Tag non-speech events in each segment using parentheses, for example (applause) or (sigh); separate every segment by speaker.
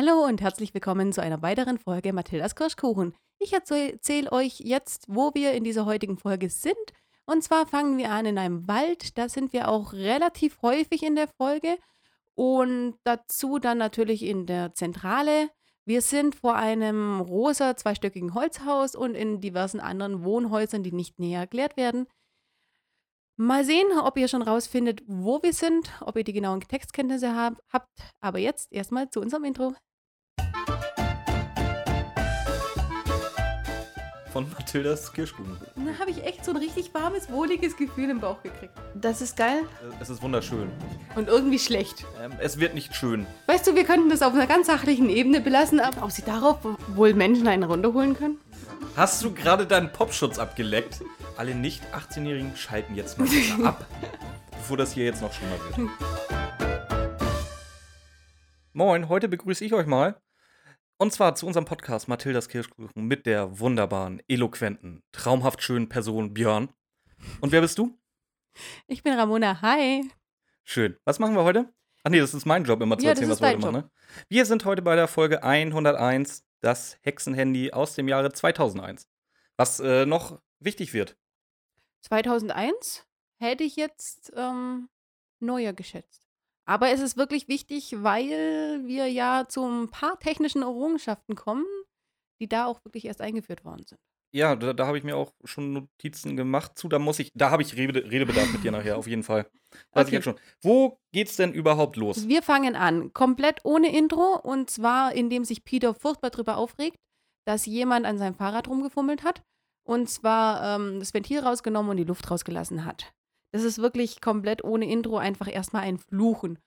Speaker 1: Hallo und herzlich willkommen zu einer weiteren Folge Mathildas Kirschkuchen. Ich erzähle euch jetzt, wo wir in dieser heutigen Folge sind. Und zwar fangen wir an in einem Wald. Da sind wir auch relativ häufig in der Folge. Und dazu dann natürlich in der Zentrale. Wir sind vor einem rosa zweistöckigen Holzhaus und in diversen anderen Wohnhäusern, die nicht näher erklärt werden. Mal sehen, ob ihr schon rausfindet, wo wir sind, ob ihr die genauen Textkenntnisse hab, habt. Aber jetzt erstmal zu unserem Intro.
Speaker 2: Von Mathildas Kirschkuchen.
Speaker 1: Da habe ich echt so ein richtig warmes, wohliges Gefühl im Bauch gekriegt. Das ist geil
Speaker 2: Äh, Es ist wunderschön.
Speaker 1: und irgendwie schlecht.
Speaker 2: Ähm, es wird nicht schön.
Speaker 1: Weißt du, wir könnten das auf einer ganz sachlichen Ebene belassen, aber ob sie darauf wohl Menschen einen runterholen können?
Speaker 2: Hast du gerade deinen Popschutz abgeleckt? Alle nicht 18-Jährigen schalten jetzt mal (laughs) ab, bevor das hier jetzt noch schlimmer wird. Moin, heute begrüße ich euch mal. Und zwar zu unserem Podcast Mathildas Kirschkuchen mit der wunderbaren, eloquenten, traumhaft schönen Person Björn. Und wer bist du?
Speaker 1: Ich bin Ramona. Hi.
Speaker 2: Schön. Was machen wir heute? Ach nee, das ist mein Job, immer zu
Speaker 1: Ja,
Speaker 2: erzählen, was wir heute machen. Ne? Wir sind heute bei der Folge 101, das Hexenhandy aus dem Jahre 2001. Was äh, noch wichtig wird.
Speaker 1: 2001 hätte ich jetzt ähm, neuer geschätzt. Aber es ist wirklich wichtig, weil wir ja zu ein paar technischen Errungenschaften kommen, die da auch wirklich erst eingeführt worden sind.
Speaker 2: Ja, da, da habe ich mir auch schon Notizen gemacht zu. Da muss ich, da habe ich Rede, Redebedarf mit dir nachher, auf jeden Fall. (laughs) Weiß
Speaker 1: Okay.
Speaker 2: ich jetzt schon. Wo geht's denn überhaupt los?
Speaker 1: Wir fangen an, komplett ohne Intro, und zwar indem sich Peter furchtbar darüber aufregt, dass jemand an seinem Fahrrad rumgefummelt hat und zwar ähm, das Ventil rausgenommen und die Luft rausgelassen hat. Das ist wirklich komplett ohne Intro, einfach erstmal ein Fluchen.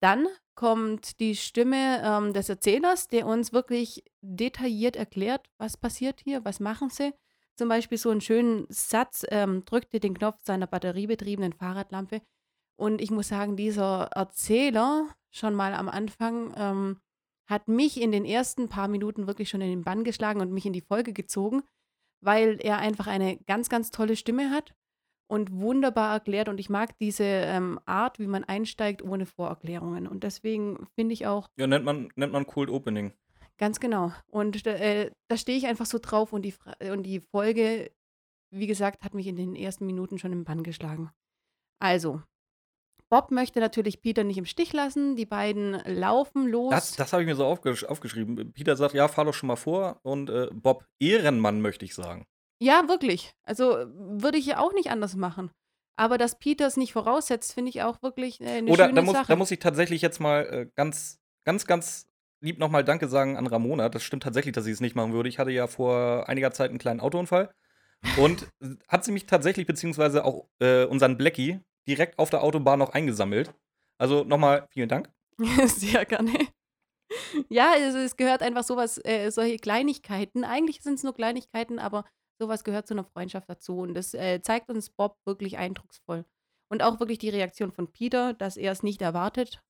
Speaker 1: Dann kommt die Stimme ähm, des Erzählers, der uns wirklich detailliert erklärt, was passiert hier, was machen sie. Zum Beispiel so einen schönen Satz, ähm, drückte den Knopf seiner batteriebetriebenen Fahrradlampe. Und ich muss sagen, dieser Erzähler schon mal am Anfang ähm, hat mich in den ersten paar Minuten wirklich schon in den Bann geschlagen und mich in die Folge gezogen, weil er einfach eine ganz, ganz tolle Stimme hat und wunderbar erklärt. Und ich mag diese ähm, Art, wie man einsteigt ohne Vorerklärungen. Und deswegen finde ich auch
Speaker 2: Ja, nennt man, nennt man Cold Opening.
Speaker 1: ganz genau. Und äh, da stehe ich einfach so drauf und die, und die Folge, wie gesagt, hat mich in den ersten Minuten schon im Bann geschlagen. Also, Bob möchte natürlich Peter nicht im Stich lassen. Die beiden laufen los.
Speaker 2: Das, das habe ich mir so aufgesch aufgeschrieben. Peter sagt, ja, fahr doch schon mal vor. Und äh, Bob, Ehrenmann, möchte ich sagen.
Speaker 1: Ja, wirklich. Also würde ich ja auch nicht anders machen. Aber dass Peter es nicht voraussetzt, finde ich auch wirklich äh, eine
Speaker 2: Oder
Speaker 1: schöne
Speaker 2: da muss,
Speaker 1: Sache.
Speaker 2: da muss ich tatsächlich jetzt mal äh, ganz, ganz, ganz lieb nochmal Danke sagen an Ramona. Das stimmt tatsächlich, dass ich es nicht machen würde. Ich hatte ja vor einiger Zeit einen kleinen Autounfall. Und hat sie mich tatsächlich, beziehungsweise auch äh, unseren Blackie, direkt auf der Autobahn noch eingesammelt. Also nochmal vielen Dank. (laughs)
Speaker 1: Sehr gerne. Ja, also es gehört einfach sowas, äh, solche Kleinigkeiten. Eigentlich sind es nur Kleinigkeiten, aber sowas gehört zu einer Freundschaft dazu. Und das äh, zeigt uns Bob wirklich eindrucksvoll. Und auch wirklich die Reaktion von Peter, dass er es nicht erwartet,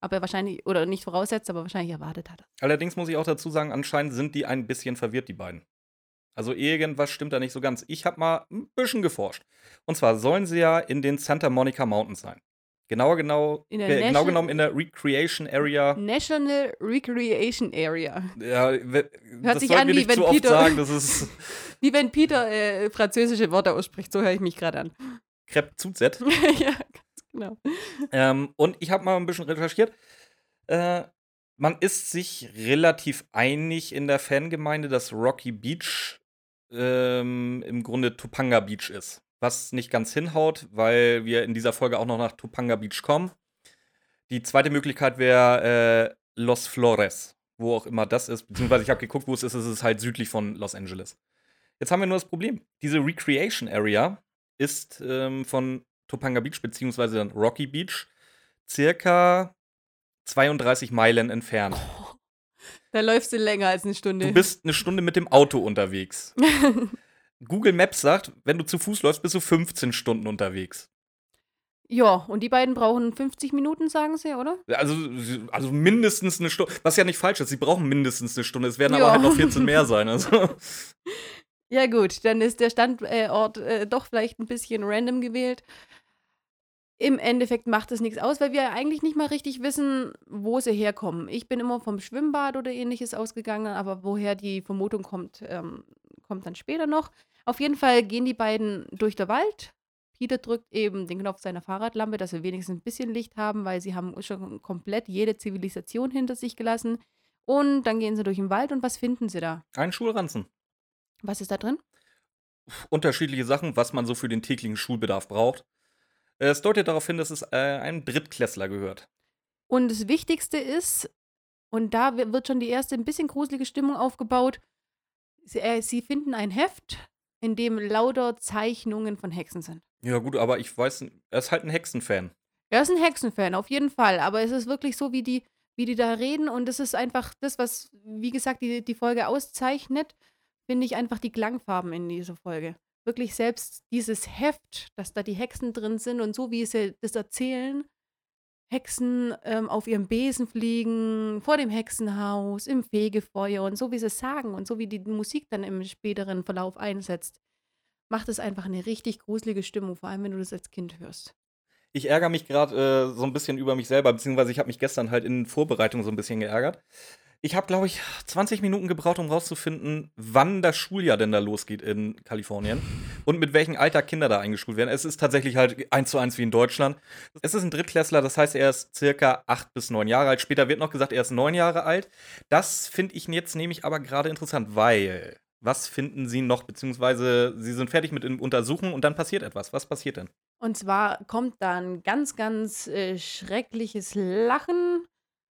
Speaker 1: aber wahrscheinlich, oder nicht voraussetzt, aber wahrscheinlich erwartet hat.
Speaker 2: Allerdings muss ich auch dazu sagen, anscheinend sind die ein bisschen verwirrt, die beiden. Also irgendwas stimmt da nicht so ganz. Ich habe mal ein bisschen geforscht. Und zwar sollen sie ja in den Santa Monica Mountains sein. Genauer genau,
Speaker 1: In der
Speaker 2: äh, genau genommen in der Recreation Area.
Speaker 1: National Recreation Area.
Speaker 2: Ja, we- das
Speaker 1: sich an, wie wenn Peter-
Speaker 2: sagen. Das ist (laughs)
Speaker 1: Wie wenn Peter äh, französische Worte ausspricht, so höre ich mich gerade an. (laughs)
Speaker 2: Crepe Zuzet. (laughs)
Speaker 1: ja, ganz genau.
Speaker 2: ähm, und ich habe mal ein bisschen recherchiert. Äh, man ist sich relativ einig in der Fangemeinde, dass Rocky Beach ähm, im Grunde Topanga Beach ist. Was nicht ganz hinhaut, weil wir in dieser Folge auch noch nach Topanga Beach kommen. Die zweite Möglichkeit wäre äh, Los Flores, wo auch immer das ist. Beziehungsweise ich habe geguckt, wo es ist. Es ist halt südlich von Los Angeles. Jetzt haben wir nur das Problem. Diese Recreation Area ist ähm, von Topanga Beach beziehungsweise dann Rocky Beach circa 32 Meilen entfernt.
Speaker 1: Da läufst du länger als eine Stunde.
Speaker 2: Du bist eine Stunde mit dem Auto unterwegs. (laughs) Google Maps sagt, wenn du zu Fuß läufst, bist du 15 Stunden unterwegs.
Speaker 1: ja, und die beiden brauchen 50 Minuten, sagen sie, oder?
Speaker 2: Also, also mindestens eine Stunde. Was ja nicht falsch ist, sie brauchen mindestens eine Stunde. Es werden
Speaker 1: Ja.
Speaker 2: aber halt noch 14 mehr sein. (laughs) Also.
Speaker 1: Ja, gut, dann ist der Standort äh, doch vielleicht ein bisschen random gewählt. Im Endeffekt macht es nichts aus, weil wir eigentlich nicht mal richtig wissen, wo sie herkommen. Ich bin immer vom Schwimmbad oder ähnliches ausgegangen, aber woher die Vermutung kommt, ähm, kommt dann später noch. Auf jeden Fall gehen die beiden durch den Wald. Peter drückt eben den Knopf seiner Fahrradlampe, dass wir wenigstens ein bisschen Licht haben, weil sie haben schon komplett jede Zivilisation hinter sich gelassen. Und dann gehen sie durch den Wald und was finden sie da?
Speaker 2: Ein Schulranzen.
Speaker 1: Was ist da drin?
Speaker 2: Unterschiedliche Sachen, was man so für den täglichen Schulbedarf braucht. Es deutet darauf hin, dass es äh, einem Drittklässler gehört.
Speaker 1: Und das Wichtigste ist, und da wird schon die erste ein bisschen gruselige Stimmung aufgebaut, sie, äh, sie finden ein Heft, in dem lauter Zeichnungen von Hexen sind.
Speaker 2: Ja, gut, aber ich weiß, er ist halt ein Hexenfan.
Speaker 1: Er ist ein Hexenfan, auf jeden Fall. Aber es ist wirklich so, wie die, wie die da reden. Und das ist einfach das, was, wie gesagt, die, die Folge auszeichnet, finde ich einfach die Klangfarben in dieser Folge. Wirklich selbst dieses Heft, dass da die Hexen drin sind und so, wie sie das erzählen, Hexen ähm, auf ihrem Besen fliegen, vor dem Hexenhaus, im Fegefeuer und so, wie sie es sagen und so, wie die Musik dann im späteren Verlauf einsetzt, macht es einfach eine richtig gruselige Stimmung, vor allem wenn du das als Kind hörst.
Speaker 2: Ich ärgere mich gerade äh, so ein bisschen über mich selber, beziehungsweise ich habe mich gestern halt in Vorbereitung so ein bisschen geärgert. Ich habe, glaube ich, 20 Minuten gebraucht, um rauszufinden, wann das Schuljahr denn da losgeht in Kalifornien und mit welchem Alter Kinder da eingeschult werden. Es ist tatsächlich halt eins zu eins wie in Deutschland. Es ist ein Drittklässler, das heißt, er ist circa acht bis neun Jahre alt. Später wird noch gesagt, er ist neun Jahre alt. Das finde ich jetzt nämlich aber gerade interessant, weil was finden Sie noch, beziehungsweise Sie sind fertig mit dem Untersuchen und dann passiert etwas. Was passiert denn?
Speaker 1: Und zwar kommt dann ganz, ganz äh, schreckliches Lachen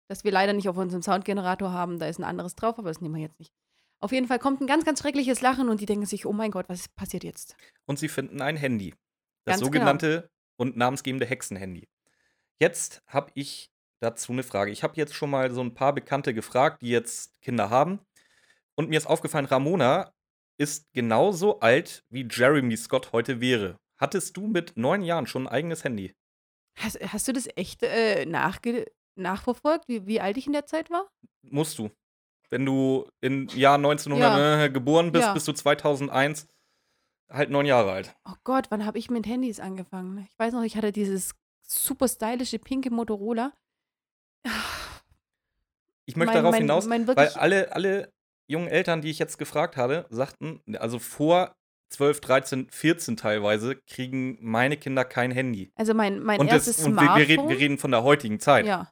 Speaker 1: das wir leider nicht auf unserem Soundgenerator haben. Da ist ein anderes drauf, aber das nehmen wir jetzt nicht. Auf jeden Fall kommt ein ganz, ganz schreckliches Lachen und die denken sich, oh mein Gott, was passiert jetzt?
Speaker 2: Und sie finden ein Handy. Das ganz genau. sogenannte genau. und namensgebende Hexenhandy. Jetzt habe ich dazu eine Frage. Ich habe jetzt schon mal so ein paar Bekannte gefragt, die jetzt Kinder haben. Und mir ist aufgefallen, Ramona ist genauso alt, wie Jeremy Scott heute wäre. Hattest du mit neun Jahren schon ein eigenes Handy?
Speaker 1: Hast, hast du das echt äh, nachge nachverfolgt, wie, wie alt ich in der Zeit war?
Speaker 2: Musst du. Wenn du im Jahr 1900 ja. Äh, geboren bist, ja. bist du 2001 halt neun Jahre alt.
Speaker 1: Oh Gott, wann habe ich mit Handys angefangen? Ich weiß noch, ich hatte dieses super stylische pinke Motorola.
Speaker 2: Ich möchte mein, darauf mein, hinaus, mein weil alle, alle jungen Eltern, die ich jetzt gefragt habe, sagten, also vor 12, 13, 14 teilweise kriegen meine Kinder kein Handy.
Speaker 1: Also mein, mein und erstes das, und Smartphone.
Speaker 2: Wir, wir, reden, wir reden von der heutigen Zeit. Ja.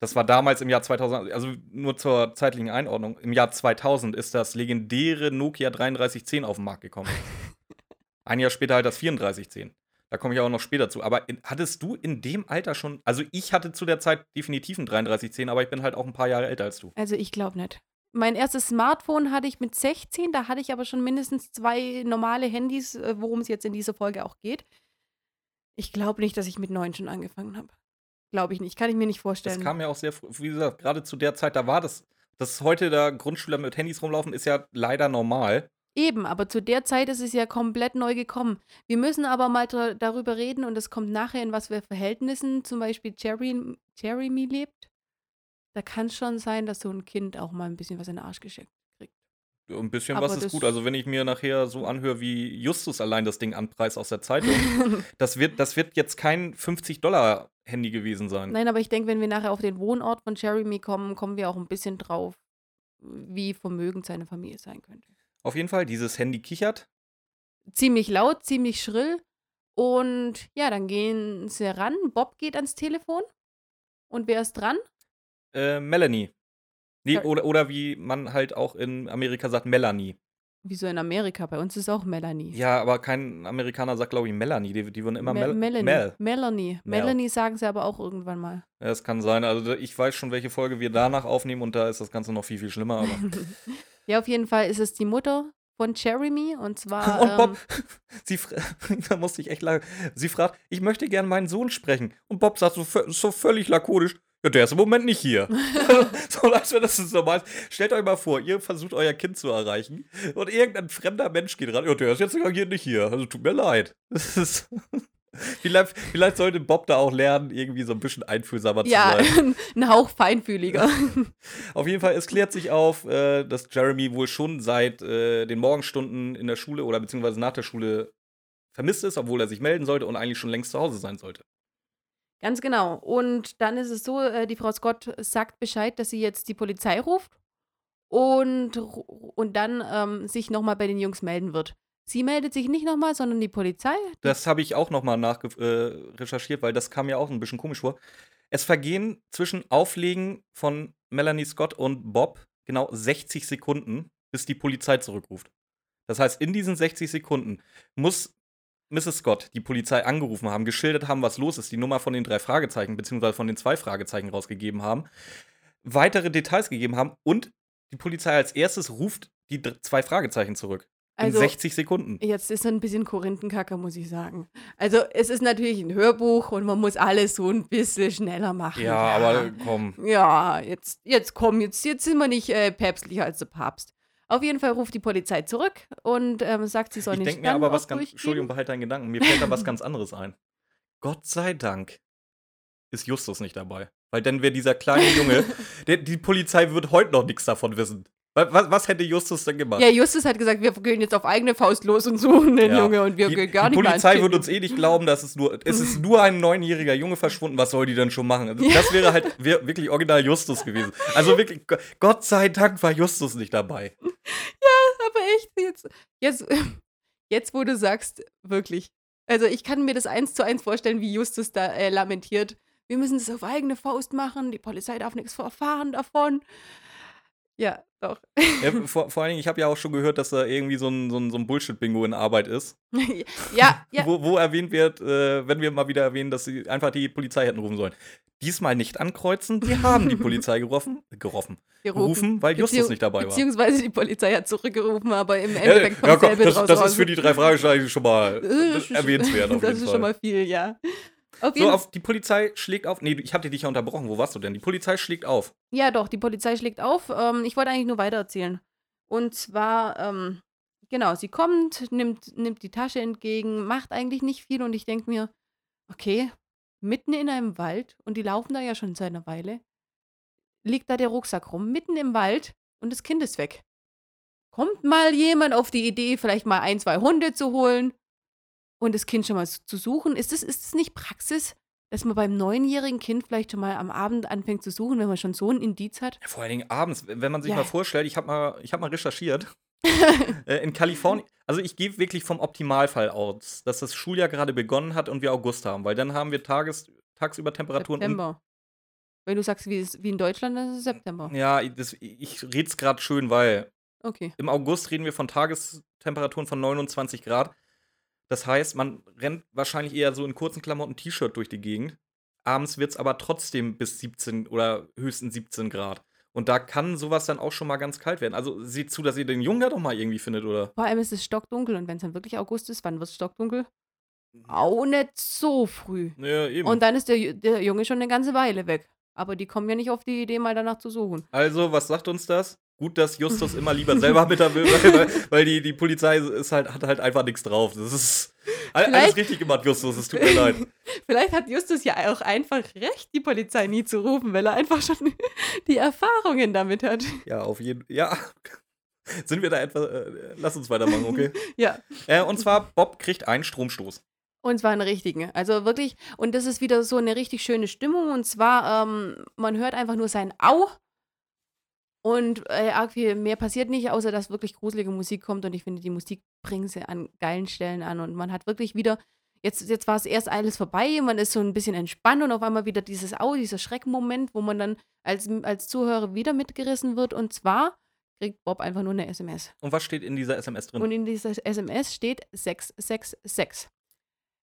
Speaker 2: Das war damals im Jahr 2000, also nur zur zeitlichen Einordnung. Im Jahr 2000 ist das legendäre Nokia 3310 auf den Markt gekommen. (laughs) Ein Jahr später halt das 3410. Da komme ich auch noch später zu. Aber in, hattest du in dem Alter schon, also ich hatte zu der Zeit definitiv ein 3310, aber ich bin halt auch ein paar Jahre älter als du.
Speaker 1: Also ich glaube nicht. Mein erstes Smartphone hatte ich mit 16, da hatte ich aber schon mindestens zwei normale Handys, äh, worum es jetzt in dieser Folge auch geht. Ich glaube nicht, dass ich mit neun schon angefangen habe. Glaube ich nicht, kann ich mir nicht vorstellen.
Speaker 2: Das kam ja auch sehr früh, wie gesagt, gerade zu der Zeit, da war das, dass heute da Grundschüler mit Handys rumlaufen, ist ja leider normal.
Speaker 1: Eben, aber zu der Zeit ist es ja komplett neu gekommen. Wir müssen aber mal darüber reden und es kommt nachher in was für Verhältnissen zum Beispiel Jerry, Jeremy lebt. Da kann es schon sein, dass so ein Kind auch mal ein bisschen was in den Arsch geschickt
Speaker 2: ein bisschen Aber was ist gut. Also wenn ich mir nachher so anhöre, wie Justus allein das Ding anpreist aus der Zeitung, (laughs) das, wird, das wird jetzt kein 50-Dollar-Handy gewesen sein.
Speaker 1: Nein, aber ich denke, wenn wir nachher auf den Wohnort von Jeremy kommen, kommen wir auch ein bisschen drauf, wie vermögend seine Familie sein könnte.
Speaker 2: Auf jeden Fall, dieses Handy kichert.
Speaker 1: Ziemlich laut, ziemlich schrill. Und ja, dann gehen sie ran. Bob geht ans Telefon. Und wer ist dran?
Speaker 2: Äh, Melanie. Nee, oder, oder wie man halt auch in Amerika sagt, Melanie.
Speaker 1: Wieso in Amerika? Bei uns ist auch Melanie.
Speaker 2: Ja, aber kein Amerikaner sagt, glaube ich, Melanie. Die, die würden immer Me
Speaker 1: Mel Melanie. Mel. Melanie. Mel. Melanie sagen sie aber auch irgendwann mal.
Speaker 2: Ja, das kann sein. Also ich weiß schon, welche Folge wir danach aufnehmen und da ist das Ganze noch viel, viel schlimmer. (laughs)
Speaker 1: ja, auf jeden Fall ist es die Mutter von Jeremy und zwar. (laughs)
Speaker 2: Und Bob, ähm, (laughs) sie da musste ich echt lachen. Sie fragt, ich möchte gerne meinen Sohn sprechen. Und Bob sagt so, so völlig lakonisch, ja, der ist im Moment nicht hier. (laughs) (laughs) so, als wenn das so normal. Stellt euch mal vor, ihr versucht euer Kind zu erreichen und irgendein fremder Mensch geht ran. Ja, der ist jetzt sogar hier nicht hier. Also tut mir leid. (laughs) vielleicht, vielleicht sollte Bob da auch lernen, irgendwie so ein bisschen einfühlsamer
Speaker 1: ja,
Speaker 2: zu sein.
Speaker 1: Ja, ein Hauch feinfühliger.
Speaker 2: auf jeden Fall, es klärt sich auf, äh, dass Jeremy wohl schon seit äh, den Morgenstunden in der Schule oder beziehungsweise nach der Schule vermisst ist, obwohl er sich melden sollte und eigentlich schon längst zu Hause sein sollte.
Speaker 1: Ganz genau. Und dann ist es so, äh, die Frau Scott sagt Bescheid, dass sie jetzt die Polizei ruft. Und, und dann ähm, sich nochmal bei den Jungs melden wird. Sie meldet sich nicht nochmal, sondern die Polizei.
Speaker 2: Das habe ich auch noch mal nachrecherchiert, äh, recherchiert, weil das kam mir auch ein bisschen komisch vor. Es vergehen zwischen Auflegen von Melanie Scott und Bob genau 60 Sekunden, bis die Polizei zurückruft. Das heißt, in diesen 60 Sekunden muss Mrs. Scott die Polizei angerufen haben, geschildert haben, was los ist, die Nummer von den drei Fragezeichen beziehungsweise von den zwei Fragezeichen rausgegeben haben, weitere Details gegeben haben und die Polizei als erstes ruft die zwei Fragezeichen zurück. In
Speaker 1: Also,
Speaker 2: 60 Sekunden.
Speaker 1: Jetzt ist er ein bisschen Korinthenkacker, muss ich sagen. Also, es ist natürlich ein Hörbuch und man muss alles so ein bisschen schneller machen.
Speaker 2: Ja, aber komm.
Speaker 1: Ja, jetzt, jetzt komm, jetzt, jetzt sind wir nicht äh, päpstlicher als der Papst. Auf jeden Fall ruft die Polizei zurück und ähm, sagt, sie sollen
Speaker 2: Ich
Speaker 1: den
Speaker 2: denke mir aber was ganz. Entschuldigung, behalte deinen Gedanken. Mir fällt da was ganz anderes ein. Gott sei Dank ist Justus nicht dabei. Weil dann wäre dieser kleine Junge. (laughs) der, die Polizei wird heute noch nichts davon wissen. Was, was, hätte Justus denn gemacht?
Speaker 1: Ja, Justus hat gesagt, wir gehen jetzt auf eigene Faust los und suchen den
Speaker 2: Ja.
Speaker 1: Junge und wir
Speaker 2: die,
Speaker 1: gehen gar
Speaker 2: die
Speaker 1: nicht ans
Speaker 2: Polizei wird uns eh nicht glauben, dass es nur. Es ist nur ein neunjähriger Junge verschwunden. Was soll die denn schon machen? Also, das wäre halt wär wirklich original Justus gewesen. Also wirklich, Go- Gott sei Dank war Justus nicht dabei.
Speaker 1: Aber echt, jetzt, jetzt, (laughs) jetzt, wo du sagst, wirklich. Also ich kann mir das eins zu eins vorstellen, wie Justus da äh, lamentiert. Wir müssen das auf eigene Faust machen, die Polizei darf nichts erfahren davon. Ja, doch.
Speaker 2: Ja, (laughs) vor, vor allen Dingen, ich habe ja auch schon gehört, dass da irgendwie so ein, so ein, so ein Bullshit-Bingo in Arbeit ist. (laughs)
Speaker 1: ja, ja.
Speaker 2: Wo, wo erwähnt wird, äh, wenn wir mal wieder erwähnen, dass sie einfach die Polizei hätten rufen sollen. Diesmal nicht ankreuzen, wir haben die (laughs) Polizei gerufen, gerufen, gerufen, weil Justus
Speaker 1: Beziehung-
Speaker 2: nicht dabei war.
Speaker 1: Beziehungsweise die Polizei hat zurückgerufen, aber im
Speaker 2: Ja,
Speaker 1: Endeffekt
Speaker 2: ja,
Speaker 1: kommt
Speaker 2: komm,
Speaker 1: selber
Speaker 2: das,
Speaker 1: draus
Speaker 2: das
Speaker 1: raus.
Speaker 2: ist für die drei Fragezeichen schon mal
Speaker 1: Äh,
Speaker 2: äh, erwähnenswert auf
Speaker 1: Das ist schon mal viel, ja. Auf
Speaker 2: so, auf, die Polizei schlägt auf. Nee, ich hatte dich ja unterbrochen. Wo warst du denn? Die Polizei schlägt auf.
Speaker 1: Ja, doch, die Polizei schlägt auf. Ähm, ich wollte eigentlich nur weitererzählen. Und zwar, ähm, genau, sie kommt, nimmt, nimmt die Tasche entgegen, macht eigentlich nicht viel und ich denke mir, okay, mitten in einem Wald und die laufen da ja schon seit einer Weile, liegt da der Rucksack rum, mitten im Wald und das Kind ist weg. Kommt mal jemand auf die Idee, vielleicht mal ein, zwei Hunde zu holen und das Kind schon mal zu suchen? Ist das, ist das nicht Praxis? Dass man beim neunjährigen Kind vielleicht schon mal am Abend anfängt zu suchen, wenn man schon so ein Indiz hat?
Speaker 2: Vor allen Dingen abends, wenn man sich
Speaker 1: Ja.
Speaker 2: mal vorstellt, ich habe mal, ich hab mal recherchiert. (laughs) äh, in Kalifornien, also ich gehe wirklich vom Optimalfall aus, dass das Schuljahr gerade begonnen hat und wir August haben, weil dann haben wir Tages, tagsüber Temperaturen. um-
Speaker 1: September. Wenn du sagst, wie, es, wie in Deutschland, dann ist es September.
Speaker 2: Ja, das, ich rede es gerade schön, weil
Speaker 1: Okay.
Speaker 2: im August reden wir von Tagestemperaturen von 29 Grad. Das heißt, man rennt wahrscheinlich eher so in kurzen Klamotten T-Shirt durch die Gegend. Abends wird es aber trotzdem bis 17 oder höchstens 17 Grad. Und da kann sowas dann auch schon mal ganz kalt werden. Also seht zu, dass ihr den Jungen da doch mal irgendwie findet, oder?
Speaker 1: Vor allem ist es stockdunkel und wenn es dann wirklich August ist, wann wird es stockdunkel? Auch nicht so früh.
Speaker 2: Ja, eben.
Speaker 1: Und dann ist der, der Junge schon eine ganze Weile weg. Aber die kommen ja nicht auf die Idee, mal danach zu suchen.
Speaker 2: also, was sagt uns das? Gut, dass Justus immer lieber (laughs) selber mit der will, weil, weil, die, die Polizei ist halt, hat halt einfach nichts drauf. Das ist all- alles
Speaker 1: Vielleicht-
Speaker 2: richtig gemacht, Justus. Es tut mir leid. (laughs)
Speaker 1: Vielleicht hat Justus ja auch einfach recht, die Polizei nie zu rufen, weil er einfach schon (laughs) die Erfahrungen damit hat.
Speaker 2: Ja, auf jeden Fall. Ja. Sind wir da etwa. Äh, lass uns weitermachen, okay?
Speaker 1: Ja.
Speaker 2: äh, und zwar, Bob kriegt einen Stromstoß.
Speaker 1: Und zwar einen richtigen. Also wirklich, und das ist wieder so eine richtig schöne Stimmung. Und zwar, ähm, man hört einfach nur sein Au. Und äh, arg viel mehr passiert nicht, außer dass wirklich gruselige Musik kommt. Und ich finde, die Musik bringen sie an geilen Stellen an. Und man hat wirklich wieder, jetzt, jetzt war es erst alles vorbei, man ist so ein bisschen entspannt und auf einmal wieder dieses Au, dieser Schreckmoment, wo man dann als, als Zuhörer wieder mitgerissen wird. Und zwar kriegt Bob einfach nur eine SMS.
Speaker 2: Und was steht in dieser SMS drin?
Speaker 1: Und in dieser SMS steht 666.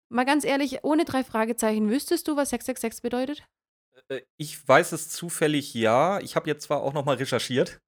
Speaker 1: Mal ganz ehrlich, ohne drei Fragezeichen, wüsstest du, was 666 bedeutet?
Speaker 2: Äh, ich weiß es zufällig ja. Ich habe jetzt zwar auch noch mal recherchiert.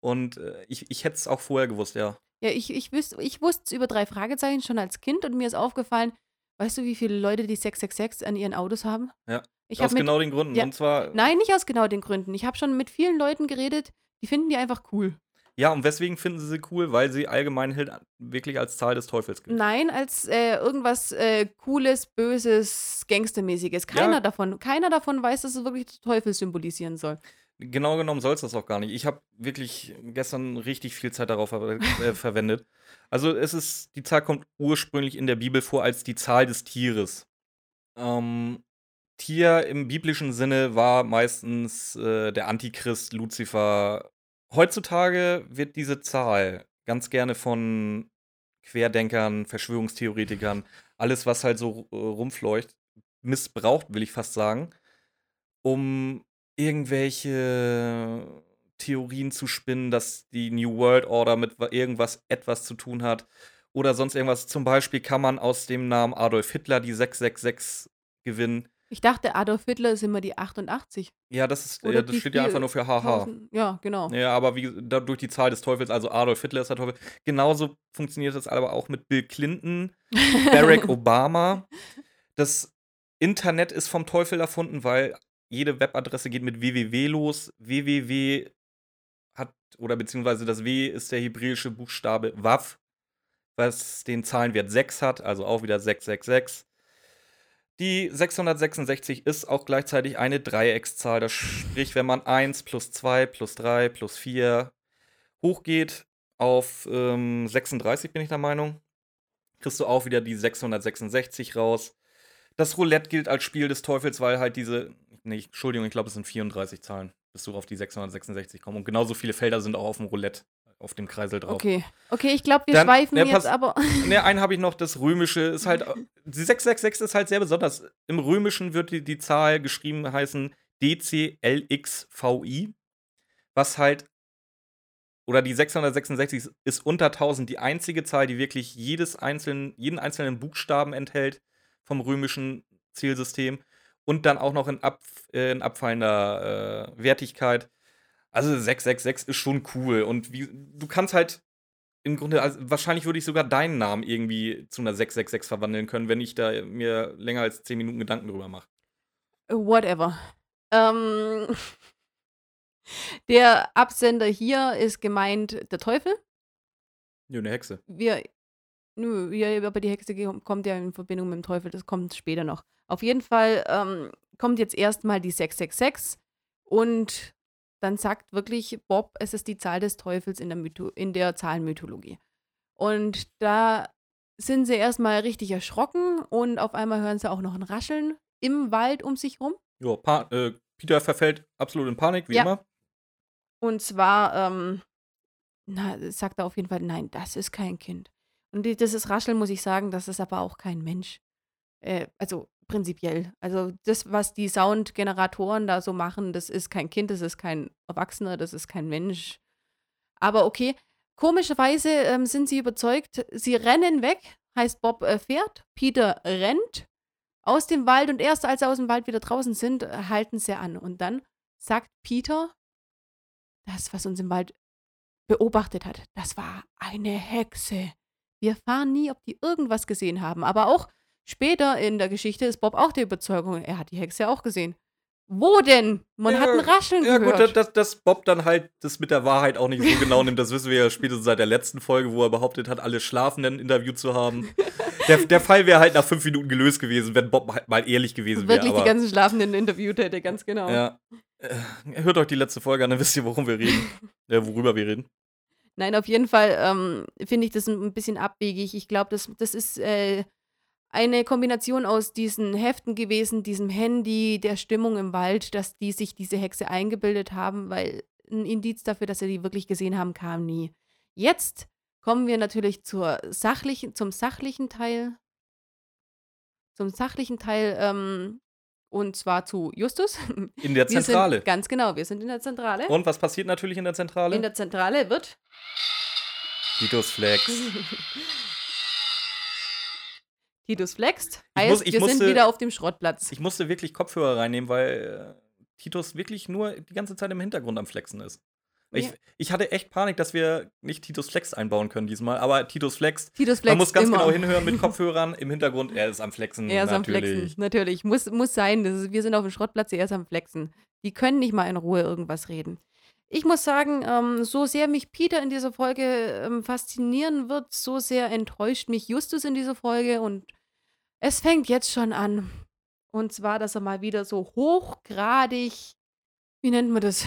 Speaker 2: Und äh, ich, ich hätte es auch vorher gewusst, ja.
Speaker 1: Ja, ich, ich, wüs- ich wusste es über drei Fragezeichen schon als Kind und mir ist aufgefallen, weißt du, wie viele Leute die 666 an ihren Autos haben?
Speaker 2: Ja,
Speaker 1: Ich
Speaker 2: Aus
Speaker 1: habe mit,
Speaker 2: genau den Gründen.
Speaker 1: ja.
Speaker 2: Und zwar.
Speaker 1: nein, nicht aus genau den Gründen. Ich habe schon mit vielen Leuten geredet, die finden die einfach cool.
Speaker 2: Ja, und weswegen finden sie sie cool? Weil sie allgemein halt wirklich als Zahl des Teufels gilt.
Speaker 1: Nein, als äh, irgendwas äh, Cooles, Böses, Gangstermäßiges. Keiner
Speaker 2: Ja.
Speaker 1: davon, keiner davon weiß, dass es wirklich den Teufel symbolisieren soll.
Speaker 2: Genau genommen soll es das auch gar nicht. Ich habe wirklich gestern richtig viel Zeit darauf ver äh, (laughs) verwendet. Also es ist, die Zahl kommt ursprünglich in der Bibel vor als die Zahl des Tieres. Ähm, Tier im biblischen Sinne war meistens äh, der Antichrist, Luzifer. Heutzutage wird diese Zahl ganz gerne von Querdenkern, Verschwörungstheoretikern, alles, was halt so äh, rumfleucht, missbraucht, will ich fast sagen, um irgendwelche Theorien zu spinnen, dass die New World Order mit irgendwas etwas zu tun hat oder sonst irgendwas. Zum Beispiel kann man aus dem Namen Adolf Hitler die 666 gewinnen.
Speaker 1: Ich dachte, Adolf Hitler ist immer die 88.
Speaker 2: Ja, das, ist,
Speaker 1: Oder
Speaker 2: ja, das steht ja einfach nur für HH.
Speaker 1: 4000. Ja, genau.
Speaker 2: Ja, aber wie, durch die Zahl des Teufels, also Adolf Hitler ist der Teufel. Genauso funktioniert das aber auch mit Bill Clinton, Barack (laughs) Obama. Das Internet ist vom Teufel erfunden, weil jede Webadresse geht mit www los. www hat, oder beziehungsweise das W ist der hebräische Buchstabe Wav, was den Zahlenwert 6 hat, also auch wieder 666. Die 666 ist auch gleichzeitig eine Dreieckszahl. Das sprich, wenn man 1 plus 2 plus 3 plus 4 hochgeht auf ähm, 36, bin ich der Meinung, kriegst du auch wieder die 666 raus. Das Roulette gilt als Spiel des Teufels, weil halt diese, nee, Entschuldigung, ich glaube, es sind 34 Zahlen, bis du auf die 666 kommst. Und genauso viele Felder sind auch auf dem Roulette, auf dem Kreisel drauf.
Speaker 1: Okay. Okay, ich glaube, wir
Speaker 2: Dann-
Speaker 1: schweifen
Speaker 2: ne,
Speaker 1: jetzt aber. (laughs)
Speaker 2: Ne, einen habe ich noch, das Römische ist halt. Die 666 ist halt sehr besonders. Im Römischen wird die, die Zahl geschrieben heißen DCLXVI, was halt. Oder die 666 ist unter 1000 die einzige Zahl, die wirklich jedes einzelnen, jeden einzelnen Buchstaben enthält vom römischen Zielsystem. Und dann auch noch in, ab, äh, in abfallender äh, Wertigkeit. Also 666 ist schon cool. Und wie, du kannst halt im Grunde, also wahrscheinlich würde ich sogar deinen Namen irgendwie zu einer 666 verwandeln können, wenn ich da mir länger als 10 Minuten Gedanken drüber mache.
Speaker 1: Whatever. Ähm, (laughs) der Absender hier ist gemeint der Teufel.
Speaker 2: Nö, eine Hexe.
Speaker 1: Wir, nö, ja, aber die Hexe kommt ja in Verbindung mit dem Teufel, das kommt später noch. Auf jeden Fall ähm, kommt jetzt erstmal die 666 und dann sagt wirklich Bob, es ist die Zahl des Teufels in der, Mytho in der Zahlenmythologie. Und da sind sie erstmal richtig erschrocken und auf einmal hören sie auch noch ein Rascheln im Wald um sich rum.
Speaker 2: Ja, pa äh, Peter verfällt absolut in Panik, wie
Speaker 1: Ja.
Speaker 2: immer.
Speaker 1: Und zwar, ähm, na, sagt er auf jeden Fall, nein, das ist kein Kind. Und die- dieses Rascheln, muss ich sagen, das ist aber auch kein Mensch. Äh, also prinzipiell. Also das, was die Soundgeneratoren da so machen, das ist kein Kind, das ist kein Erwachsener, das ist kein Mensch. Aber okay, komischerweise ähm, sind sie überzeugt, sie rennen weg, heißt Bob äh, fährt, Peter rennt aus dem Wald und erst als sie aus dem Wald wieder draußen sind, äh, halten sie an. Und dann sagt Peter, das, was uns im Wald beobachtet hat, das war eine Hexe. Wir fahren nie, ob die irgendwas gesehen haben. Aber auch später in der Geschichte ist Bob auch der Überzeugung, er hat die Hexe auch gesehen. Wo denn? Man
Speaker 2: Ja,
Speaker 1: hat ein Rascheln
Speaker 2: Ja,
Speaker 1: gehört.
Speaker 2: gut, dass, dass Bob dann halt das mit der Wahrheit auch nicht so (laughs) genau nimmt, das wissen wir ja spätestens seit der letzten Folge, wo er behauptet hat, alle Schlafenden interviewt zu haben. (laughs) Der, der Fall wäre halt nach fünf Minuten gelöst gewesen, wenn Bob halt mal ehrlich gewesen wäre.
Speaker 1: Wirklich die ganzen Schlafenden interviewt hätte, ganz genau.
Speaker 2: Ja. Äh, hört euch die letzte Folge an, dann wisst ihr, worum wir reden. (laughs) äh, worüber wir reden.
Speaker 1: Nein, auf jeden Fall ähm, finde ich das ein bisschen abwegig. Ich glaube, das, das ist äh, eine Kombination aus diesen Heften gewesen, diesem Handy, der Stimmung im Wald, dass die sich diese Hexe eingebildet haben, weil ein Indiz dafür, dass sie die wirklich gesehen haben, kam nie. Jetzt kommen wir natürlich zur sachlichen, zum sachlichen Teil. Zum sachlichen Teil, ähm, und zwar zu Justus. (laughs)
Speaker 2: In der Zentrale.
Speaker 1: Sind, ganz genau, wir sind in der Zentrale.
Speaker 2: Und was passiert natürlich in der Zentrale?
Speaker 1: in der Zentrale wird
Speaker 2: Titus Flex. (laughs)
Speaker 1: Titus flext.
Speaker 2: Ich
Speaker 1: Heißt,
Speaker 2: muss-
Speaker 1: wir sind
Speaker 2: musste-
Speaker 1: wieder auf dem Schrottplatz.
Speaker 2: Ich musste wirklich Kopfhörer reinnehmen, weil äh, Titus wirklich nur die ganze Zeit im Hintergrund am Flexen ist. Ich,
Speaker 1: Ja.
Speaker 2: ich hatte echt Panik, dass wir nicht Titus Flex einbauen können diesmal, aber Titus Flex,
Speaker 1: Titus flext
Speaker 2: man muss ganz
Speaker 1: immer.
Speaker 2: genau hinhören mit (laughs) Kopfhörern im Hintergrund, er ist am Flexen.
Speaker 1: Er ist am
Speaker 2: natürlich.
Speaker 1: Flexen, natürlich. Muss, muss sein. Ist, wir sind auf dem Schrottplatz, er ist am Flexen. Die können nicht mal in Ruhe irgendwas reden. Ich muss sagen, ähm, so sehr mich Peter in dieser Folge ähm, faszinieren wird, so sehr enttäuscht mich Justus in dieser Folge und es fängt jetzt schon an. Und zwar, dass er mal wieder so hochgradig, wie nennt man das?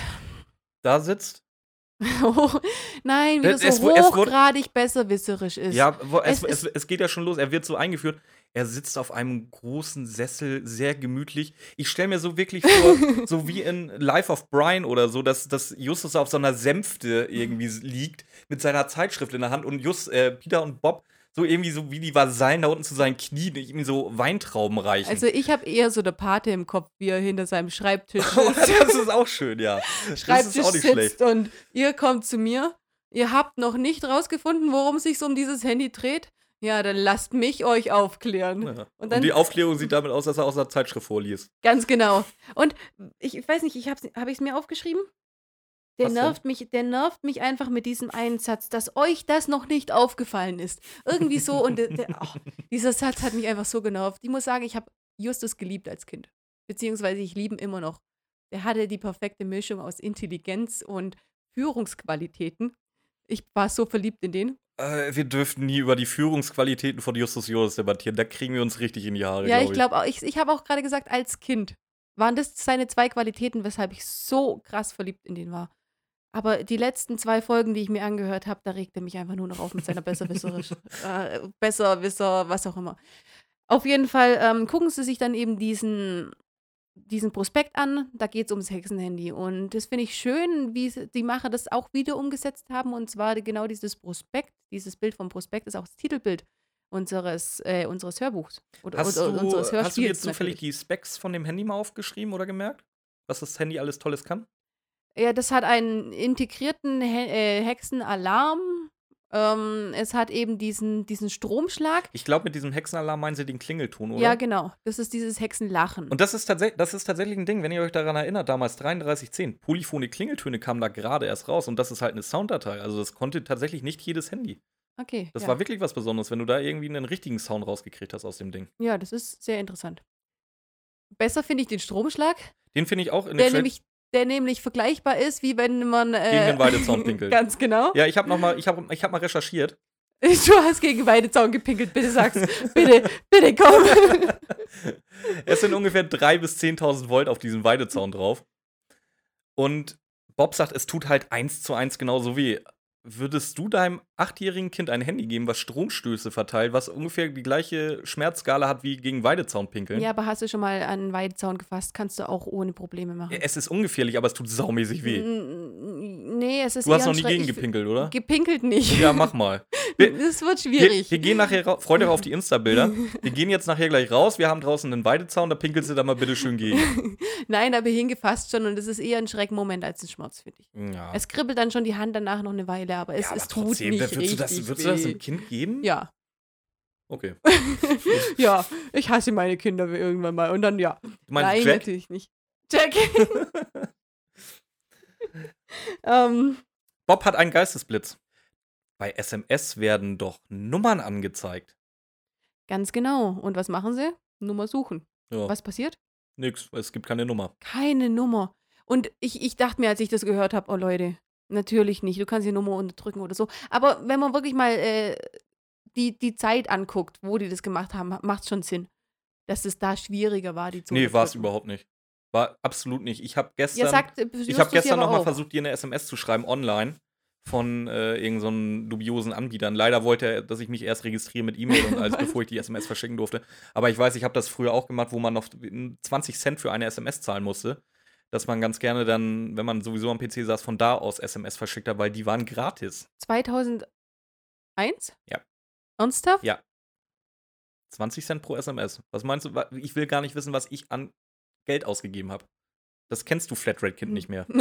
Speaker 2: Da sitzt. (laughs)
Speaker 1: Nein, wieder
Speaker 2: Es- es
Speaker 1: so
Speaker 2: es
Speaker 1: hochgradig besserwisserisch ist.
Speaker 2: Ja, es,
Speaker 1: Es
Speaker 2: es, es, geht ja schon los, er wird so eingeführt. Er sitzt auf einem großen Sessel, sehr gemütlich. Ich stelle mir so wirklich vor, (laughs) so wie in Life of Brian oder so, dass, dass Justus auf so einer Sänfte irgendwie liegt, mit seiner Zeitschrift in der Hand und Just, äh, Peter und Bob so irgendwie so wie die Vasallen da unten zu seinen Knien, ihm so Weintrauben reichen.
Speaker 1: Also ich habe eher so eine Pate im Kopf, wie er hinter seinem Schreibtisch
Speaker 2: Oh, (laughs)
Speaker 1: sitzt.
Speaker 2: das ist auch schön, ja. Das
Speaker 1: Schreibtisch
Speaker 2: ist auch nicht
Speaker 1: sitzt
Speaker 2: schlecht.
Speaker 1: und ihr kommt zu mir. Ihr habt noch nicht rausgefunden, worum es sich so um dieses Handy dreht. Ja, dann lasst mich euch aufklären.
Speaker 2: Ja.
Speaker 1: Und
Speaker 2: Und,
Speaker 1: dann-
Speaker 2: die Aufklärung sieht damit aus, dass er aus einer Zeitschrift vorliest.
Speaker 1: Ganz genau. Und ich, ich weiß nicht, ich habe hab ich es mir aufgeschrieben? Der
Speaker 2: Was denn?
Speaker 1: nervt, mich, der nervt mich einfach mit diesem einen Satz, dass euch das noch nicht aufgefallen ist. Irgendwie so. Und der, der, oh, dieser Satz hat mich einfach so genervt. Ich muss sagen, ich habe Justus geliebt als Kind. Beziehungsweise ich liebe ihn immer noch. Der hatte die perfekte Mischung aus Intelligenz und Führungsqualitäten. Ich war so verliebt in den.
Speaker 2: Äh, wir dürften nie über die Führungsqualitäten von Justus Jonas debattieren. Da kriegen wir uns richtig in die Haare.
Speaker 1: Ja, ich glaube auch, ich, ich habe auch gerade gesagt, als Kind waren das seine zwei Qualitäten, weshalb ich so krass verliebt in den war. Aber die letzten zwei Folgen, die ich mir angehört habe, da regt er mich einfach nur noch auf mit seiner Besserwisserisch, (laughs) äh, Besserwisser, was auch immer. Auf jeden Fall ähm, gucken sie sich dann eben diesen, diesen Prospekt an. Da geht es ums Hexenhandy. Und das finde ich schön, wie die Macher das auch wieder umgesetzt haben. Und zwar genau dieses Prospekt, dieses Bild vom Prospekt ist auch das Titelbild unseres, äh, unseres Hörbuchs. Oder,
Speaker 2: Hast,
Speaker 1: oder
Speaker 2: du,
Speaker 1: unseres
Speaker 2: hast du jetzt zufällig
Speaker 1: natürlich.
Speaker 2: die Specs von dem Handy mal aufgeschrieben oder gemerkt? Was das Handy alles Tolles kann?
Speaker 1: Ja, das hat einen integrierten He äh, Hexenalarm. Ähm, es hat eben diesen, diesen Stromschlag.
Speaker 2: Ich glaube, mit diesem Hexenalarm meinen sie den Klingelton, oder?
Speaker 1: Ja, genau. Das ist dieses Hexenlachen.
Speaker 2: Und das ist, tatsächlich, das ist tatsächlich ein Ding, wenn ihr euch daran erinnert, damals 3310, polyphone Klingeltöne kamen da gerade erst raus und das ist halt eine Sounddatei. Also das konnte tatsächlich nicht jedes Handy.
Speaker 1: okay.
Speaker 2: Das
Speaker 1: ja.
Speaker 2: war wirklich was Besonderes, wenn du da irgendwie einen richtigen Sound rausgekriegt hast aus dem Ding.
Speaker 1: ja, das ist sehr interessant. Besser finde ich den Stromschlag,
Speaker 2: Den finde ich auch in
Speaker 1: der nämlich, der nämlich vergleichbar ist, wie wenn man. Äh,
Speaker 2: Gegen den Weidezaun (laughs) pinkelt.
Speaker 1: Ganz genau.
Speaker 2: Ja, ich habe noch mal, ich habe ich hab mal recherchiert. (laughs)
Speaker 1: Du hast gegen Weidezaun gepinkelt, bitte sag's. bitte, bitte komm. (laughs)
Speaker 2: Es sind ungefähr 3.000 bis 10.000 Volt auf diesem Weidezaun drauf. Und Bob sagt, es tut halt eins zu eins genauso weh. Würdest du deinem achtjährigen Kind ein Handy geben, was Stromstöße verteilt, was ungefähr die gleiche Schmerzskala hat wie gegen Weidezaun pinkeln?
Speaker 1: ja, aber hast du schon mal einen Weidezaun gefasst, kannst du auch ohne Probleme machen.
Speaker 2: Es ist ungefährlich, aber es tut saumäßig weh.
Speaker 1: Nee, es ist
Speaker 2: Du hast noch nie gegen gepinkelt, oder?
Speaker 1: Gepinkelt nicht.
Speaker 2: Ja, mach mal. (laughs) Wir,
Speaker 1: Das wird
Speaker 2: wir,
Speaker 1: schwierig.
Speaker 2: wir gehen nachher, ra- freut euch auf die Insta-Bilder. (laughs) Wir gehen jetzt nachher gleich raus. Wir haben draußen einen Weidezaun, da pinkelst du da mal bitte schön gegen. (laughs)
Speaker 1: Nein, aber hingefasst schon und es ist eher ein Schreckmoment als ein Schmerz, finde ich.
Speaker 2: Ja.
Speaker 1: Es kribbelt dann schon die Hand danach noch eine Weile, aber es,
Speaker 2: ja,
Speaker 1: es
Speaker 2: aber
Speaker 1: tut
Speaker 2: trotzdem,
Speaker 1: nicht
Speaker 2: würdest du
Speaker 1: richtig
Speaker 2: das, würdest du das einem Kind geben?
Speaker 1: Ja.
Speaker 2: Okay. (laughs)
Speaker 1: ja, ich hasse meine Kinder irgendwann mal und dann ja. Nein,
Speaker 2: Jack?
Speaker 1: natürlich nicht. Jack. (laughs) ähm,
Speaker 2: Bob hat einen Geistesblitz. Bei SMS werden doch Nummern angezeigt.
Speaker 1: ganz genau. Und was machen sie? Nummer suchen.
Speaker 2: Ja,
Speaker 1: Was passiert?
Speaker 2: nix, es gibt keine Nummer.
Speaker 1: Keine Nummer. Und ich, ich dachte mir, als ich das gehört habe, oh Leute, natürlich nicht. Du kannst die Nummer unterdrücken oder so. Aber wenn man wirklich mal äh, die, die Zeit anguckt, wo die das gemacht haben, macht es schon Sinn. Dass es da schwieriger war, die zu
Speaker 2: Nee, war es überhaupt nicht. War absolut nicht. Ich habe gestern,
Speaker 1: Ja, sagt,
Speaker 2: ich hab gestern noch mal versucht, dir eine SMS zu schreiben online von äh, irgendeinem so dubiosen Anbietern. Leider wollte er, dass ich mich erst registriere mit E-Mail und (laughs) alles, bevor ich die SMS verschicken durfte. Aber ich weiß, ich habe das früher auch gemacht, wo man noch 20 Cent für eine SMS zahlen musste. Dass man ganz gerne dann, wenn man sowieso am PC saß, von da aus SMS verschickt hat, weil die waren gratis.
Speaker 1: 2001?
Speaker 2: Ja.
Speaker 1: Ernsthaft?
Speaker 2: Ja. 20 Cent pro SMS. Was meinst du? Ich will gar nicht wissen, was ich an Geld ausgegeben habe. Das kennst du Flatrate-Kind nicht mehr. (laughs)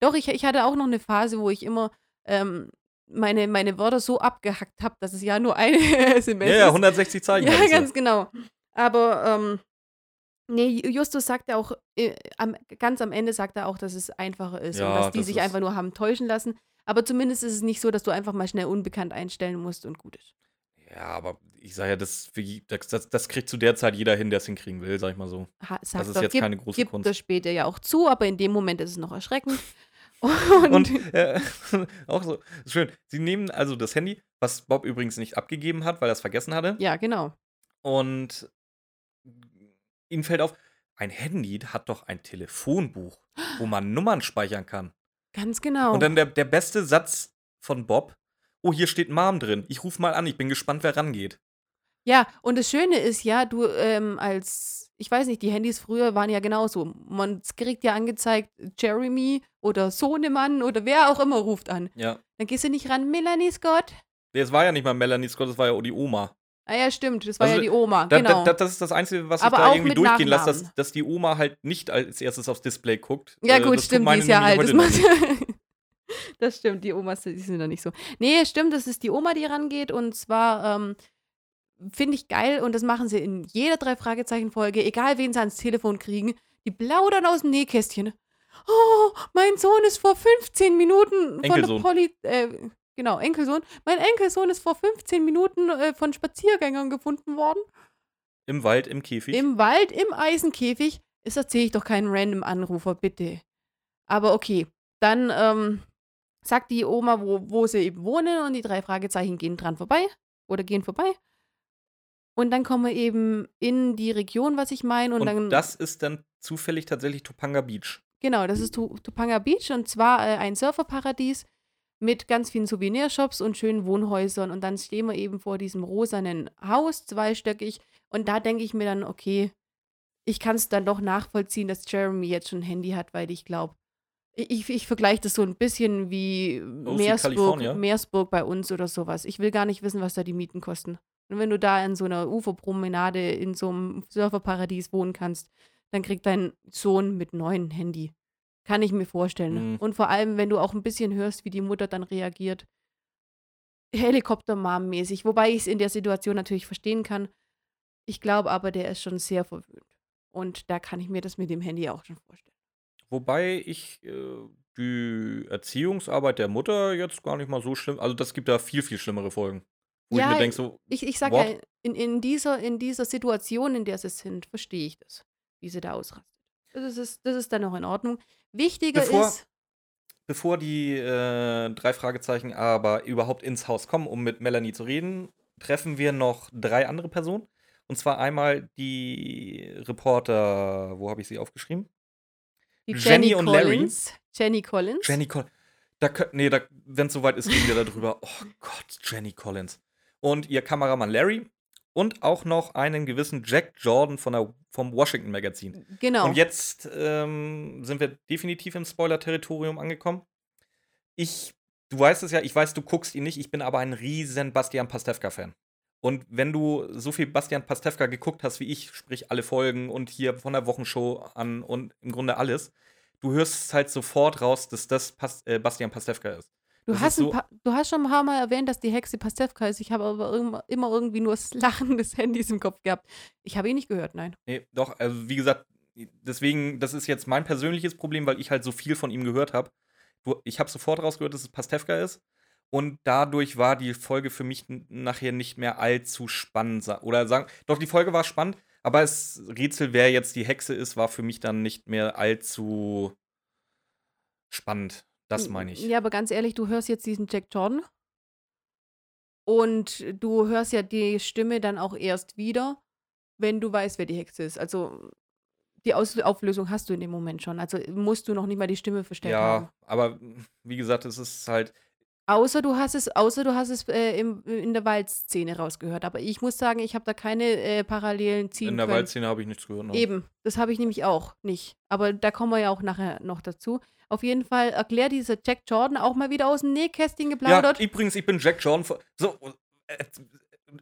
Speaker 1: Doch, ich, ich hatte auch noch eine Phase, wo ich immer ähm, meine, meine Wörter so abgehackt habe, dass es ja nur eine (laughs) SMS
Speaker 2: Ja, ja,
Speaker 1: ist.
Speaker 2: 160 Zeichen.
Speaker 1: Ja, ganz genau. Aber ähm, nee, Justus sagt ja auch, äh, am, ganz am Ende sagt er auch, dass es einfacher ist
Speaker 2: Ja,
Speaker 1: und dass die
Speaker 2: das
Speaker 1: sich einfach nur haben täuschen lassen. Aber zumindest ist es nicht so, dass du einfach mal schnell unbekannt einstellen musst und gut ist.
Speaker 2: Ja, aber ich sage ja, das, das, das, das kriegt zu der Zeit jeder hin, der es hinkriegen will, sag ich mal so.
Speaker 1: Ha, sagt
Speaker 2: ist jetzt
Speaker 1: gibt,
Speaker 2: keine große
Speaker 1: gibt
Speaker 2: Kunst.
Speaker 1: das später ja auch zu, aber in dem Moment ist es noch erschreckend. (laughs) Und,
Speaker 2: Und äh, (laughs) auch so, schön. Sie nehmen also das Handy, was Bob übrigens nicht abgegeben hat, weil er es vergessen hatte.
Speaker 1: ja, genau.
Speaker 2: Und ihnen fällt auf, ein Handy hat doch ein Telefonbuch, wo man Nummern speichern kann.
Speaker 1: Ganz genau.
Speaker 2: Und dann der, der beste Satz von Bob: Oh, hier steht Mom drin. Ich ruf mal an, ich bin gespannt, wer rangeht.
Speaker 1: Ja, und das Schöne ist ja, du ähm, als, ich weiß nicht, die Handys früher waren ja genauso. Man kriegt ja angezeigt, Jeremy oder Sohnemann oder wer auch immer ruft an.
Speaker 2: Ja.
Speaker 1: Dann gehst du nicht ran, Melanie Scott.
Speaker 2: Nee, Es war ja nicht mal Melanie Scott, es war ja die Oma.
Speaker 1: Ah ja, stimmt, das war
Speaker 2: Also,
Speaker 1: ja die Oma,
Speaker 2: Da,
Speaker 1: genau.
Speaker 2: da, das ist das Einzige, was ich
Speaker 1: Aber
Speaker 2: da
Speaker 1: auch
Speaker 2: irgendwie durchgehen lasse, dass, dass die Oma halt nicht als erstes aufs Display guckt.
Speaker 1: ja
Speaker 2: Äh,
Speaker 1: gut,
Speaker 2: das
Speaker 1: stimmt, die ist ja
Speaker 2: nämlich
Speaker 1: alt. Das, macht, (laughs) das stimmt, die Omas, die sind da nicht so. Nee, stimmt, das ist die Oma, die rangeht und zwar ähm, finde ich geil und das machen sie in jeder Drei-Fragezeichen-Folge, egal wen sie ans Telefon kriegen, die plaudern aus dem Nähkästchen. Oh, mein Sohn ist vor 15 Minuten von der
Speaker 2: Enkelsohn.
Speaker 1: Poli... Äh, genau, Enkelsohn. Mein Enkelsohn ist vor 15 Minuten äh, von Spaziergängern gefunden worden.
Speaker 2: Im Wald, im Käfig.
Speaker 1: Im Wald, im Eisenkäfig. Das erzähle ich doch keinen random Anrufer, bitte. Aber okay, dann ähm, sagt die Oma, wo, wo sie eben wohnen und die drei Fragezeichen gehen dran vorbei oder gehen vorbei. Und dann kommen wir eben in die Region, was ich meine. Und,
Speaker 2: und
Speaker 1: dann,
Speaker 2: das ist dann zufällig tatsächlich Topanga Beach.
Speaker 1: genau, das ist Topanga Beach und zwar äh, ein Surferparadies mit ganz vielen Souvenirshops und schönen Wohnhäusern. Und dann stehen wir eben vor diesem rosanen Haus, zweistöckig. Und da denke ich mir dann, okay, ich kann es dann doch nachvollziehen, dass Jeremy jetzt schon ein Handy hat, weil ich glaube, ich, ich, ich vergleiche das so ein bisschen wie Meersburg,
Speaker 2: California?
Speaker 1: Meersburg bei uns oder sowas. Ich will gar nicht wissen, was da die Mieten kosten. Und wenn du da in so einer Uferpromenade in so einem Surferparadies wohnen kannst, dann kriegt dein Sohn mit neuen Handy. Kann ich mir vorstellen.
Speaker 2: Mhm.
Speaker 1: Und vor allem, wenn du auch ein bisschen hörst, wie die Mutter dann reagiert. Helikopter-Mom-mäßig. Wobei ich es in der Situation natürlich verstehen kann. Ich glaube aber, der ist schon sehr verwöhnt. Und da kann ich mir das mit dem Handy auch schon vorstellen.
Speaker 2: Wobei ich äh, die Erziehungsarbeit der Mutter jetzt gar nicht mal so schlimm. Also, das gibt da viel, viel schlimmere Folgen. Wo
Speaker 1: Ja,
Speaker 2: ich mir denke, so,
Speaker 1: Ich, ich sage
Speaker 2: What?
Speaker 1: ja, in, in, dieser, in dieser Situation, in der sie sind, verstehe ich das, wie sie da ausrastet. Das ist, das ist dann noch in Ordnung. Wichtiger
Speaker 2: Bevor-
Speaker 1: ist,
Speaker 2: bevor die äh, drei Fragezeichen aber überhaupt ins Haus kommen, um mit Melanie zu reden, treffen wir noch drei andere Personen. Und zwar einmal die Reporter, wo habe ich sie aufgeschrieben?
Speaker 1: die
Speaker 2: Jenny
Speaker 1: Jenny,
Speaker 2: und Larry.
Speaker 1: Collins. Jenny Collins.
Speaker 2: Jenny Collins. Da nee, da, wenn es soweit ist, reden wir darüber. Oh Gott, Jenny Collins. Und ihr Kameramann Larry und auch noch einen gewissen Jack Jordan von der, vom Washington Magazin.
Speaker 1: Genau.
Speaker 2: Und jetzt ähm, sind wir definitiv im Spoiler-Territorium angekommen. Ich, du weißt es ja, ich weiß, du guckst ihn nicht, ich bin aber ein riesen Bastian Pastewka-Fan. Und wenn du so viel Bastian Pastewka geguckt hast wie ich, sprich alle Folgen und hier von der Wochenshow an und im Grunde alles, du hörst halt sofort raus, dass das Pas äh, Bastian Pastewka ist.
Speaker 1: Du, hast
Speaker 2: so-
Speaker 1: paar, du hast schon ein paar Mal erwähnt, dass die Hexe Pastewka ist. Ich habe aber immer, irgendwie nur das (laughs) Lachen des Handys im Kopf gehabt. Ich habe ihn nicht gehört, nein.
Speaker 2: Nee, doch, also wie gesagt, deswegen, das ist jetzt mein persönliches Problem, weil ich halt so viel von ihm gehört habe. Ich habe sofort rausgehört, dass es Pastewka ist. Und dadurch war die Folge für mich nachher nicht mehr allzu spannend. Oder sagen, doch, die Folge war spannend, aber das Rätsel, wer jetzt die Hexe ist, war für mich dann nicht mehr allzu spannend. Das meine ich.
Speaker 1: Ja, aber ganz ehrlich, du hörst jetzt diesen Jack Jordan und du hörst ja die Stimme dann auch erst wieder, wenn du weißt, wer die Hexe ist. Also die Aus Auflösung hast du in dem Moment schon. Also musst du noch nicht mal die Stimme verstellt haben.
Speaker 2: Ja, aber wie gesagt, es ist halt.
Speaker 1: Außer du hast es, außer du hast es äh, im, in der Waldszene rausgehört. Aber ich muss sagen, ich habe da keine äh, Parallelen ziehen
Speaker 2: In der
Speaker 1: können.
Speaker 2: Waldszene habe ich nichts gehört. ne?
Speaker 1: Eben, das habe ich nämlich auch nicht. Aber da kommen wir ja auch nachher noch dazu. Auf jeden Fall erklärt dieser Jack Jordan auch mal wieder aus dem Nähkästchen
Speaker 2: Ja,
Speaker 1: geplaudert.
Speaker 2: übrigens, ich bin Jack Jordan. So, äh,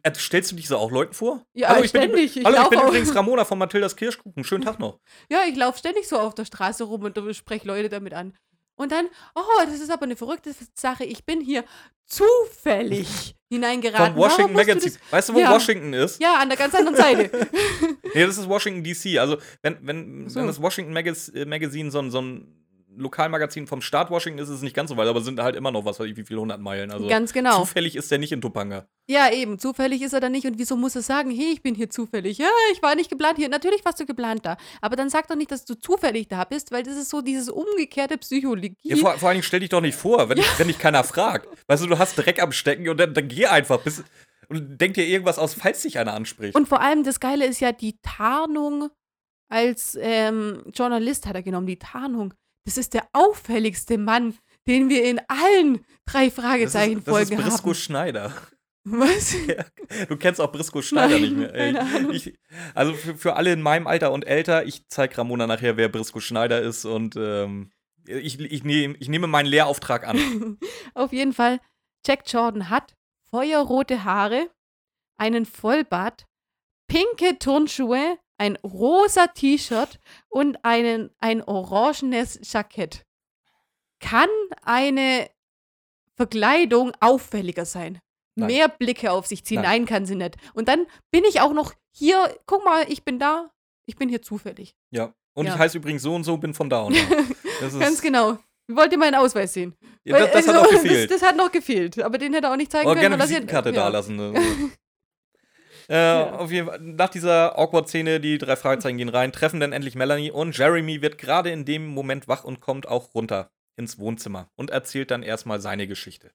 Speaker 2: äh, stellst du dich so auch Leuten vor?
Speaker 1: Ja,
Speaker 2: Hallo, ich bin,
Speaker 1: ständig. Ich
Speaker 2: hallo, ich bin übrigens Ramona von (laughs) Mathildas Kirschkuchen. Schönen Tag noch.
Speaker 1: Ja, ich laufe ständig so auf der Straße rum und spreche Leute damit an. Und dann, oh, das ist aber eine verrückte Sache. Ich bin hier zufällig (laughs) hineingeraten.
Speaker 2: Vom Washington
Speaker 1: musst du
Speaker 2: Magazine. Weißt du, wo
Speaker 1: Ja.
Speaker 2: Washington ist?
Speaker 1: Ja, an der ganz anderen (laughs) Seite.
Speaker 2: Nee, das ist Washington DC. Also, wenn, wenn,
Speaker 1: So.
Speaker 2: wenn das Washington äh, Magazine so ein, so ein Lokalmagazin vom Staat Washington ist, es nicht ganz so weit, aber es sind halt immer noch, was weiß ich, wie viele hundert Meilen. Also,
Speaker 1: ganz genau.
Speaker 2: zufällig ist der nicht in Topanga.
Speaker 1: Ja, eben. Zufällig ist er da nicht. Und wieso muss er sagen, hey, ich bin hier zufällig? Ja, ich war nicht geplant hier. Natürlich warst du geplant da. Aber dann sag doch nicht, dass du zufällig da bist, weil das ist so dieses umgekehrte Psychologie.
Speaker 2: Ja, vor, vor allen Dingen stell dich doch nicht vor, wenn, wenn dich keiner fragt. Weißt du, du hast Dreck am Stecken und dann, dann geh einfach bis, und denk dir irgendwas aus, falls dich einer anspricht.
Speaker 1: Und vor allem das Geile ist ja die Tarnung als ähm, Journalist hat er genommen. Die Tarnung. Das ist der auffälligste Mann, den wir in allen drei
Speaker 2: das ist, das ist Brisco
Speaker 1: haben.
Speaker 2: Schneider.
Speaker 1: Was? (laughs)
Speaker 2: Du kennst auch Brisco Schneider
Speaker 1: Nein,
Speaker 2: nicht mehr. Ey, ich, also für, für alle in meinem Alter und älter, ich zeig Ramona nachher, wer Brisco Schneider ist und ähm, ich, ich, nehm, ich nehme meinen Lehrauftrag an. (laughs)
Speaker 1: Auf jeden Fall, Jack Jordan hat feuerrote Haare, einen Vollbart, pinke Turnschuhe, ein rosa T-Shirt und einen, ein orangenes Jackett. Kann eine Verkleidung auffälliger sein?
Speaker 2: Nein.
Speaker 1: Mehr Blicke auf sich ziehen?
Speaker 2: Nein.
Speaker 1: Nein, kann sie nicht. Und dann bin ich auch noch hier, guck mal, ich bin da, ich bin hier zufällig.
Speaker 2: Ja. Und
Speaker 1: Ja.
Speaker 2: ich heiße übrigens so und so, bin von da und da. (laughs)
Speaker 1: Ganz genau. Wollt ihr meinen Ausweis sehen?
Speaker 2: Ja, das, das
Speaker 1: Weil,
Speaker 2: hat
Speaker 1: also, (laughs)
Speaker 2: gefehlt.
Speaker 1: Das, das hat noch gefehlt. Aber den hätte er auch nicht zeigen
Speaker 2: Oh,
Speaker 1: können.
Speaker 2: gerne
Speaker 1: weil
Speaker 2: Visitenkarte
Speaker 1: ja.
Speaker 2: da lassen. ne? (laughs) äh, Auf jeden Fall, nach dieser Awkward-Szene, die drei Fragezeichen gehen rein, treffen dann endlich Melanie und Jeremy wird gerade in dem Moment wach und kommt auch runter ins Wohnzimmer und erzählt dann erstmal seine Geschichte.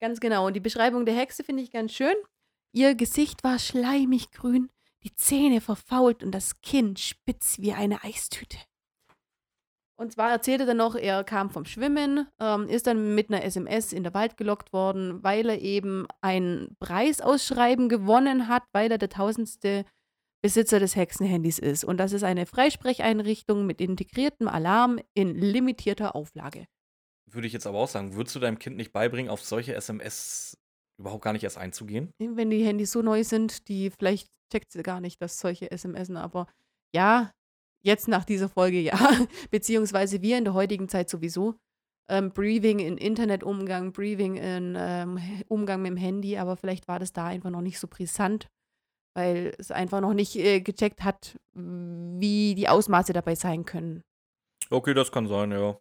Speaker 1: Ganz genau. Und die Beschreibung der Hexe finde ich ganz schön. Ihr Gesicht war schleimig grün, die Zähne verfault und das Kinn spitz wie eine Eistüte. Und zwar erzählte er noch, er kam vom Schwimmen, ähm, ist dann mit einer SMS in der Wald gelockt worden, weil er eben ein Preisausschreiben gewonnen hat, weil er der tausendste Besitzer des Hexenhandys ist. Und das ist eine Freisprecheinrichtung mit integriertem Alarm in limitierter Auflage.
Speaker 2: Würde ich jetzt aber auch sagen, würdest du deinem Kind nicht beibringen, auf solche SMS überhaupt gar nicht erst einzugehen?
Speaker 1: wenn die Handys so neu sind, die vielleicht checkt sie gar nicht, dass solche SMSen, aber ja, jetzt nach dieser Folge ja, (laughs) beziehungsweise wir in der heutigen Zeit sowieso. Ähm, Breathing in Internetumgang, Breathing in ähm, Umgang mit dem Handy, aber vielleicht war das da einfach noch nicht so brisant, weil es einfach noch nicht äh, gecheckt hat, wie die Ausmaße dabei sein können.
Speaker 2: Okay, das kann sein, ja.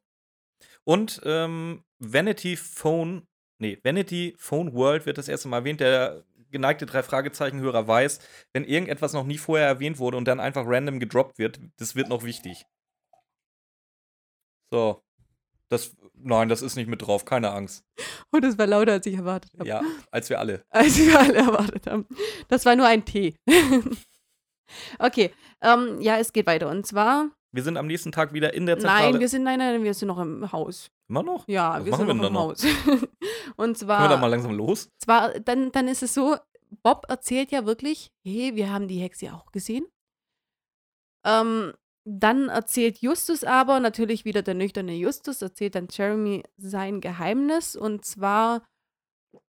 Speaker 2: Und ähm, Vanity Phone, nee, Vanity Phone World wird das erste Mal erwähnt. Der geneigte drei Fragezeichen-Hörer weiß, wenn irgendetwas noch nie vorher erwähnt wurde und dann einfach random gedroppt wird, das wird noch wichtig. So. Das, nein, das ist nicht mit drauf, keine Angst.
Speaker 1: Und das war lauter, als ich erwartet habe.
Speaker 2: Ja, als wir alle. (laughs)
Speaker 1: als wir alle erwartet haben. Das war nur ein Tee. (laughs) okay, ähm, ja, es geht weiter. Und zwar,
Speaker 2: Wir sind am nächsten Tag wieder in der Zentrale.
Speaker 1: nein, wir sind, nein, nein, wir sind noch im Haus.
Speaker 2: Immer noch?
Speaker 1: Ja,
Speaker 2: Was
Speaker 1: wir sind
Speaker 2: wir
Speaker 1: noch im
Speaker 2: noch?
Speaker 1: Haus. (laughs) Und
Speaker 2: Können wir da
Speaker 1: zwar,
Speaker 2: mal langsam los?
Speaker 1: zwar dann, dann ist es so, Bob erzählt ja wirklich, hey, wir haben die Hexe auch gesehen. Ähm, dann erzählt Justus aber, natürlich wieder der nüchterne Justus, erzählt dann Jeremy sein Geheimnis. Und zwar,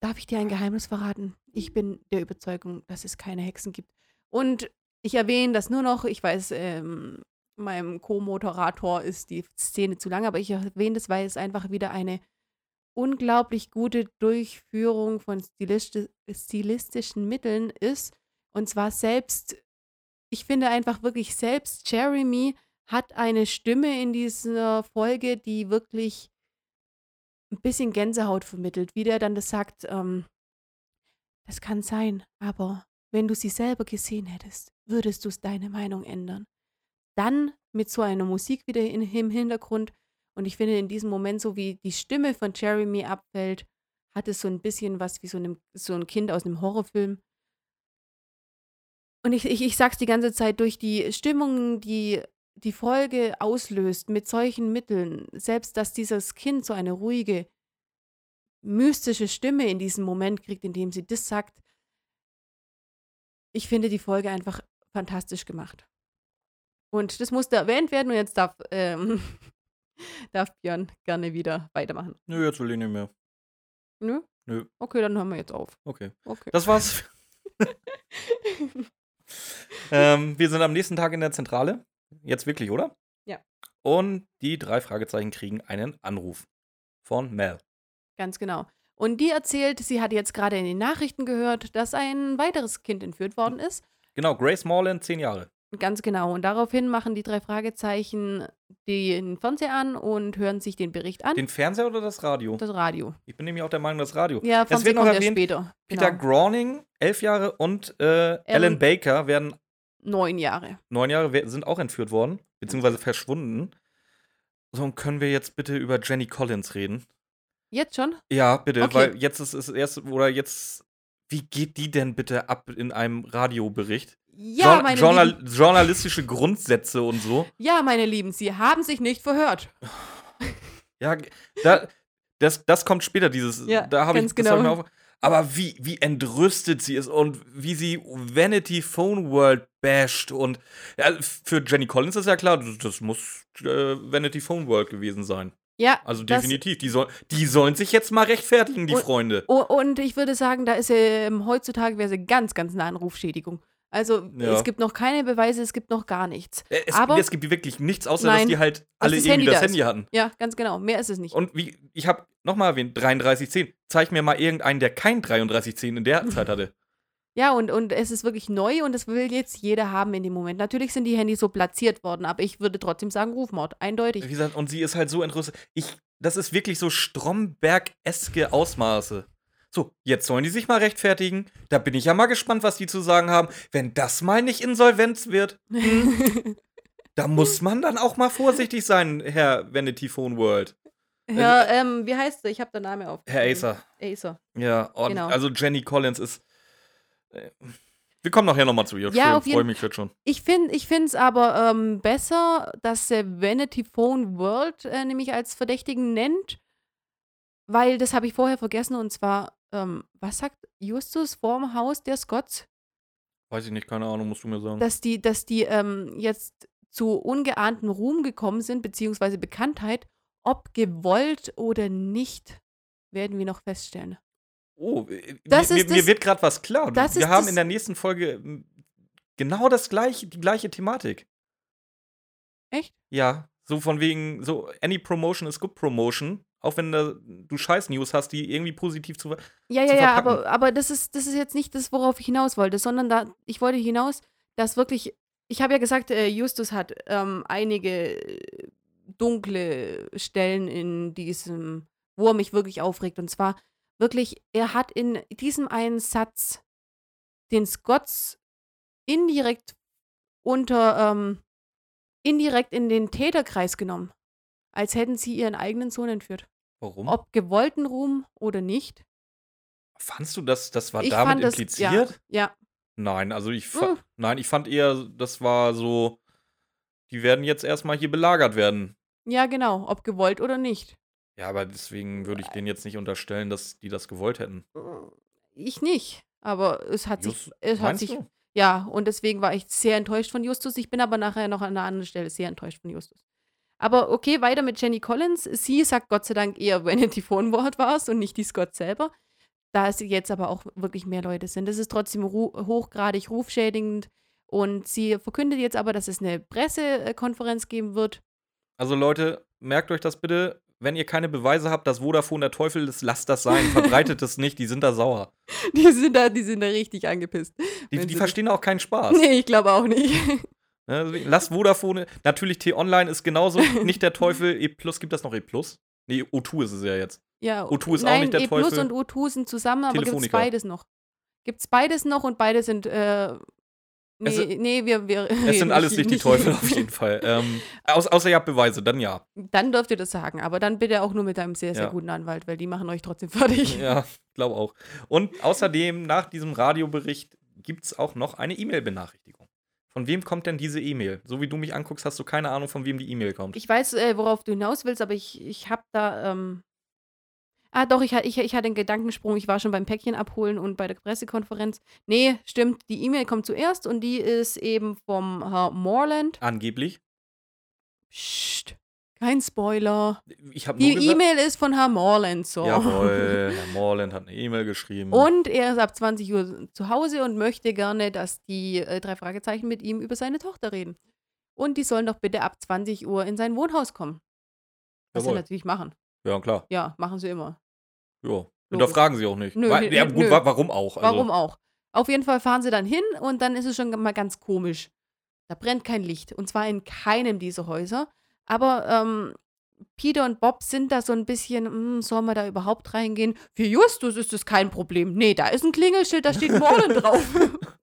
Speaker 1: darf ich dir ein Geheimnis verraten? Ich bin der Überzeugung, dass es keine Hexen gibt. Und ich erwähne das nur noch, ich weiß, ähm, meinem Co-Moderator ist die Szene zu lang, aber ich erwähne das, weil es einfach wieder eine unglaublich gute Durchführung von stilisti stilistischen Mitteln ist. Und zwar selbst, ich finde einfach wirklich selbst, Jeremy hat eine Stimme in dieser Folge, die wirklich ein bisschen Gänsehaut vermittelt, wie der dann das sagt, ähm, das kann sein, aber wenn du sie selber gesehen hättest, würdest du deine Meinung ändern. Dann mit so einer Musik wieder in, im Hintergrund und ich finde, in diesem Moment, so wie die Stimme von Jeremy abfällt, hat es so ein bisschen was wie so, einem, so ein Kind aus einem Horrorfilm. Und ich, ich, ich sag's die ganze Zeit, durch die Stimmung, die die Folge auslöst, mit solchen Mitteln, selbst dass dieses Kind so eine ruhige, mystische Stimme in diesem Moment kriegt, in dem sie das sagt, ich finde die Folge einfach fantastisch gemacht. Und das musste erwähnt werden und jetzt darf, ähm, (laughs) darf Björn gerne wieder weitermachen.
Speaker 2: Nö, jetzt will ich nicht mehr.
Speaker 1: Nö?
Speaker 2: Nö.
Speaker 1: Okay, dann hören wir jetzt auf.
Speaker 2: Okay.
Speaker 1: Okay.
Speaker 2: Das war's. (laughs) ähm, wir sind am nächsten Tag in der Zentrale. Jetzt wirklich, oder?
Speaker 1: Ja.
Speaker 2: Und die drei Fragezeichen kriegen einen Anruf von Mel.
Speaker 1: Ganz genau. Und die erzählt, sie hat jetzt gerade in den Nachrichten gehört, dass ein weiteres Kind entführt worden ist.
Speaker 2: Genau, Grace Morland, zehn Jahre.
Speaker 1: Ganz genau. Und daraufhin machen die drei Fragezeichen den Fernseher an und hören sich den Bericht an.
Speaker 2: Den Fernseher oder das Radio?
Speaker 1: das Radio.
Speaker 2: Ich bin nämlich auch der Meinung, das Radio.
Speaker 1: Ja, Fernseher
Speaker 2: wird noch erwähnt,
Speaker 1: später.
Speaker 2: Peter
Speaker 1: Genau.
Speaker 2: Groening, elf Jahre, und äh, Alan Baker werden
Speaker 1: Neun Jahre.
Speaker 2: neun Jahre, sind auch entführt worden, beziehungsweise verschwunden. So, können wir jetzt bitte über Jenny Collins reden?
Speaker 1: Jetzt schon?
Speaker 2: Ja, bitte,
Speaker 1: Okay.
Speaker 2: weil jetzt ist es erst, oder jetzt, wie geht die denn bitte ab in einem Radiobericht?
Speaker 1: Ja, meine
Speaker 2: Journal
Speaker 1: Lieben.
Speaker 2: journalistische Grundsätze und so.
Speaker 1: Ja, meine Lieben, Sie haben sich nicht verhört. (laughs)
Speaker 2: Ja, da, das, das kommt später, dieses,
Speaker 1: Ja,
Speaker 2: da habe ich, das hab ich
Speaker 1: genau.
Speaker 2: mir auf, Aber wie, wie entrüstet sie ist und wie sie Vanity Phone World basht. Und ja, für Jenny Collins ist ja klar, das, muss äh, Vanity Phone World gewesen sein.
Speaker 1: Ja.
Speaker 2: Also definitiv. Die, soll, die sollen sich jetzt mal rechtfertigen, die
Speaker 1: Und-
Speaker 2: Freunde.
Speaker 1: Und ich würde sagen, da ist ähm, heutzutage wäre sie ganz, ganz nah an Rufschädigung. Also
Speaker 2: Ja.
Speaker 1: es gibt noch keine Beweise, es gibt noch gar nichts.
Speaker 2: Äh, Es,
Speaker 1: aber-
Speaker 2: es gibt wirklich nichts, außer dass
Speaker 1: Nein,
Speaker 2: die halt alle irgendwie
Speaker 1: Handy
Speaker 2: das
Speaker 1: da
Speaker 2: Handy
Speaker 1: ist.
Speaker 2: hatten.
Speaker 1: Ja, ganz genau. Mehr ist es nicht.
Speaker 2: Und wie, ich habe nochmal erwähnt, 3310. Zeig mir mal irgendeinen, der kein 3310 in der Zeit hatte. (laughs)
Speaker 1: Ja, und, und es ist wirklich neu und das will jetzt jeder haben in dem Moment. Natürlich sind die Handys so platziert worden, aber ich würde trotzdem sagen Rufmord. Eindeutig.
Speaker 2: Wie gesagt, und sie ist halt so entrüstet. Ich, das ist wirklich so Stromberg-eske Ausmaße. So, jetzt sollen die sich mal rechtfertigen. Da bin ich ja mal gespannt, was die zu sagen haben. Wenn das mal nicht Insolvenz wird, da (laughs) muss man dann auch mal vorsichtig sein, Herr Vanity Phone World.
Speaker 1: ja, ähm, wie heißt sie? Ich habe den Namen auf.
Speaker 2: Herr Acer.
Speaker 1: Acer.
Speaker 2: Ja, und
Speaker 1: Genau.
Speaker 2: also Jenny Collins ist. äh, Wir kommen nachher nochmal zu ihr.
Speaker 1: Ja, jeden-
Speaker 2: freue mich jetzt schon.
Speaker 1: Ich finde ich es aber ähm, besser, dass der Vanity Phone World äh, nämlich als Verdächtigen nennt, weil das habe ich vorher vergessen und zwar, ähm, was sagt Justus vorm Haus der Scots?
Speaker 2: Weiß ich nicht, keine Ahnung, musst du mir sagen.
Speaker 1: dass die, dass die ähm, jetzt zu ungeahnten Ruhm gekommen sind, beziehungsweise Bekanntheit, ob gewollt oder nicht, werden wir noch feststellen.
Speaker 2: Oh,
Speaker 1: Das
Speaker 2: mir,
Speaker 1: ist
Speaker 2: mir, mir wird gerade was klar. Wir haben in der nächsten Folge m, genau das gleiche, die gleiche Thematik.
Speaker 1: Echt?
Speaker 2: Ja, so von wegen, so any promotion is good promotion. Auch wenn da, du scheiß News hast, die irgendwie positiv zu.
Speaker 1: Ja,
Speaker 2: Zu
Speaker 1: ja, ja,
Speaker 2: verpacken.
Speaker 1: aber, aber das, ist, das ist jetzt nicht das, worauf ich hinaus wollte, sondern da, ich wollte hinaus, dass wirklich, ich habe ja gesagt, äh, Justus hat ähm, einige äh, dunkle Stellen in diesem, wo er mich wirklich aufregt. Und zwar wirklich, er hat in diesem einen Satz den Scots indirekt unter, ähm, indirekt in den Täterkreis genommen. Als hätten sie ihren eigenen Sohn entführt.
Speaker 2: Warum?
Speaker 1: Ob gewollten Ruhm oder nicht.
Speaker 2: Fandst du das, das war
Speaker 1: ich
Speaker 2: damit
Speaker 1: das,
Speaker 2: impliziert?
Speaker 1: Ja, ja.
Speaker 2: Nein, also ich,
Speaker 1: Mm.
Speaker 2: nein, ich fand eher, das war so, die werden jetzt erstmal hier belagert werden.
Speaker 1: Ja, genau, ob gewollt oder nicht.
Speaker 2: Ja, aber deswegen würde ich denen jetzt nicht unterstellen, dass die das gewollt hätten.
Speaker 1: Ich nicht, aber es hat sich,
Speaker 2: Just-
Speaker 1: es hat sich,
Speaker 2: du?
Speaker 1: ja, und deswegen war ich sehr enttäuscht von Justus. Ich bin aber nachher noch an einer anderen Stelle sehr enttäuscht von Justus. Aber okay, weiter mit Jenny Collins. Sie sagt Gott sei Dank eher, (laughs) wenn die Phone-Wort war und nicht die Scott selber. Da es jetzt aber auch wirklich mehr Leute sind. Das ist trotzdem ru hochgradig rufschädigend. Und sie verkündet jetzt aber, dass es eine Pressekonferenz geben wird.
Speaker 2: Also Leute, merkt euch das bitte. Wenn ihr keine Beweise habt, dass Vodafone der Teufel ist, lasst das sein. Verbreitet es nicht, die sind da sauer. (laughs)
Speaker 1: Die sind da, die sind da richtig angepisst.
Speaker 2: Die, die verstehen auch keinen Spaß.
Speaker 1: Nee, ich glaube auch nicht. (laughs)
Speaker 2: Ne, deswegen Lasst Vodafone. Natürlich, T-Online ist genauso (laughs) nicht der Teufel. E Plus, gibt das noch E Plus? Nee, O2 ist es ja jetzt.
Speaker 1: Ja,
Speaker 2: O2 ist auch
Speaker 1: nein,
Speaker 2: nicht der
Speaker 1: E Plus
Speaker 2: Teufel.
Speaker 1: und O2 sind zusammen, aber gibt es beides noch. Gibt es beides noch und beide sind, äh, nee,
Speaker 2: Es
Speaker 1: nee, wir, wir
Speaker 2: Es sind (laughs) alles nicht die Teufel (laughs) auf jeden Fall. Ähm, aus, außer ihr habt Beweise, dann ja.
Speaker 1: Dann dürft ihr das sagen, aber dann bitte auch nur mit einem sehr, sehr
Speaker 2: Ja.
Speaker 1: guten Anwalt, weil die machen euch trotzdem fertig.
Speaker 2: Ja, glaube auch. Und außerdem, nach diesem Radiobericht, gibt es auch noch eine E-Mail-Benachrichtigung. Von wem kommt denn diese E-Mail? So wie du mich anguckst, hast du keine Ahnung, von wem die E-Mail kommt.
Speaker 1: Ich weiß, äh, worauf du hinaus willst, aber ich, ich habe da, ähm Ah, doch, ich, ich, ich hatte einen Gedankensprung. Ich war schon beim Päckchen abholen und bei der Pressekonferenz. Nee, stimmt, die E-Mail kommt zuerst und die ist eben vom Herr Morland.
Speaker 2: Angeblich.
Speaker 1: Psst, kein Spoiler.
Speaker 2: Ich nur
Speaker 1: Die. E-Mail ist von Herr Morland, so.
Speaker 2: Jawohl, (laughs) Herr Morland hat eine E-Mail geschrieben.
Speaker 1: Und er ist ab 20 Uhr zu Hause und möchte gerne, dass die äh, drei Fragezeichen mit ihm über seine Tochter reden. Und die sollen doch bitte ab 20 Uhr in sein Wohnhaus kommen. Was sie
Speaker 2: Jawohl.
Speaker 1: natürlich machen.
Speaker 2: Ja, klar.
Speaker 1: Ja, machen sie immer.
Speaker 2: Ja. Hinterfragen sie auch nicht.
Speaker 1: Nö,
Speaker 2: Wa- ja, gut,
Speaker 1: nö.
Speaker 2: wa warum auch? Also,
Speaker 1: Warum auch? Auf jeden Fall fahren sie dann hin und dann ist es schon mal ganz komisch. Da brennt kein Licht. Und zwar in keinem dieser Häuser. Aber ähm, Peter und Bob sind da so ein bisschen, hm, sollen wir da überhaupt reingehen? Für Justus ist das kein Problem. Nee, da ist ein Klingelschild, da steht Morland (laughs) drauf. (laughs)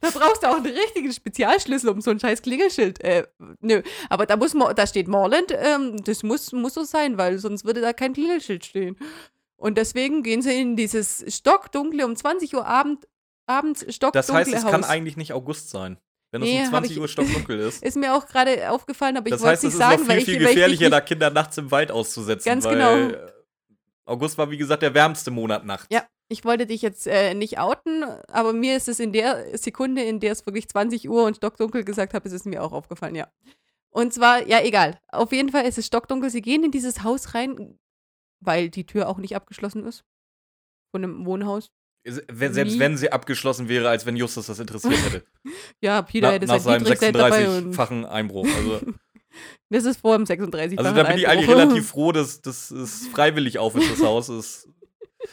Speaker 1: Da brauchst du auch einen richtigen Spezialschlüssel um so ein scheiß Klingelschild. Äh, nö. Aber da muss da steht Morland, ähm, das muss, muss so sein, weil sonst würde da kein Klingelschild stehen. Und deswegen gehen sie in dieses stockdunkle, um 20 Uhr Abend, abends stockdunkle
Speaker 2: Das heißt, es
Speaker 1: Haus.
Speaker 2: kann eigentlich nicht August sein. Wenn es
Speaker 1: Nee,
Speaker 2: um
Speaker 1: hab
Speaker 2: 20
Speaker 1: ich-
Speaker 2: Uhr stockdunkel ist. (laughs)
Speaker 1: ist mir auch gerade aufgefallen, aber ich
Speaker 2: Das
Speaker 1: wollte es
Speaker 2: es
Speaker 1: nicht
Speaker 2: ist
Speaker 1: sagen, weil
Speaker 2: viel,
Speaker 1: ich,
Speaker 2: viel
Speaker 1: ich dich
Speaker 2: gefährlicher, (laughs) da Kinder nachts im Wald auszusetzen.
Speaker 1: Ganz
Speaker 2: weil
Speaker 1: genau.
Speaker 2: August war, wie gesagt, der wärmste Monat nachts.
Speaker 1: Ja. Ich wollte dich jetzt äh, nicht outen, aber mir ist es in der Sekunde, in der es wirklich 20 Uhr und stockdunkel gesagt habe, ist es mir auch aufgefallen, ja. Und zwar, ja, egal. Auf jeden Fall ist es stockdunkel. Sie gehen in dieses Haus rein, weil die Tür auch nicht abgeschlossen ist. Von einem Wohnhaus.
Speaker 2: Selbst wenn sie abgeschlossen wäre, als wenn Justus das interessiert hätte. (laughs)
Speaker 1: Ja, Peter
Speaker 2: Na,
Speaker 1: hätte
Speaker 2: nach
Speaker 1: sein
Speaker 2: seinem
Speaker 1: Dietrich dabei und
Speaker 2: 36-fachen Einbruch. Also, (laughs)
Speaker 1: das ist vor dem 36
Speaker 2: also da bin ich eigentlich relativ (laughs) froh, dass, dass es freiwillig auf ist, das Haus. Es,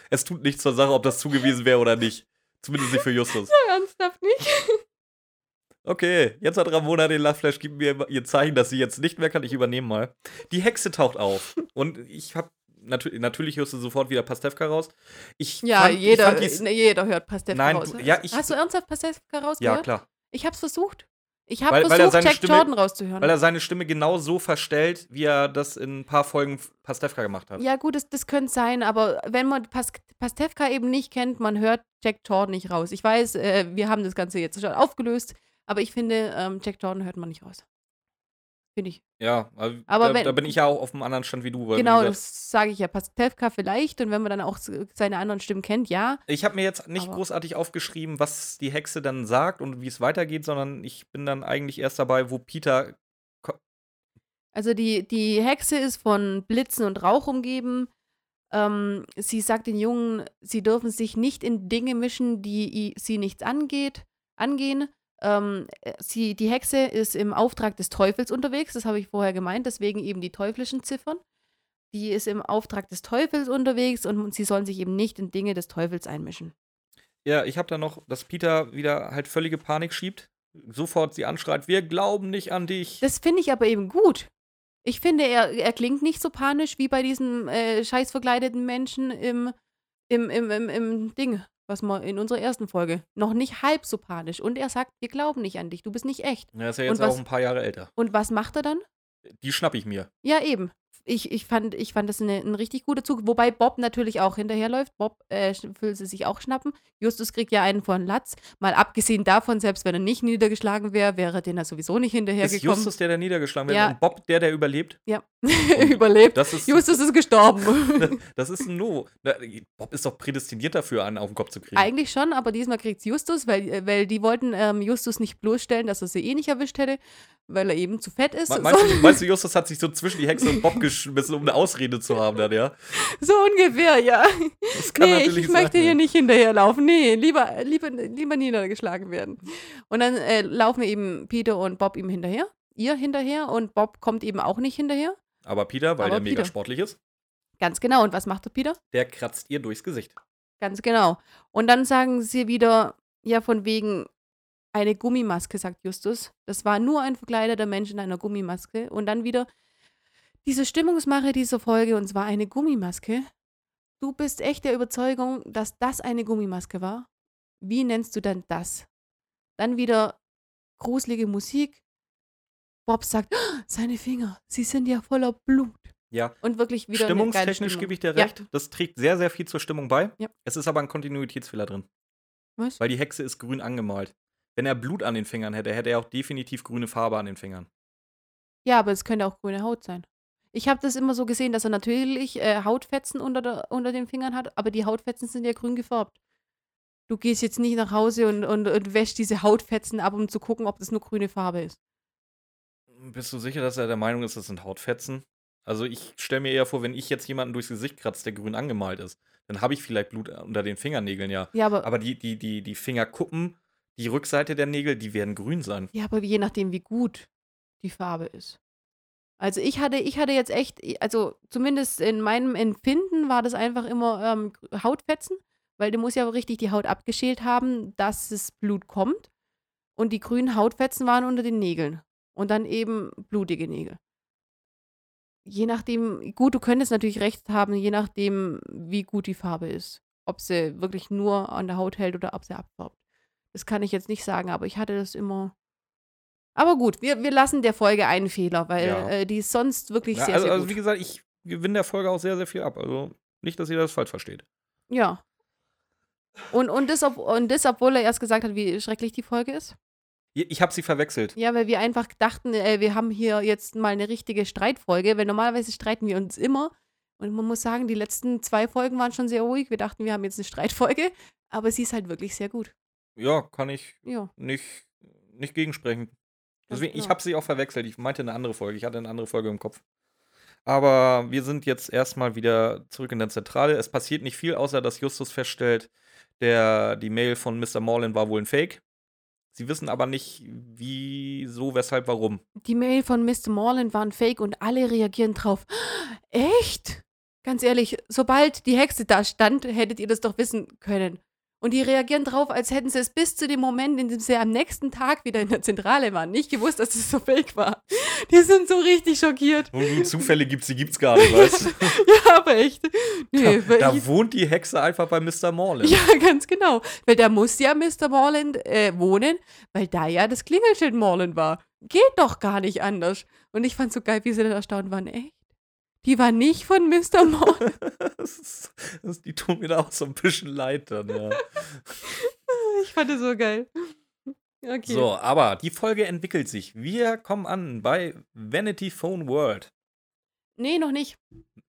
Speaker 2: es tut nichts zur Sache, ob das zugewiesen wäre oder nicht. Zumindest nicht für Justus.
Speaker 1: Ernsthaft nicht?
Speaker 2: Okay, jetzt hat Ramona den Lachflash, gibt mir ihr Zeichen, dass sie jetzt nicht mehr kann. Ich übernehme mal. Die Hexe taucht auf. Und ich habe natürlich, natürlich hörst du sofort wieder Pastewka raus. Ich
Speaker 1: Ja,
Speaker 2: fand,
Speaker 1: jeder,
Speaker 2: Ich fand
Speaker 1: ne, jeder hört Pastewka
Speaker 2: Nein,
Speaker 1: raus.
Speaker 2: du- ja, ich-
Speaker 1: Hast du ernsthaft Pastewka rausgehört?
Speaker 2: ja, klar.
Speaker 1: Ich hab's versucht. Ich habe
Speaker 2: Weil- weil er
Speaker 1: versucht,
Speaker 2: seine
Speaker 1: Jack
Speaker 2: Stimme-
Speaker 1: Jordan rauszuhören.
Speaker 2: Weil er seine Stimme genau so verstellt, wie er das in ein paar Folgen Pastewka gemacht hat.
Speaker 1: ja, gut, das, das könnte sein, aber wenn man Pas Pastewka eben nicht kennt, man hört Jack Jordan nicht raus. Ich weiß, äh, wir haben das Ganze jetzt schon aufgelöst, aber ich finde, ähm, Jack Jordan hört man nicht raus. Finde ich.
Speaker 2: Ja,
Speaker 1: Aber
Speaker 2: da,
Speaker 1: wenn-
Speaker 2: da bin ich ja auch auf einem anderen Stand wie du. weil, wie
Speaker 1: genau,
Speaker 2: gesagt,
Speaker 1: das sage ich ja. Pastewka vielleicht und wenn man dann auch s- seine anderen Stimmen kennt, ja.
Speaker 2: Ich habe mir jetzt nicht großartig aufgeschrieben, was die Hexe dann sagt und wie es weitergeht, sondern ich bin dann eigentlich erst dabei, wo Peter.
Speaker 1: Also die, die Hexe ist von Blitzen und Rauch umgeben. Ähm, sie sagt den Jungen, sie dürfen sich nicht in Dinge mischen, die sie nichts angeht, angehen. Ähm, äh, sie, die Hexe ist im Auftrag des Teufels unterwegs, das habe ich vorher gemeint, deswegen eben die teuflischen Ziffern. Die ist im Auftrag des Teufels unterwegs und sie sollen sich eben nicht in Dinge des Teufels einmischen.
Speaker 2: Ja, ich habe dann noch, dass Peter wieder halt völlige Panik schiebt, sofort sie anschreit: Wir glauben nicht an dich.
Speaker 1: Das finde ich aber eben gut. Ich finde, er, er klingt nicht so panisch wie bei diesen äh, scheiß verkleideten Menschen im, im, im, im, im Ding, was wir in unserer ersten Folge. Noch nicht halb so panisch. Und er sagt, wir glauben nicht an dich, du bist nicht echt.
Speaker 2: Er ist ja jetzt
Speaker 1: was-
Speaker 2: auch ein paar Jahre älter.
Speaker 1: Und was macht er dann?
Speaker 2: Die schnapp ich mir.
Speaker 1: Ja, eben. Ich, ich, fand, ich fand das eine, ein richtig guter Zug. Wobei Bob natürlich auch hinterherläuft. Bob äh, will sie sich auch schnappen. Justus kriegt ja einen von Latz. Mal abgesehen davon, selbst wenn er nicht niedergeschlagen wäre, wäre den er sowieso nicht
Speaker 2: Ist
Speaker 1: hinterhergekommen.
Speaker 2: Justus der, der niedergeschlagen wird
Speaker 1: Ja.
Speaker 2: und Bob der, der überlebt?
Speaker 1: Ja, (laughs) überlebt.
Speaker 2: Das ist,
Speaker 1: Justus ist gestorben. (laughs)
Speaker 2: das ist ein No. Bob ist doch prädestiniert dafür, einen auf den Kopf zu kriegen.
Speaker 1: Eigentlich schon, aber diesmal kriegt's Justus, weil, äh, weil die wollten ähm, Justus nicht bloßstellen, dass er sie eh nicht erwischt hätte, weil er eben zu fett ist.
Speaker 2: Me-
Speaker 1: So,
Speaker 2: Meinst du, (laughs) meinst du, Justus hat sich so zwischen die Hexe und Bob geschmissen, um eine Ausrede zu haben dann, ja?
Speaker 1: so ungefähr, ja.
Speaker 2: Das kann
Speaker 1: Nee, ich möchte
Speaker 2: sein.
Speaker 1: hier nicht hinterherlaufen. Nee, lieber, lieber, lieber niedergeschlagen werden. Und dann äh, laufen eben Peter und Bob ihm hinterher, ihr hinterher und Bob kommt eben auch nicht hinterher.
Speaker 2: Aber Peter, weil
Speaker 1: Aber
Speaker 2: der mega sportlich ist,
Speaker 1: Ganz genau. Und was macht der Peter?
Speaker 2: der kratzt ihr durchs Gesicht.
Speaker 1: Ganz genau. Und dann sagen sie wieder, ja, von wegen eine Gummimaske, sagt Justus. Das war nur ein verkleideter Mensch in einer Gummimaske. Und dann wieder diese Stimmungsmache dieser Folge, und zwar eine Gummimaske. Du bist echt der Überzeugung, dass das eine Gummimaske war? Wie nennst du denn das? Dann wieder gruselige Musik. Bob sagt, "Ah, seine Finger, sie sind ja voller Blut.
Speaker 2: Ja.
Speaker 1: Und wirklich wieder
Speaker 2: Stimmungstechnisch
Speaker 1: Stimmung.
Speaker 2: gebe ich dir
Speaker 1: Ja.
Speaker 2: recht. Das trägt sehr, sehr viel zur Stimmung bei.
Speaker 1: Ja.
Speaker 2: Es ist aber ein Kontinuitätsfehler drin.
Speaker 1: Was?
Speaker 2: Weil die Hexe ist grün angemalt. Wenn er Blut an den Fingern hätte, hätte er auch definitiv grüne Farbe an den Fingern.
Speaker 1: Ja, aber es könnte auch grüne Haut sein. Ich habe das immer so gesehen, dass er natürlich äh, Hautfetzen unter, der, unter den Fingern hat, aber die Hautfetzen sind ja grün gefärbt. Du gehst jetzt nicht nach Hause und, und, und wäschst diese Hautfetzen ab, um zu gucken, ob das nur grüne Farbe ist.
Speaker 2: Bist du sicher, dass er der Meinung ist, das sind Hautfetzen? Also ich stelle mir eher vor, wenn ich jetzt jemanden durchs Gesicht kratze, der grün angemalt ist, dann habe ich vielleicht Blut unter den Fingernägeln, ja.
Speaker 1: Ja, aber,
Speaker 2: Aber die, die, die, die Fingerkuppen, die Rückseite der Nägel, die werden grün sein.
Speaker 1: ja, aber je nachdem, wie gut die Farbe ist. Also ich hatte, ich hatte jetzt echt, also zumindest in meinem Empfinden war das einfach immer ähm, Hautfetzen, weil du musst ja richtig die Haut abgeschält haben, dass das Blut kommt. Und die grünen Hautfetzen waren unter den Nägeln. Und dann eben blutige Nägel. Je nachdem, gut, du könntest natürlich recht haben, je nachdem, wie gut die Farbe ist. Ob sie wirklich nur an der Haut hält oder ob sie abfärbt. Das kann ich jetzt nicht sagen, aber ich hatte das immer. Aber gut, wir, wir lassen der Folge einen Fehler, weil
Speaker 2: Ja.
Speaker 1: äh, die ist sonst wirklich
Speaker 2: Ja,
Speaker 1: sehr,
Speaker 2: also,
Speaker 1: sehr
Speaker 2: also
Speaker 1: gut.
Speaker 2: wie gesagt, ich gewinne der Folge auch sehr, sehr viel ab. Also nicht, dass ihr das falsch versteht.
Speaker 1: ja. Und, und, das, ob, und das, obwohl er erst gesagt hat, wie schrecklich die Folge ist.
Speaker 2: Ich, ich habe sie verwechselt.
Speaker 1: Ja, weil wir einfach dachten, äh, wir haben hier jetzt mal eine richtige Streitfolge, weil normalerweise streiten wir uns immer. Und man muss sagen, die letzten zwei Folgen waren schon sehr ruhig. Wir dachten, wir haben jetzt eine Streitfolge, aber sie ist halt wirklich sehr gut.
Speaker 2: Ja, kann ich
Speaker 1: Ja,
Speaker 2: nicht, nicht gegensprechen. Deswegen, ich habe sie auch verwechselt. Ich meinte eine andere Folge. Ich hatte eine andere Folge im Kopf. Aber wir sind jetzt erstmal wieder zurück in der Zentrale. Es passiert nicht viel, außer dass Justus feststellt, der, die Mail von Mr. Morlin war wohl ein Fake. Sie wissen aber nicht, wieso, weshalb, warum.
Speaker 1: Die Mail von Mr. Morland war ein Fake und alle reagieren drauf. Echt? Ganz ehrlich, sobald die Hexe da stand, hättet ihr das doch wissen können. Und die reagieren drauf, als hätten sie es bis zu dem Moment, in dem sie am nächsten Tag wieder in der Zentrale waren, nicht gewusst, dass es so fake war. Die sind so richtig schockiert.
Speaker 2: Und Zufälle gibt's, die gibt's gar nicht, weißt du? (laughs)
Speaker 1: Ja, aber echt. Nee, weil
Speaker 2: Da
Speaker 1: ich-
Speaker 2: wohnt die Hexe einfach bei Mr. Morlin.
Speaker 1: ja, ganz genau. Weil da muss ja Mr. Morland äh, wohnen, weil da ja das Klingelschild Morland war. Geht doch gar nicht anders. Und ich fand so geil, wie sie dann erstaunt waren. Echt? Die war nicht von Mr. (laughs)
Speaker 2: Das, die tun mir da auch so ein bisschen leid dann, ja. (laughs)
Speaker 1: Ich fand es so geil. Okay.
Speaker 2: So, aber die Folge entwickelt sich. Wir kommen an bei Vanity Phone World.
Speaker 1: Nee, noch nicht.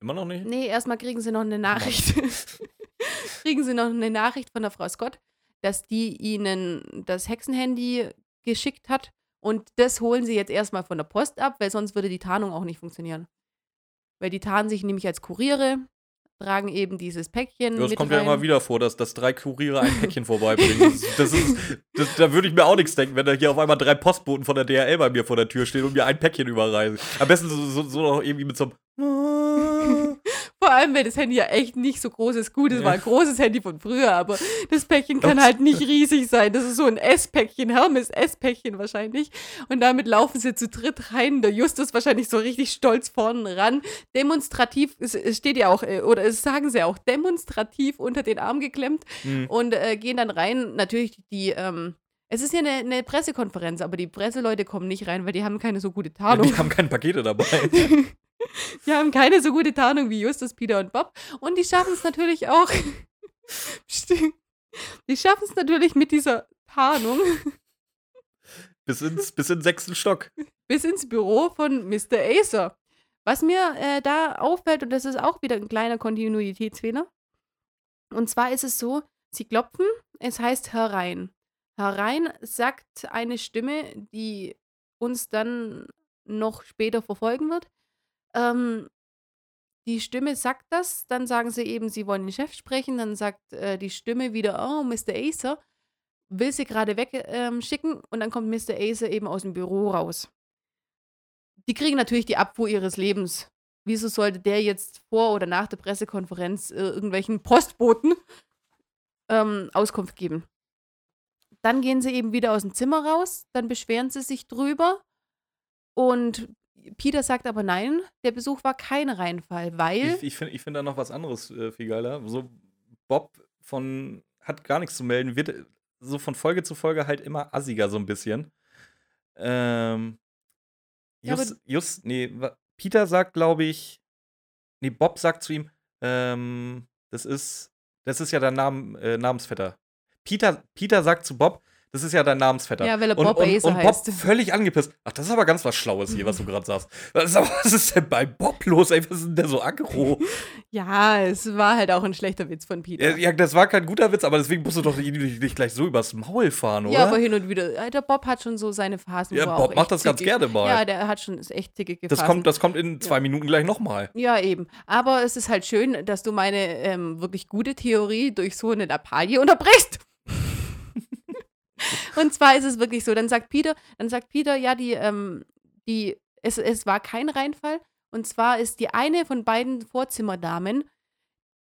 Speaker 2: Immer noch nicht?
Speaker 1: Nee, erstmal kriegen sie noch eine Nachricht. (laughs) kriegen sie noch eine Nachricht von der Frau Scott, dass die ihnen das Hexenhandy geschickt hat. Und das holen sie jetzt erstmal von der Post ab, weil sonst würde die Tarnung auch nicht funktionieren. Weil die tarnen sich nämlich als Kuriere, tragen eben dieses Päckchen.
Speaker 2: Ja, das kommt
Speaker 1: rein.
Speaker 2: ja immer wieder vor, dass, dass drei Kuriere ein Päckchen (laughs) vorbeibringen. Das, das ist, das, da würde ich mir auch nichts denken, wenn da hier auf einmal drei Postboten von der DHL bei mir vor der Tür stehen und mir ein Päckchen überreisen. Am besten so, so, so noch irgendwie mit so einem.
Speaker 1: Vor allem, weil das Handy ja echt nicht so groß ist. Gut, es
Speaker 2: Ja.
Speaker 1: war ein großes Handy von früher, aber das Päckchen kann halt nicht riesig sein. Das ist so ein S-Päckchen, Hermes S-Päckchen wahrscheinlich. Und damit laufen sie zu dritt rein. Der Justus wahrscheinlich so richtig stolz vorne ran. Demonstrativ, es, steht ja auch, äh, oder es sagen sie auch, demonstrativ unter den Arm geklemmt
Speaker 2: Hm.
Speaker 1: und äh, gehen dann rein. Natürlich die, ähm, es ist ja eine, eine Pressekonferenz, aber die Presseleute kommen nicht rein, weil die haben keine so gute Tarnung.
Speaker 2: Die haben keine Pakete dabei. (laughs)
Speaker 1: Die haben keine so gute Tarnung wie Justus, Peter und Bob. Und die schaffen es natürlich auch. (laughs) Die schaffen es natürlich mit dieser Tarnung
Speaker 2: bis, ins, bis in den sechsten Stock.
Speaker 1: bis ins Büro von Mr. Acer. Was mir äh, da auffällt, und das ist auch wieder ein kleiner Kontinuitätsfehler. Und zwar ist es so, sie klopfen, es heißt herein. Herein sagt eine Stimme, die uns dann noch später verfolgen wird. Ähm, die Stimme sagt das, dann sagen sie eben, sie wollen den Chef sprechen, dann sagt äh, die Stimme wieder, oh, Mr. Acer, will sie gerade wegschicken ähm, und dann kommt Mr. Acer eben aus dem Büro raus. Die kriegen natürlich die Abfuhr ihres Lebens. Wieso sollte der jetzt vor oder nach der Pressekonferenz äh, irgendwelchen Postboten ähm, Auskunft geben? Dann gehen sie eben wieder aus dem Zimmer raus, dann beschweren sie sich drüber und Peter sagt aber nein, der Besuch war kein Reinfall, weil
Speaker 2: Ich, ich finde ich find da noch was anderes äh, viel geiler. So, Bob von hat gar nichts zu melden, wird äh, so von Folge zu Folge halt immer assiger so ein bisschen. Ähm,
Speaker 1: Ja, aber-
Speaker 2: just, just, nee, Peter sagt, glaube ich, nee, Bob sagt zu ihm, ähm, das ist, das ist ja dein Namen, äh, Namensvetter. Peter, Peter sagt zu Bob, das ist ja dein Namensvetter.
Speaker 1: Ja, weil er
Speaker 2: und,
Speaker 1: Bob
Speaker 2: und,
Speaker 1: Acer
Speaker 2: und Bob
Speaker 1: heißt.
Speaker 2: völlig angepisst. Ach, das ist aber ganz was Schlaues hier, was du gerade sagst. Was ist, aber- was ist denn bei Bob los, ey? Was ist denn der so aggro? (laughs)
Speaker 1: ja, es war halt auch ein schlechter Witz von Peter.
Speaker 2: Ja, ja, das war kein guter Witz, aber deswegen musst du doch nicht, nicht gleich so übers Maul fahren, oder?
Speaker 1: Ja, aber hin und wieder. Der Bob hat schon so seine Phasen.
Speaker 2: Ja, Bob macht das ganz gerne mal.
Speaker 1: Ja, der hat schon echt
Speaker 2: das,
Speaker 1: Phasen.
Speaker 2: kommt, das kommt in zwei Minuten gleich nochmal.
Speaker 1: Ja, eben. Aber es ist halt schön, dass du meine ähm, wirklich gute Theorie durch so eine Lappalie unterbrichst. (laughs) Und zwar ist es wirklich so, dann sagt Peter, dann sagt Peter, ja, die, ähm, die, es, es war kein Reinfall. Und zwar ist die eine von beiden Vorzimmerdamen,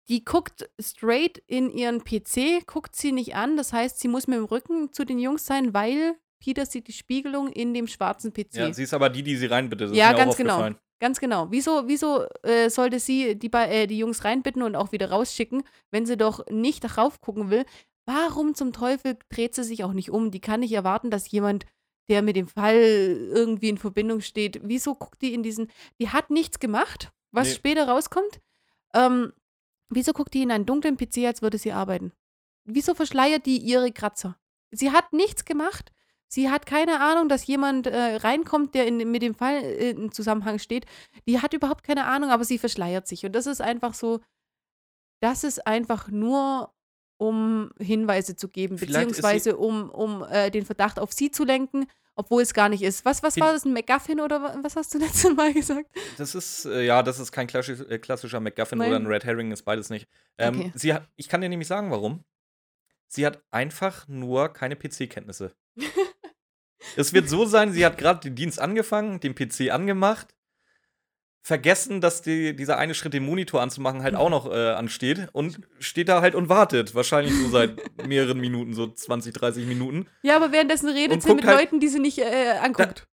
Speaker 1: die guckt straight in ihren PC, guckt sie nicht an. Das heißt, sie muss mit dem Rücken zu den Jungs sein, weil Peter sieht die Spiegelung in dem schwarzen PC.
Speaker 2: Ja, sie ist aber die, die sie reinbittet. Das
Speaker 1: Ja, ganz genau. Ganz genau. Wieso, wieso äh, sollte sie die, äh, die Jungs reinbitten und auch wieder rausschicken, wenn sie doch nicht raufgucken will? Warum zum Teufel dreht sie sich auch nicht um? Die kann nicht erwarten, dass jemand, der mit dem Fall irgendwie in Verbindung steht, wieso guckt die in diesen. Die hat nichts gemacht, was
Speaker 2: Nee.
Speaker 1: später rauskommt. Ähm, wieso guckt die in einen dunklen PC, als würde sie arbeiten? Wieso verschleiert die ihre Kratzer? Sie hat nichts gemacht. Sie hat keine Ahnung, dass jemand äh, reinkommt, der in, mit dem Fall äh, in Zusammenhang steht. Die hat überhaupt keine Ahnung, aber sie verschleiert sich. Und das ist einfach so, das ist einfach nur, um Hinweise zu geben,
Speaker 2: Vielleicht
Speaker 1: beziehungsweise um, um äh, den Verdacht auf sie zu lenken, obwohl es gar nicht ist. Was, was war das, ein MacGuffin oder wa- was hast du (laughs) letztes Mal gesagt?
Speaker 2: Das ist, äh, ja, das ist kein klassisch, äh, klassischer MacGuffin
Speaker 1: Nein.
Speaker 2: oder ein Red Herring, ist beides nicht. Ähm,
Speaker 1: Okay.
Speaker 2: sie hat, ich kann dir nämlich sagen, warum. Sie hat einfach nur keine PC-Kenntnisse. (laughs) es wird so sein, sie hat gerade den Dienst angefangen, den PC angemacht, vergessen, dass die, dieser eine Schritt, den Monitor anzumachen, halt auch noch äh, ansteht und steht da halt und wartet. Wahrscheinlich so seit (laughs) mehreren Minuten, so 20, 30 Minuten.
Speaker 1: Ja, aber währenddessen redet sie mit
Speaker 2: halt-
Speaker 1: Leuten, die sie nicht äh, anguckt.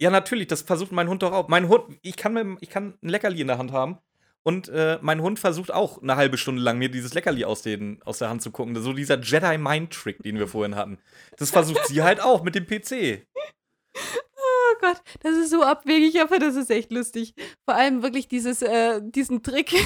Speaker 2: Ja, natürlich, das versucht mein Hund doch auch. Mein Hund, ich kann, mit, ich kann ein Leckerli in der Hand haben und äh, mein Hund versucht auch eine halbe Stunde lang mir dieses Leckerli aus, den, aus der Hand zu gucken. So dieser Jedi-Mind-Trick, den wir vorhin hatten. Das versucht sie halt auch mit dem PC.
Speaker 1: Gott, das ist so abwegig, aber das ist echt lustig. Vor allem wirklich dieses, äh, diesen Trick. (laughs)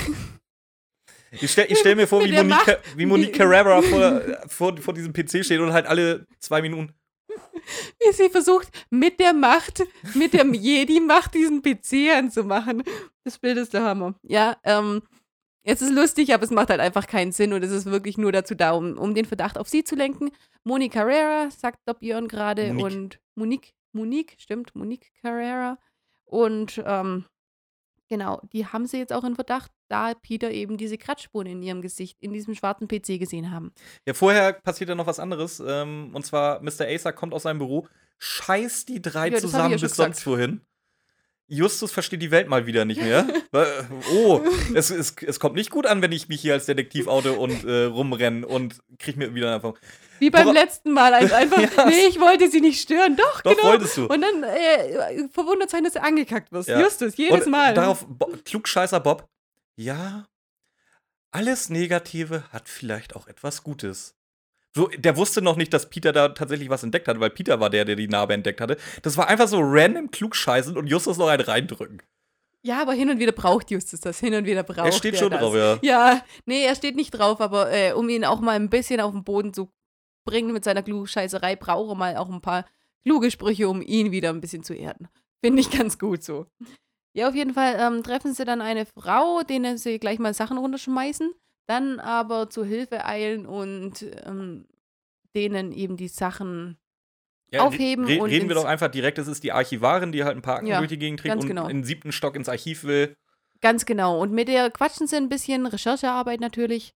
Speaker 2: Ich stell, ich stell mir vor, wie Monique,
Speaker 1: Macht-
Speaker 2: wie Monique Carrera vor, (laughs) vor, vor diesem PC steht und halt alle zwei Minuten.
Speaker 1: wie sie versucht, mit der Macht, mit der (laughs) Jedi-Macht diesen PC anzumachen. Das Bild ist der Hammer. Ja, ähm, es ist lustig, aber es macht halt einfach keinen Sinn und es ist wirklich nur dazu da, um, um den Verdacht auf sie zu lenken. Moni Carrera, sagt Björn gerade,
Speaker 2: Monique.
Speaker 1: und Monique, Monique, stimmt, Monique Carrera. Und ähm, genau, die haben sie jetzt auch in Verdacht, da Peter eben diese Kratzspuren in ihrem Gesicht, in diesem schwarzen PC gesehen haben.
Speaker 2: Ja, vorher passiert ja noch was anderes. Ähm, und zwar, Mr. Acer kommt aus seinem Büro, scheißt die drei
Speaker 1: Ja,
Speaker 2: zusammen
Speaker 1: ja
Speaker 2: bis sonst
Speaker 1: gesagt.
Speaker 2: wohin. Justus versteht die Welt mal wieder nicht mehr. (laughs) Oh, es, es, es kommt nicht gut an, wenn ich mich hier als Detektiv oute und äh, rumrenne und krieg mir wieder einfach.
Speaker 1: Wie beim
Speaker 2: Wora-
Speaker 1: letzten Mal, als einfach, (laughs)
Speaker 2: Ja.
Speaker 1: nee, ich wollte sie nicht stören. Doch,
Speaker 2: Doch,
Speaker 1: genau.
Speaker 2: wolltest du.
Speaker 1: Und dann äh, verwundert sein, dass du angekackt wirst.
Speaker 2: Ja.
Speaker 1: Justus, jedes
Speaker 2: und
Speaker 1: Mal.
Speaker 2: Darauf, Bo Klugscheißer Bob. Ja, alles Negative hat vielleicht auch etwas Gutes. So, der wusste noch nicht, dass Peter da tatsächlich was entdeckt hat, weil Peter war der, der die Narbe entdeckt hatte. Das war einfach so random klugscheißen und Justus noch einen reindrücken.
Speaker 1: Ja, aber hin und wieder braucht Justus das. Hin und wieder braucht
Speaker 2: Er steht
Speaker 1: er
Speaker 2: schon
Speaker 1: das.
Speaker 2: drauf, ja.
Speaker 1: Ja, nee, er steht nicht drauf, aber äh, um ihn auch mal ein bisschen auf den Boden zu bringen mit seiner Klugscheißerei, braucht er mal auch ein paar kluge Sprüche, um ihn wieder ein bisschen zu erden. Finde ich ganz gut so. Ja, auf jeden Fall ähm, treffen sie dann eine Frau, denen sie gleich mal Sachen runterschmeißen, dann aber zu Hilfe eilen und ähm, denen eben die Sachen
Speaker 2: ja
Speaker 1: Aufheben
Speaker 2: re
Speaker 1: und
Speaker 2: Reden wir doch einfach direkt, es ist die Archivarin, die halt ein paar Akten
Speaker 1: Ja,
Speaker 2: durch die Gegend trägt und
Speaker 1: genau.
Speaker 2: in den siebten Stock ins Archiv will.
Speaker 1: Ganz genau. Und mit der quatschen sie ein bisschen, Recherchearbeit natürlich.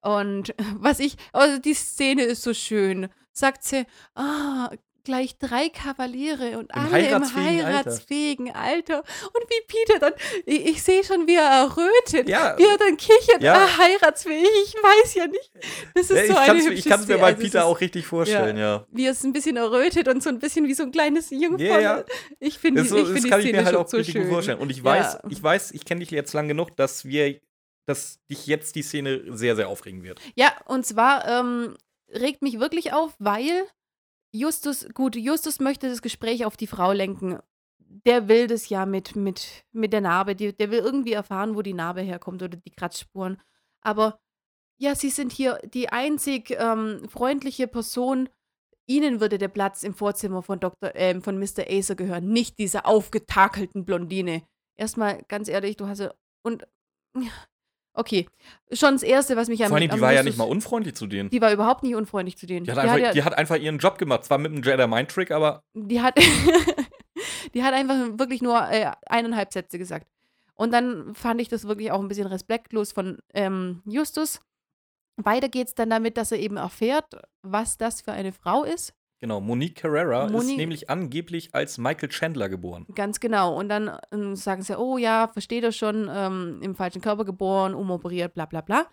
Speaker 1: Und (laughs) was ich, also die Szene ist so schön. Sagt sie, ah, gleich drei Kavaliere und
Speaker 2: Im
Speaker 1: alle
Speaker 2: heiratsfähigen
Speaker 1: im
Speaker 2: Alter.
Speaker 1: heiratsfähigen Alter. Und wie Peter dann, ich, ich sehe schon, wie er errötet.
Speaker 2: Ja.
Speaker 1: Wie er dann kichert,
Speaker 2: Ja.
Speaker 1: ah, heiratsfähig, ich weiß ja nicht. Das ist
Speaker 2: Ja, ich
Speaker 1: so eine hübsche
Speaker 2: ich kann es mir bei
Speaker 1: Also
Speaker 2: Peter
Speaker 1: ist-
Speaker 2: auch richtig vorstellen, ja.
Speaker 1: Wie er es ein bisschen errötet und so ein bisschen wie so ein kleines Jungfrau.
Speaker 2: Ja, ja.
Speaker 1: Ich finde
Speaker 2: so,
Speaker 1: ich find
Speaker 2: das
Speaker 1: die
Speaker 2: kann ich
Speaker 1: Szene
Speaker 2: mir halt auch
Speaker 1: so
Speaker 2: richtig
Speaker 1: schön.
Speaker 2: gut vorstellen. Und ich weiß,
Speaker 1: Ja.
Speaker 2: ich weiß, ich kenne dich jetzt lang genug, dass wir, dass dich jetzt die Szene sehr, sehr aufregen wird.
Speaker 1: Ja, und zwar ähm, regt mich wirklich auf, weil Justus, gut, Justus möchte das Gespräch auf die Frau lenken. Der will das ja mit, mit, mit der Narbe. Die, der will irgendwie erfahren, wo die Narbe herkommt oder die Kratzspuren. Aber ja, sie sind hier die einzig ähm, freundliche Person. Ihnen würde der Platz im Vorzimmer von Dr., ähm, von Mr. Acer gehören, nicht dieser aufgetakelten Blondine. Erstmal, ganz ehrlich, du hast ja. Und. Okay. Schon das Erste, was mich am
Speaker 2: Vor allem, die
Speaker 1: am
Speaker 2: war ja nicht mal unfreundlich zu denen.
Speaker 1: die war überhaupt nicht unfreundlich zu denen.
Speaker 2: Die hat, einfach,
Speaker 1: ja,
Speaker 2: die hat einfach ihren Job gemacht. Zwar mit einem Jedi-Mind-Trick, aber
Speaker 1: die hat, (laughs) die hat einfach wirklich nur äh, eineinhalb Sätze gesagt. Und dann fand ich das wirklich auch ein bisschen respektlos von ähm, Justus. Weiter geht's dann damit, dass er eben erfährt, was das für eine Frau ist.
Speaker 2: Genau, Monique Carrera ist
Speaker 1: Moni-
Speaker 2: nämlich angeblich als Michael Chandler geboren.
Speaker 1: Ganz genau. Und dann ähm, sagen sie, oh ja, versteht er schon, ähm, im falschen Körper geboren, umoperiert, bla bla bla.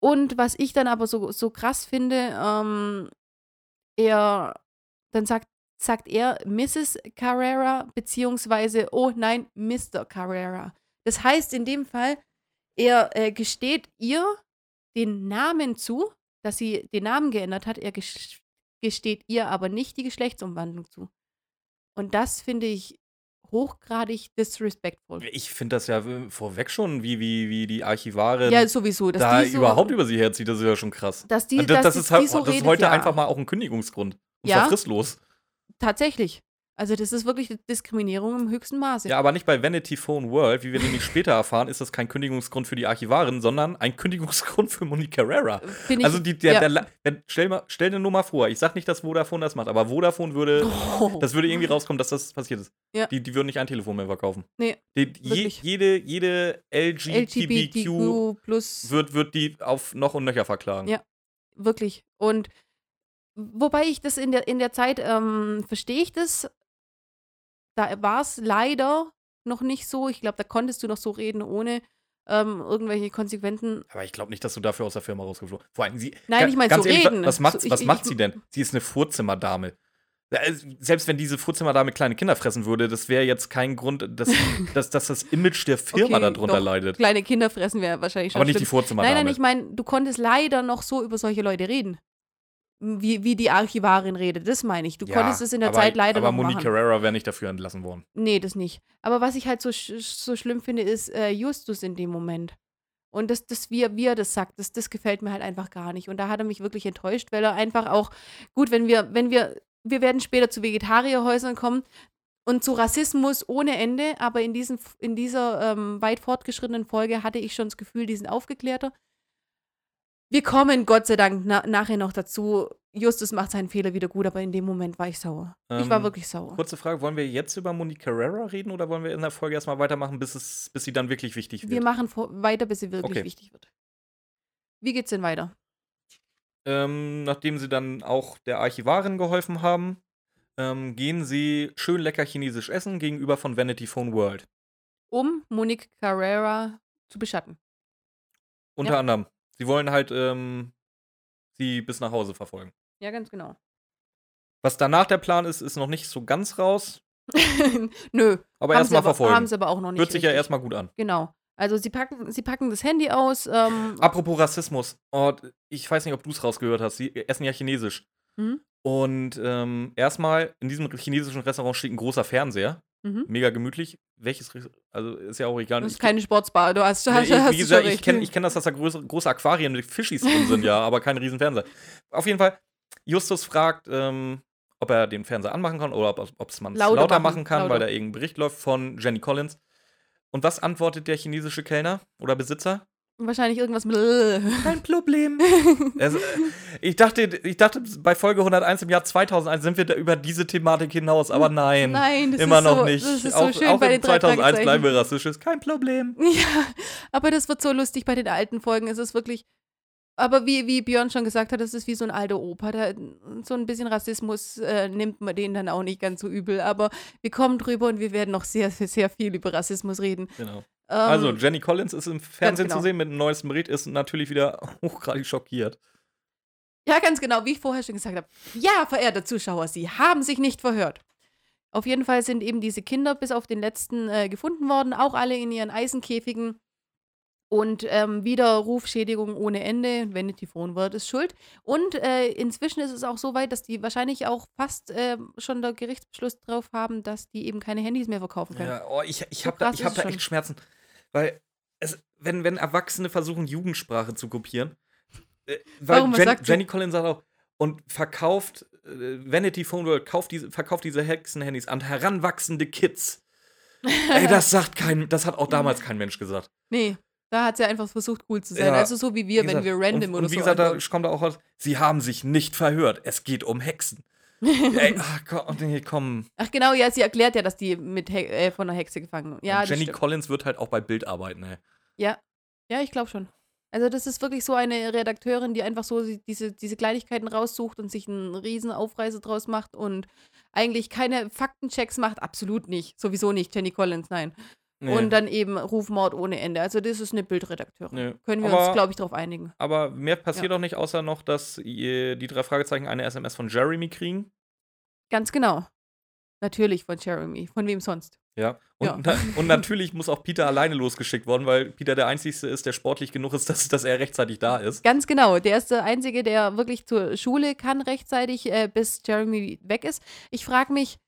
Speaker 1: Und was ich dann aber so, so krass finde, ähm, er, dann sagt, sagt er Mrs. Carrera, beziehungsweise, oh nein, Mr. Carrera. Das heißt in dem Fall, er äh, gesteht ihr den Namen zu, dass sie den Namen geändert hat. Er gesteht ihr aber nicht die Geschlechtsumwandlung zu. Und das finde ich hochgradig disrespectful.
Speaker 2: Ich finde das ja äh, vorweg schon, wie, wie, wie die Archivarin
Speaker 1: Ja, sowieso. Dass
Speaker 2: da
Speaker 1: die so,
Speaker 2: überhaupt über sie herzieht, das ist ja schon krass.
Speaker 1: dass die,
Speaker 2: das,
Speaker 1: dass
Speaker 2: das
Speaker 1: die-
Speaker 2: ist, halt,
Speaker 1: die so
Speaker 2: das ist heute
Speaker 1: ja.
Speaker 2: einfach mal auch ein Kündigungsgrund. Und
Speaker 1: Ja.
Speaker 2: zwar fristlos.
Speaker 1: tatsächlich. Also das ist wirklich Diskriminierung im höchsten Maße.
Speaker 2: Ja, aber nicht bei Vanity Phone World, wie wir nämlich später erfahren, ist das kein Kündigungsgrund für die Archivarin, sondern ein Kündigungsgrund für Monique Carrera.
Speaker 1: Ich,
Speaker 2: Also die, der,
Speaker 1: ja.
Speaker 2: der, wenn, stell, mal, stell dir nur mal vor, ich sag nicht, dass Vodafone das macht, aber Vodafone würde,
Speaker 1: Oh.
Speaker 2: das würde irgendwie rauskommen, dass das passiert ist.
Speaker 1: Ja.
Speaker 2: Die, die würden nicht ein Telefon mehr verkaufen.
Speaker 1: Nee,
Speaker 2: Die, je, jede, jede LGBTQ
Speaker 1: LGBTQ
Speaker 2: wird, wird die auf noch und nöcher verklagen.
Speaker 1: Ja. wirklich. Und wobei ich das in der, in der Zeit ähm, verstehe ich das. Da war es leider noch nicht so. Ich glaube, da konntest du noch so reden, ohne ähm, irgendwelche Konsequenzen.
Speaker 2: Aber ich glaube nicht, dass du dafür aus der Firma rausgeflogen Vor allem sie.
Speaker 1: Nein, ich meine so
Speaker 2: ehrlich,
Speaker 1: reden.
Speaker 2: Was macht,
Speaker 1: So, ich-
Speaker 2: was
Speaker 1: ich-
Speaker 2: macht sie denn? Sie ist eine Vorzimmerdame. Also, Selbst wenn diese Vorzimmerdame kleine Kinder fressen würde, das wäre jetzt kein Grund, dass, (laughs) dass, dass das Image der Firma
Speaker 1: Okay,
Speaker 2: darunter
Speaker 1: doch.
Speaker 2: leidet.
Speaker 1: Kleine Kinder fressen wäre wahrscheinlich schon
Speaker 2: Aber nicht die
Speaker 1: schlimm.
Speaker 2: Vorzimmerdame.
Speaker 1: Nein, nein, ich meine, du konntest leider noch so über solche Leute reden. Wie, wie die Archivarin redet, das meine ich. Du
Speaker 2: Ja,
Speaker 1: konntest es in der
Speaker 2: aber,
Speaker 1: Zeit leider
Speaker 2: Aber
Speaker 1: noch
Speaker 2: Monique
Speaker 1: machen.
Speaker 2: Carrera wäre nicht dafür entlassen worden.
Speaker 1: Nee, das nicht. Aber was ich halt so, sch so schlimm finde, ist äh, Justus in dem Moment. Und das, das wie, er, wie er das sagt, das, das gefällt mir halt einfach gar nicht. Und da hat er mich wirklich enttäuscht, weil er einfach auch, gut, wenn wir, wenn wir, wir werden später zu Vegetarierhäusern kommen und zu Rassismus ohne Ende, aber in, diesen, in dieser ähm, weit fortgeschrittenen Folge hatte ich schon das Gefühl, die sind aufgeklärter. Wir kommen Gott sei Dank na nachher noch dazu. Justus macht seinen Fehler wieder gut, aber in dem Moment war ich sauer. ich war
Speaker 2: Ähm,
Speaker 1: wirklich sauer.
Speaker 2: Kurze Frage: Wollen wir jetzt über Monique Carrera reden oder wollen wir in der Folge erstmal weitermachen, bis, es, bis sie dann wirklich wichtig wird?
Speaker 1: Wir machen weiter, bis sie wirklich
Speaker 2: Okay.
Speaker 1: wichtig wird. Wie geht's denn weiter?
Speaker 2: Ähm, nachdem sie dann auch der Archivarin geholfen haben, ähm, gehen sie schön lecker chinesisch essen gegenüber von Vanity Phone World.
Speaker 1: Um Monique Carrera zu beschatten.
Speaker 2: Unter
Speaker 1: Ja.
Speaker 2: anderem. Sie wollen halt ähm, sie bis nach Hause verfolgen.
Speaker 1: Ja, ganz genau.
Speaker 2: Was danach der Plan ist, ist noch nicht so ganz raus. (laughs)
Speaker 1: Nö.
Speaker 2: Aber erstmal verfolgen.
Speaker 1: Haben sie aber auch noch nicht.
Speaker 2: Hört sich ja
Speaker 1: richtig.
Speaker 2: erstmal gut an.
Speaker 1: Genau. Also sie packen, sie packen das Handy aus. Ähm,
Speaker 2: Apropos Rassismus. Oh, ich weiß nicht, ob du es rausgehört hast. Sie essen ja chinesisch.
Speaker 1: Mhm.
Speaker 2: Und ähm, erstmal, in diesem chinesischen Restaurant steht ein großer Fernseher.
Speaker 1: Mhm.
Speaker 2: Mega gemütlich. Welches, also ist ja auch egal.
Speaker 1: Das ist
Speaker 2: Ich-
Speaker 1: keine Sportsbar. Du hast,
Speaker 2: Nee,
Speaker 1: hast,
Speaker 2: ich,
Speaker 1: hast
Speaker 2: wie
Speaker 1: du
Speaker 2: gesagt, ich kenne kenn das, dass da große, große Aquarien mit Fischis drin sind, ja, aber kein riesen Fernseher. Auf jeden Fall, Justus fragt, ähm, ob er den Fernseher anmachen kann oder ob es man
Speaker 1: Lauter
Speaker 2: lauter,
Speaker 1: machen,
Speaker 2: machen kann,
Speaker 1: lauter.
Speaker 2: weil da irgendein Bericht läuft von Jenny Collins. Und was antwortet der chinesische Kellner oder Besitzer?
Speaker 1: Wahrscheinlich irgendwas mit.
Speaker 2: Kein Problem. (laughs) Also, äh, ich, dachte, ich dachte, bei Folge 101 im Jahr 2001 sind wir da über diese Thematik hinaus, aber nein.
Speaker 1: Nein, das
Speaker 2: immer
Speaker 1: ist
Speaker 2: noch
Speaker 1: so,
Speaker 2: nicht.
Speaker 1: Das ist
Speaker 2: auch
Speaker 1: so schön
Speaker 2: auch
Speaker 1: bei
Speaker 2: in
Speaker 1: den drei
Speaker 2: 2001 bleiben wir rassistisch. Kein Problem. (laughs)
Speaker 1: Ja, aber das wird so lustig bei den alten Folgen. Es ist wirklich. Aber wie, wie Björn schon gesagt hat, das ist wie so ein alter Opa. Da, so ein bisschen Rassismus äh, nimmt man den dann auch nicht ganz so übel. Aber wir kommen drüber und wir werden noch sehr, sehr, sehr viel über Rassismus reden.
Speaker 2: Genau.
Speaker 1: Ähm,
Speaker 2: Also, Jenny Collins ist im Fernsehen
Speaker 1: genau.
Speaker 2: zu sehen mit einem neuesten Bericht, ist natürlich wieder (laughs) hochgradig schockiert.
Speaker 1: Ja, ganz genau, wie ich vorher schon gesagt habe. Ja, verehrte Zuschauer, Sie haben sich nicht verhört. Auf jeden Fall sind eben diese Kinder bis auf den letzten äh, gefunden worden, auch alle in ihren Eisenkäfigen. Und ähm, wieder Rufschädigung ohne Ende. Vanity Phone World ist schuld. Und äh, inzwischen ist es auch so weit, dass die wahrscheinlich auch fast äh, schon der Gerichtsbeschluss drauf haben, dass die eben keine Handys mehr verkaufen können.
Speaker 2: Ja, oh, ich, ich
Speaker 1: So
Speaker 2: habe da, ich hab da
Speaker 1: schon.
Speaker 2: echt Schmerzen. Weil, es, wenn, wenn Erwachsene versuchen, Jugendsprache zu kopieren, äh, weil
Speaker 1: Warum,
Speaker 2: Jen? Jenny Collins sagt auch, und verkauft, äh, Vanity Phone World kauft diese, verkauft diese Hexenhandys an heranwachsende Kids. Ey, (laughs) das sagt kein, das hat auch damals kein Mensch gesagt.
Speaker 1: Nee, da hat sie einfach versucht, cool zu sein.
Speaker 2: Ja,
Speaker 1: also so wie wir,
Speaker 2: Wie
Speaker 1: wenn
Speaker 2: gesagt,
Speaker 1: wir random
Speaker 2: und,
Speaker 1: oder
Speaker 2: und wie
Speaker 1: so.
Speaker 2: gesagt, da
Speaker 1: antworten.
Speaker 2: kommt da auch raus, sie haben sich nicht verhört. Es geht um Hexen. Ey, (laughs) ach, komm, nee, komm.
Speaker 1: Ach genau, ja, sie erklärt ja, dass die mit He äh, von einer Hexe gefangen Ja, das
Speaker 2: Jenny. Collins wird halt auch bei Bild arbeiten, ey.
Speaker 1: Ja, ja, ich glaube schon. Also das ist wirklich so eine Redakteurin, die einfach so diese, diese Kleinigkeiten raussucht und sich einen riesen Aufreißer draus macht und eigentlich keine Faktenchecks macht. Absolut nicht. Sowieso nicht. Jenny Collins, nein.
Speaker 2: Nee.
Speaker 1: Und dann eben Rufmord ohne Ende. Also das ist eine Bildredakteurin.
Speaker 2: Nee.
Speaker 1: Können wir
Speaker 2: Aber-
Speaker 1: uns, glaube ich, darauf einigen.
Speaker 2: Aber mehr passiert
Speaker 1: Ja.
Speaker 2: auch nicht, außer noch, dass die drei Fragezeichen eine SMS von Jeremy kriegen.
Speaker 1: Ganz genau. Natürlich von Jeremy. Von wem sonst?
Speaker 2: Ja. Und,
Speaker 1: Ja.
Speaker 2: Na, und natürlich muss auch Peter alleine losgeschickt worden, weil Peter der Einzige ist, der sportlich genug ist, dass, dass er rechtzeitig da ist.
Speaker 1: Ganz genau. Der ist der Einzige, der wirklich zur Schule kann rechtzeitig, äh, bis Jeremy weg ist. Ich frage mich,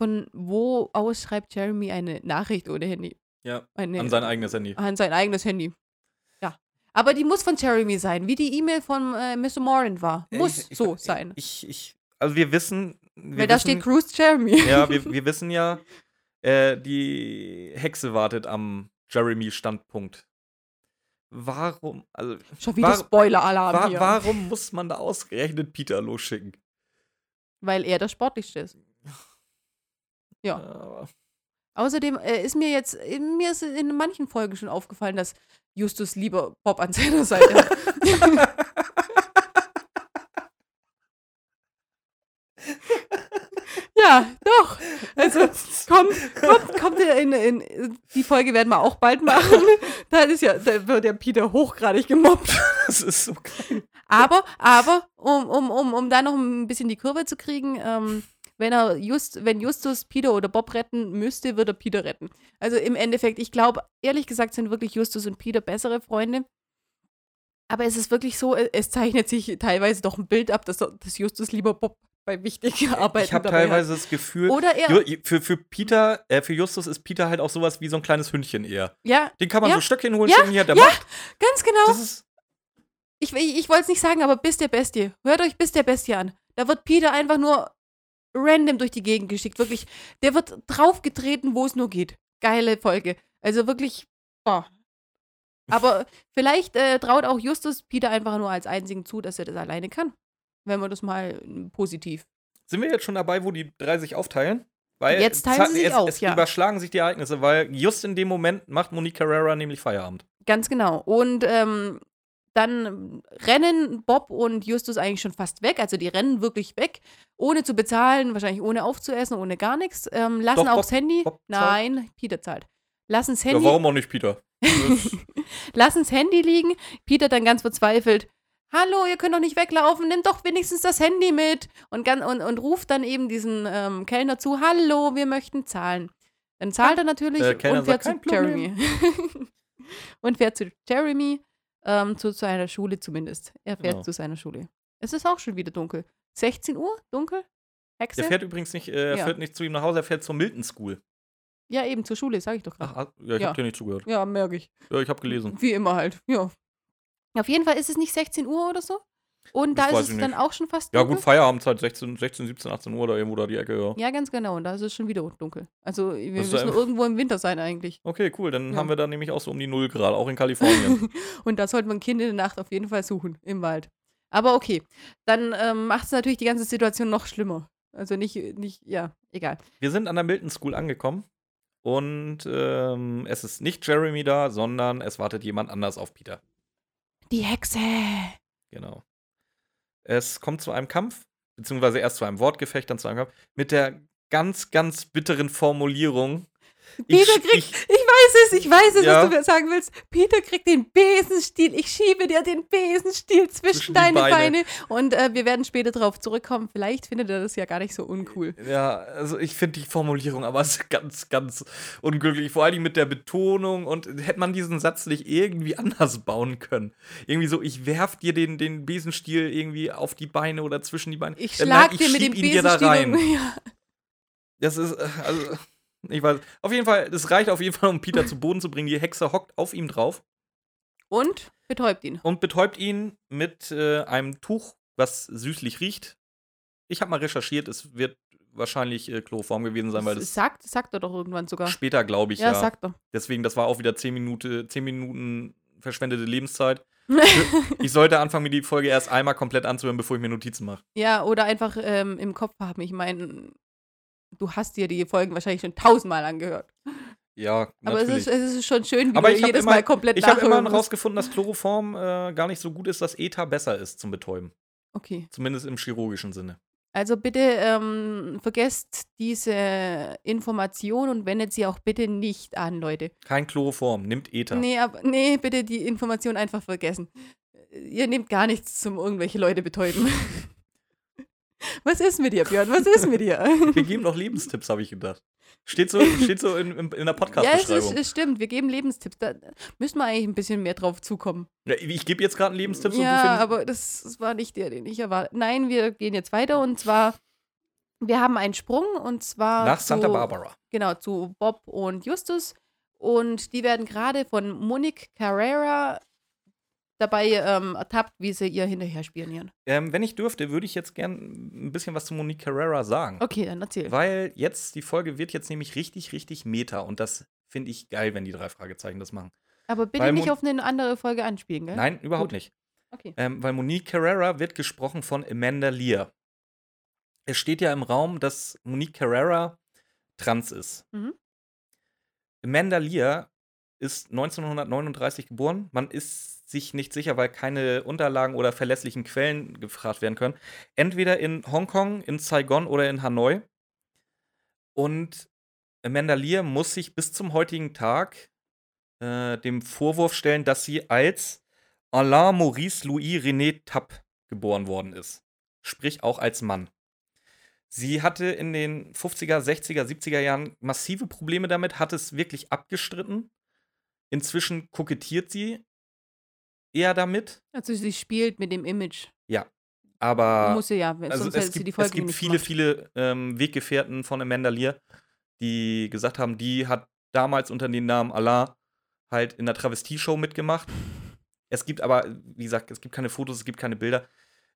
Speaker 1: von wo aus schreibt Jeremy eine Nachricht ohne Handy?
Speaker 2: Ja.
Speaker 1: Eine,
Speaker 2: An sein eigenes Handy.
Speaker 1: An sein eigenes Handy. Ja. Aber die muss von Jeremy sein, wie die E-Mail von äh, Mr. Moran war. Muss
Speaker 2: Ich- ich-
Speaker 1: so
Speaker 2: ich,
Speaker 1: sein.
Speaker 2: Ich, ich, also wir wissen, wir
Speaker 1: Weil da
Speaker 2: wissen,
Speaker 1: steht Cruise Jeremy.
Speaker 2: Ja, wir, (laughs) wir wissen ja, äh, die Hexe wartet am Jeremy-Standpunkt. Warum, also,
Speaker 1: Schon wieder
Speaker 2: War-
Speaker 1: Spoiler-Alarm
Speaker 2: wa
Speaker 1: hier.
Speaker 2: warum muss man da ausgerechnet Peter losschicken?
Speaker 1: Weil er der Sportlichste ist. Ja.
Speaker 2: Ja.
Speaker 1: Außerdem äh, ist mir jetzt, äh, mir ist in manchen Folgen schon aufgefallen, dass Justus lieber Bob an seiner Seite hat. (laughs) ja, doch. Also kommt, kommt, kommt in, in die Folge werden wir auch bald machen. Da ist ja, da wird ja Peter hochgradig gemobbt. (laughs)
Speaker 2: Das ist so geil.
Speaker 1: Aber, aber, um, um, um, um da noch ein bisschen die Kurve zu kriegen, ähm, wenn er Just, wenn Justus Peter oder Bob retten müsste, wird er Peter retten. Also im Endeffekt, ich glaube, ehrlich gesagt sind wirklich Justus und Peter bessere Freunde. Aber es ist wirklich so, äh, es zeichnet sich teilweise doch ein Bild ab, dass, dass Justus lieber Bob bei wichtigen Arbeiten
Speaker 2: Ich habe teilweise das Gefühl,
Speaker 1: hat. Oder er,
Speaker 2: für, für Peter, äh, für Justus ist Peter halt auch sowas wie so ein kleines Hündchen eher.
Speaker 1: ja,
Speaker 2: Den kann man
Speaker 1: Ja.
Speaker 2: so Stöckchen holen,
Speaker 1: Ja.
Speaker 2: schicken, hier hat der
Speaker 1: Ja.
Speaker 2: Macht.
Speaker 1: ganz genau. Ich, ich, ich wollte es nicht sagen, aber bis der Bestie. Hört euch bis der Bestie an. Da wird Peter einfach nur random durch die Gegend geschickt. Wirklich, der wird draufgetreten, wo es nur geht. Geile Folge. Also wirklich, boah. Aber vielleicht äh, traut auch Justus Peter einfach nur als einzigen zu, dass er das alleine kann. Wenn man das mal äh, positiv.
Speaker 2: sind wir jetzt schon dabei, wo die drei sich aufteilen? Weil
Speaker 1: Jetzt teilen sie sich
Speaker 2: es,
Speaker 1: auf,
Speaker 2: es
Speaker 1: ja.
Speaker 2: überschlagen sich die Ereignisse, weil just in dem Moment macht Monique Carrera nämlich Feierabend.
Speaker 1: Ganz genau. Und ähm, dann rennen Bob und Justus eigentlich schon fast weg. Also die rennen wirklich weg, ohne zu bezahlen, wahrscheinlich ohne aufzuessen, ohne gar nichts. Ähm, lassen
Speaker 2: Doch,
Speaker 1: auch
Speaker 2: Bob-
Speaker 1: das Handy.
Speaker 2: Bob zahlt.
Speaker 1: Nein, Peter zahlt. Lassen das
Speaker 2: Ja,
Speaker 1: Handy,
Speaker 2: warum auch nicht, Peter? (laughs)
Speaker 1: lassen das Handy liegen. Peter dann ganz verzweifelt. Hallo, ihr könnt doch nicht weglaufen, nehmt doch wenigstens das Handy mit. Und, ganz, und, und ruft dann eben diesen ähm, Kellner zu, hallo, wir möchten zahlen. Dann zahlt er natürlich und fährt zu
Speaker 2: "Kein
Speaker 1: Jeremy. (laughs) und fährt zu Jeremy, ähm, zu seiner Schule zumindest. Er fährt
Speaker 2: Genau.
Speaker 1: zu seiner Schule. Es ist auch schon wieder dunkel. 16 Uhr? Dunkel? Hexe?
Speaker 2: Der fährt übrigens nicht, äh, er
Speaker 1: Ja.
Speaker 2: fährt nicht zu ihm nach Hause, er fährt zur Milton School.
Speaker 1: ja, eben zur Schule, sag ich doch gerade.
Speaker 2: Ach, ah, ja, ich
Speaker 1: Ja.
Speaker 2: hab dir nicht zugehört.
Speaker 1: Ja, merke ich.
Speaker 2: Ja, ich hab gelesen.
Speaker 1: Wie immer halt, ja. Auf jeden Fall ist es nicht 16 Uhr oder so. Und
Speaker 2: Das
Speaker 1: da ist es dann
Speaker 2: nicht.
Speaker 1: auch schon fast
Speaker 2: Ja,
Speaker 1: dunkel.
Speaker 2: gut, Feierabendzeit 16, 16, 17, 18 Uhr oder irgendwo da die Ecke, ja.
Speaker 1: Ja, ganz genau. Und da ist es schon wieder dunkel. Also wir müssen irgendwo im Winter sein eigentlich.
Speaker 2: Okay, cool, dann
Speaker 1: Ja.
Speaker 2: haben wir da nämlich auch so um die 0 Grad, auch in Kalifornien. (laughs)
Speaker 1: Und da sollte man Kind in der Nacht auf jeden Fall suchen, im Wald. Aber okay, dann ähm, macht es natürlich die ganze Situation noch schlimmer. Also nicht, nicht, ja, egal.
Speaker 2: wir sind an der Milton School angekommen und ähm, es ist nicht Jeremy da, sondern es wartet jemand anders auf Peter.
Speaker 1: Die Hexe.
Speaker 2: Genau. Es kommt zu einem Kampf, beziehungsweise erst zu einem Wortgefecht, dann zu einem Kampf, mit der ganz, ganz bitteren Formulierung.
Speaker 1: Peter
Speaker 2: sch-
Speaker 1: kriegt,
Speaker 2: ich,
Speaker 1: ich weiß es, ich weiß es,
Speaker 2: Ja.
Speaker 1: was du mir sagen willst. Peter kriegt den Besenstiel. Ich schiebe dir den Besenstiel zwischen,
Speaker 2: Zwischen
Speaker 1: deine
Speaker 2: Beine.
Speaker 1: Beine. Und äh, wir werden später darauf zurückkommen. Vielleicht findet er das ja gar nicht so uncool.
Speaker 2: ja, also ich finde die Formulierung aber (laughs) ganz, ganz unglücklich. Vor allem mit der Betonung und hätte man diesen Satz nicht irgendwie anders bauen können. Irgendwie so, ich werf dir den, den Besenstiel irgendwie auf die Beine oder zwischen die Beine.
Speaker 1: Ich
Speaker 2: Äh,
Speaker 1: schlag
Speaker 2: nein,
Speaker 1: dir mit dem
Speaker 2: dir da
Speaker 1: Besenstiel.
Speaker 2: rein. (laughs)
Speaker 1: Ja.
Speaker 2: Das ist, äh, also, ich weiß. Auf jeden Fall, es reicht auf jeden Fall, um Peter zu Boden zu bringen. Die Hexe hockt auf ihm drauf
Speaker 1: Und betäubt ihn.
Speaker 2: und betäubt ihn mit äh, einem Tuch, was süßlich riecht. Ich habe mal recherchiert, es wird wahrscheinlich äh, Chloroform gewesen sein, weil
Speaker 1: Das sagt, sagt er doch irgendwann sogar.
Speaker 2: später, glaube ich,
Speaker 1: Ja,
Speaker 2: ja.
Speaker 1: sagt er.
Speaker 2: Deswegen, das war auch wieder 10 Minuten, 10 Minuten verschwendete Lebenszeit. (laughs) Ich sollte anfangen, mir die Folge erst einmal komplett anzuhören, bevor ich mir Notizen mache.
Speaker 1: ja, oder einfach ähm, im Kopf haben. Ich meine, du hast dir die Folgen wahrscheinlich schon tausendmal angehört.
Speaker 2: Ja,
Speaker 1: Aber es
Speaker 2: natürlich.
Speaker 1: ist, es ist schon schön, wie
Speaker 2: Aber
Speaker 1: du
Speaker 2: ich
Speaker 1: jedes
Speaker 2: immer-
Speaker 1: Mal komplett
Speaker 2: ich habe immer
Speaker 1: musst.
Speaker 2: rausgefunden, dass Chloroform äh, gar nicht so gut ist, dass Ether besser ist zum Betäuben.
Speaker 1: Okay.
Speaker 2: Zumindest im chirurgischen Sinne.
Speaker 1: Also bitte ähm, vergesst diese Information und wendet sie auch bitte nicht an, Leute.
Speaker 2: Kein Chloroform, nimmt Ether.
Speaker 1: Nee, aber, nee, bitte die Information einfach vergessen. Ihr nehmt gar nichts zum irgendwelche Leute betäuben. (laughs) Was ist mit dir, Björn? Was ist mit dir? (laughs)
Speaker 2: Wir geben doch Lebenstipps, habe ich gedacht. Steht so, steht so in, in, in der
Speaker 1: ja, es, ist,
Speaker 2: Podcast-Beschreibung.
Speaker 1: es stimmt. Wir geben Lebenstipps. Da müssen wir eigentlich ein bisschen mehr drauf zukommen.
Speaker 2: Ja, ich gebe jetzt gerade einen Lebenstipp und du
Speaker 1: Ja, aber das, das war nicht der, den ich erwartet. Nein, wir gehen jetzt weiter und zwar, wir haben einen Sprung und zwar
Speaker 2: Nach Santa
Speaker 1: zu,
Speaker 2: Barbara.
Speaker 1: Genau, zu Bob und Justus. Und die werden gerade von Monique Carrera dabei ähm, ertappt, wie sie ihr hinterher spionieren.
Speaker 2: Ähm, wenn ich dürfte, würde ich jetzt gern ein bisschen was zu Monique Carrera sagen.
Speaker 1: Okay, dann erzähl.
Speaker 2: Weil jetzt, die Folge wird jetzt nämlich richtig, richtig meta. Und das finde ich geil, wenn die drei Fragezeichen das machen.
Speaker 1: Aber bitte
Speaker 2: Weil
Speaker 1: nicht
Speaker 2: Mon-
Speaker 1: auf eine andere Folge anspielen, gell?
Speaker 2: Nein, überhaupt
Speaker 1: Gut.
Speaker 2: nicht.
Speaker 1: Okay.
Speaker 2: Ähm, weil Monique Carrera wird gesprochen von Amanda Lear. Es steht ja im Raum, dass Monique Carrera trans ist.
Speaker 1: Mhm.
Speaker 2: Amanda Lear ist 1939 geboren. Man ist sich nicht sicher, weil keine Unterlagen oder verlässlichen Quellen gefragt werden können. Entweder in Hongkong, in Saigon oder in Hanoi. Und Amanda Lear muss sich bis zum heutigen Tag äh, dem Vorwurf stellen, dass sie als Alain Maurice Louis René Tapp geboren worden ist. Sprich auch als Mann. Sie hatte in den 50er, 60er, 70er Jahren massive Probleme damit, hat es wirklich abgestritten. Inzwischen kokettiert sie eher damit,
Speaker 1: Also sie spielt mit dem Image.
Speaker 2: aber
Speaker 1: Muss sie ja,
Speaker 2: also
Speaker 1: sonst
Speaker 2: es
Speaker 1: hätte sie
Speaker 2: gibt,
Speaker 1: die Folge
Speaker 2: es gibt viele,
Speaker 1: gemacht.
Speaker 2: viele ähm, Weggefährten von Amanda Lear, die gesagt haben, die hat damals unter dem Namen Allah halt in der Travestie-Show mitgemacht. Es gibt aber, wie gesagt, es gibt keine Fotos, es gibt keine Bilder.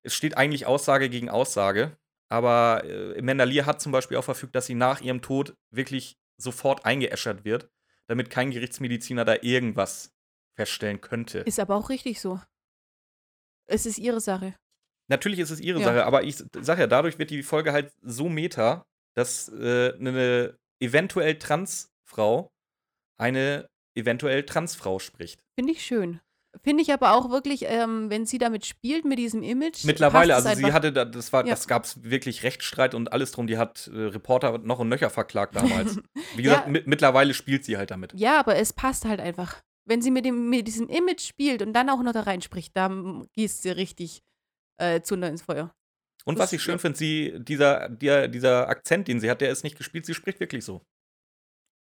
Speaker 2: Es steht eigentlich Aussage gegen Aussage. Aber äh, Amanda Lear hat zum Beispiel auch verfügt, dass sie nach ihrem Tod wirklich sofort eingeäschert wird, damit kein Gerichtsmediziner da irgendwas feststellen könnte.
Speaker 1: Ist aber auch richtig so. Es ist ihre Sache.
Speaker 2: Natürlich ist es ihre
Speaker 1: Ja.
Speaker 2: Sache, aber ich sage ja, dadurch wird die Folge halt so meta, dass äh, eine eventuell Transfrau eine eventuell Transfrau spricht.
Speaker 1: Finde ich schön. Finde ich aber auch wirklich, ähm, wenn sie damit spielt, mit diesem Image.
Speaker 2: Mittlerweile, also sie hatte, da- das war,
Speaker 1: Ja.
Speaker 2: das gab es wirklich Rechtsstreit und alles drum. Die hat äh, Reporter noch und nöcher verklagt damals. (laughs) Wie
Speaker 1: Ja.
Speaker 2: gesagt, mit, mittlerweile spielt sie halt damit.
Speaker 1: Ja, aber es passt halt einfach. Wenn sie mit, dem, mit diesem Image spielt und dann auch noch da reinspricht, dann gießt sie richtig äh, Zunder ins Feuer.
Speaker 2: Und
Speaker 1: Das-
Speaker 2: was ich schön finde, sie, dieser, der, dieser Akzent, den sie hat, der ist nicht gespielt, sie spricht wirklich so.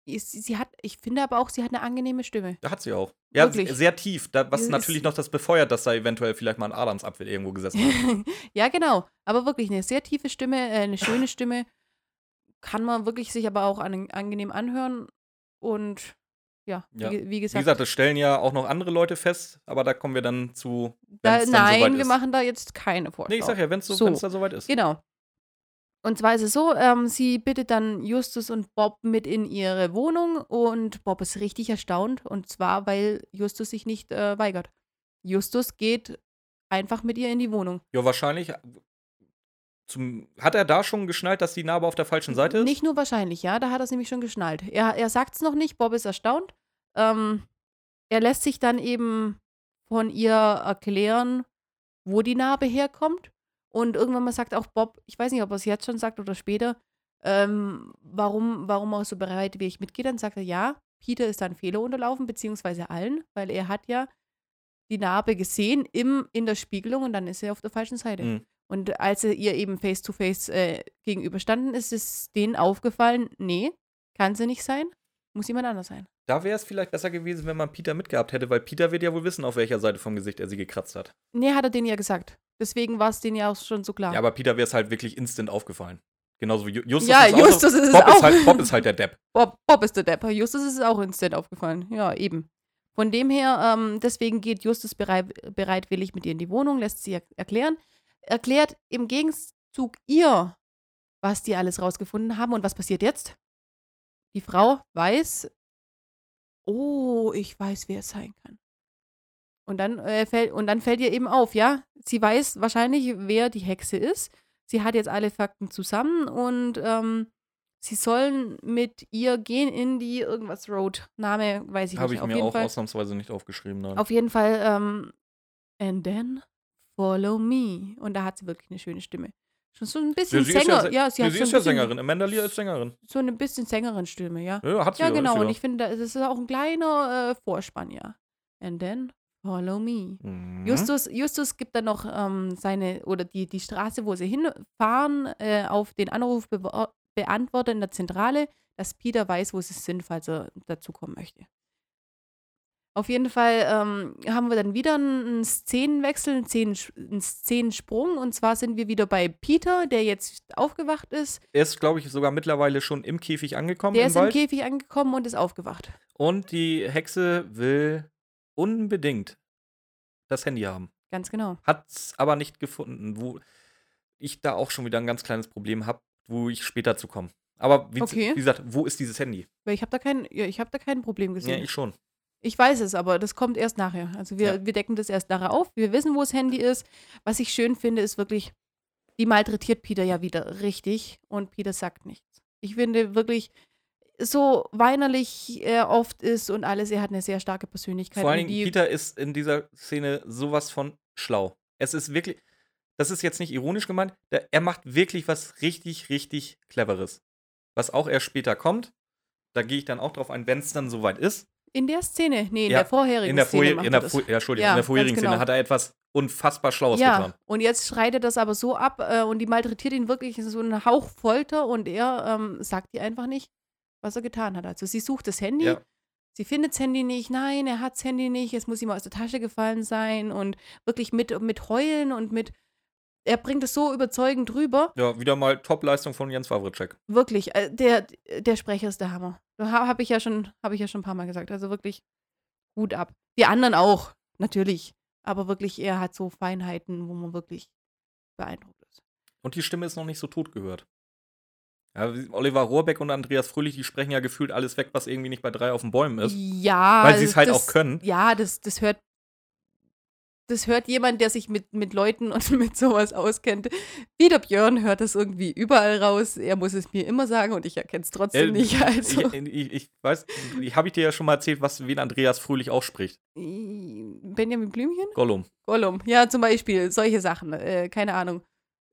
Speaker 1: Sie, sie hat, ich finde aber auch, sie hat eine angenehme Stimme.
Speaker 2: Da hat sie auch. Ja,
Speaker 1: Wirklich.
Speaker 2: sehr tief, da, was
Speaker 1: Das
Speaker 2: natürlich noch das befeuert, dass da eventuell vielleicht mal ein Adamsapfel irgendwo gesessen hat. (laughs)
Speaker 1: ja, genau. Aber wirklich eine sehr tiefe Stimme, äh, eine schöne Stimme. Kann man wirklich sich aber auch an, angenehm anhören. Und ja,
Speaker 2: Ja.
Speaker 1: Wie, wie
Speaker 2: Wie
Speaker 1: gesagt,
Speaker 2: gesagt, das stellen ja auch noch andere Leute fest, aber da kommen wir dann zu.
Speaker 1: da, nein,
Speaker 2: soweit
Speaker 1: wir machen da jetzt keine Vorschau.
Speaker 2: Nee, ich sag ja, wenn es so,
Speaker 1: So.
Speaker 2: da soweit ist.
Speaker 1: Genau. Und zwar ist es so, ähm, sie bittet dann Justus und Bob mit in ihre Wohnung und Bob ist richtig erstaunt und zwar, weil Justus sich nicht äh, weigert. Justus geht einfach mit ihr in die Wohnung.
Speaker 2: Ja, wahrscheinlich. Zum, hat er da schon geschnallt, dass die Narbe auf der falschen Seite ist?
Speaker 1: Nicht nur wahrscheinlich, ja, da hat er es nämlich schon geschnallt. Er, er sagt es noch nicht, Bob ist erstaunt. Ähm, er lässt sich dann eben von ihr erklären, wo die Narbe herkommt. Und irgendwann mal sagt auch Bob, ich weiß nicht, ob er es jetzt schon sagt oder später, ähm, warum, warum er so bereitwillig mitgeht. Dann sagt er, ja, Peter ist da ein Fehler unterlaufen, beziehungsweise allen, weil er hat ja die Narbe gesehen im, in der Spiegelung und dann ist er auf der falschen Seite.
Speaker 2: Mhm.
Speaker 1: Und als er ihr eben face-to-face äh, gegenüberstanden, ist es denen aufgefallen, nee, kann sie nicht sein, muss jemand anders sein.
Speaker 2: Da wäre es vielleicht besser gewesen, wenn man Peter mitgehabt hätte, weil Peter wird ja wohl wissen, auf welcher Seite vom Gesicht er sie gekratzt hat.
Speaker 1: Nee, hat er denen ja gesagt. Deswegen war es denen ja auch schon so klar.
Speaker 2: Ja, aber Peter wäre es halt wirklich instant aufgefallen. Genauso wie Ju- Justus
Speaker 1: Ja,
Speaker 2: ist auch
Speaker 1: Justus
Speaker 2: so,
Speaker 1: ist es
Speaker 2: Bob
Speaker 1: auch.
Speaker 2: Ist halt, Bob ist halt der Depp. (laughs)
Speaker 1: Bob, Bob ist der Depp. Justus ist es auch instant aufgefallen. Ja, eben. Von dem her, ähm, deswegen geht Justus bereit, bereitwillig mit ihr in die Wohnung, lässt sie er erklären, erklärt im Gegenzug ihr, was die alles rausgefunden haben und was passiert jetzt. Die Frau weiß, oh, ich weiß, wer es sein kann. Und dann, äh, fällt, und dann fällt ihr eben auf, ja, sie weiß wahrscheinlich, wer die Hexe ist. Sie hat jetzt alle Fakten zusammen und ähm, sie sollen mit ihr gehen in die irgendwas Road. Name weiß ich
Speaker 2: Habe
Speaker 1: nicht.
Speaker 2: ich
Speaker 1: auf
Speaker 2: mir auch
Speaker 1: Fall,
Speaker 2: ausnahmsweise nicht aufgeschrieben. Nein.
Speaker 1: auf jeden Fall, ähm, and then follow me. Und da hat sie wirklich eine schöne Stimme. Schon so ein bisschen
Speaker 2: ist
Speaker 1: Sänger.
Speaker 2: ja,
Speaker 1: Ja, sie
Speaker 2: ja, sie
Speaker 1: so
Speaker 2: ist
Speaker 1: ein
Speaker 2: ja Sängerin. Amanda Lear ist Sängerin.
Speaker 1: So eine bisschen Sängerin-Stimme, ja.
Speaker 2: Ja, hat sie
Speaker 1: Ja,
Speaker 2: ja,
Speaker 1: genau. Und ich finde, das ist auch ein kleiner äh, Vorspann, ja. And then follow me.
Speaker 2: ja. Mhm.
Speaker 1: Justus, Justus gibt dann noch ähm, seine, oder die, die Straße, wo sie hinfahren, äh, auf den Anruf be beantwortet in der Zentrale, dass Peter weiß, wo sie sind, falls er dazukommen möchte. Auf jeden Fall ähm, haben wir dann wieder einen Szenenwechsel, einen, Szenen, einen Szenensprung. Und zwar sind wir wieder bei Peter, der jetzt aufgewacht ist.
Speaker 2: Er ist, glaube ich, sogar mittlerweile schon im Käfig angekommen
Speaker 1: Der
Speaker 2: im
Speaker 1: ist im
Speaker 2: Wald.
Speaker 1: Käfig angekommen und ist aufgewacht.
Speaker 2: Und die Hexe will unbedingt, das Handy haben.
Speaker 1: Ganz genau.
Speaker 2: Hat es aber nicht gefunden, wo ich da auch schon wieder ein ganz kleines Problem habe, wo ich später zu komme. Aber wie,
Speaker 1: Okay.
Speaker 2: wie gesagt, wo ist dieses Handy?
Speaker 1: Ich habe da kein, ja, ich habe da kein Problem
Speaker 2: Ja,
Speaker 1: gesehen.
Speaker 2: ich schon.
Speaker 1: Ich weiß es, aber das kommt erst nachher. Also wir,
Speaker 2: Ja.
Speaker 1: wir decken das erst nachher auf. Wir wissen, wo das Handy ist. Was ich schön finde, ist wirklich, die malträtiert Peter ja wieder richtig und Peter sagt nichts. Ich finde wirklich, so weinerlich er oft ist und alles, er hat eine sehr starke Persönlichkeit.
Speaker 2: Vor allen Dingen, Peter ist in dieser Szene sowas von schlau. Es ist wirklich, das ist jetzt nicht ironisch gemeint, er macht wirklich was richtig, richtig Cleveres. Was auch erst später kommt. Da gehe ich dann auch drauf ein, wenn es dann soweit ist.
Speaker 1: In der Szene, nee, in
Speaker 2: Ja,
Speaker 1: der vorherigen
Speaker 2: In der,
Speaker 1: Szene
Speaker 2: vorher, in
Speaker 1: er
Speaker 2: der,
Speaker 1: das.
Speaker 2: vor, ja, Entschuldigung,
Speaker 1: Ja,
Speaker 2: in der vorherigen
Speaker 1: genau.
Speaker 2: Szene hat er etwas unfassbar Schlaues
Speaker 1: Ja,
Speaker 2: getan.
Speaker 1: und jetzt schreitet das aber so ab äh, und die malträtiert ihn wirklich so einen Hauch Folter und er ähm, sagt ihr einfach nicht, was er getan hat. Also sie sucht das Handy,
Speaker 2: Ja.
Speaker 1: sie findet das Handy nicht, nein, er hat das Handy nicht, es muss ihm aus der Tasche gefallen sein und wirklich mit, mit Heulen und mit, er bringt es so überzeugend rüber.
Speaker 2: Ja, wieder mal Top-Leistung von Jens Wawritschek.
Speaker 1: Wirklich, äh, der, der Sprecher ist der Hammer. Ha, Habe ich, ja schon- hab ich ja schon ein paar Mal gesagt. Also wirklich Hut ab. Die anderen auch, natürlich. Aber wirklich, er hat so Feinheiten, wo man wirklich beeindruckt ist.
Speaker 2: Und die Stimme ist noch nicht so tot gehört. Ja, Oliver Rohrbeck und Andreas Fröhlich, die sprechen ja gefühlt alles weg, was irgendwie nicht bei drei auf den Bäumen ist.
Speaker 1: Ja.
Speaker 2: Weil sie es halt
Speaker 1: das,
Speaker 2: auch können.
Speaker 1: Ja, das, das hört. Das hört jemand, der sich mit, mit Leuten und (laughs) mit sowas auskennt. Wie der Björn hört das irgendwie überall raus. Er muss es mir immer sagen und ich erkenne es trotzdem
Speaker 2: Äh,
Speaker 1: nicht. Also.
Speaker 2: Ich, ich, ich weiß, ich habe ich dir ja schon mal erzählt, was wen Andreas Fröhlich ausspricht.
Speaker 1: Benjamin Blümchen?
Speaker 2: Gollum.
Speaker 1: Gollum. Ja, zum Beispiel. Solche Sachen. Äh, keine Ahnung.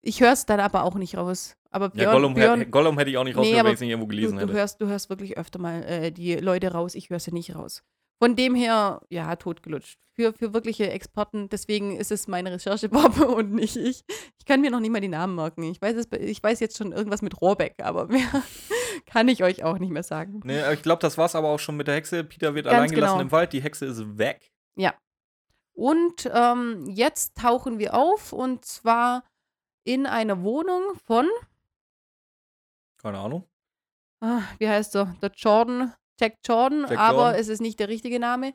Speaker 1: Ich höre es dann aber auch nicht raus. Aber Björn,
Speaker 2: Ja, Gollum,
Speaker 1: Björn
Speaker 2: hä- Gollum hätte ich auch nicht
Speaker 1: Nee,
Speaker 2: rausgehört,
Speaker 1: aber
Speaker 2: wenn ich es nicht irgendwo gelesen
Speaker 1: du, du,
Speaker 2: hätte.
Speaker 1: hörst, du hörst wirklich öfter mal äh, die Leute raus. Ich höre sie nicht raus. Von dem her, ja, totgelutscht. Für, für wirkliche Experten. Deswegen ist es meine Recherche, (laughs) Bob, und nicht ich. Ich kann mir noch nicht mal die Namen merken. Ich weiß, es, ich weiß jetzt schon irgendwas mit Rohrbeck, aber mehr (laughs) kann ich euch auch nicht mehr sagen.
Speaker 2: Nee, ich glaube, das war's aber auch schon mit der Hexe. Peter wird
Speaker 1: Ganz
Speaker 2: allein gelassen
Speaker 1: genau.
Speaker 2: im Wald, die Hexe ist weg.
Speaker 1: Und ähm, jetzt tauchen wir auf und zwar in einer Wohnung von,
Speaker 2: Keine Ahnung.
Speaker 1: ah, wie heißt er? Der Jordan, Jack Jordan,
Speaker 2: Jack
Speaker 1: aber
Speaker 2: Jordan.
Speaker 1: es ist nicht der richtige Name.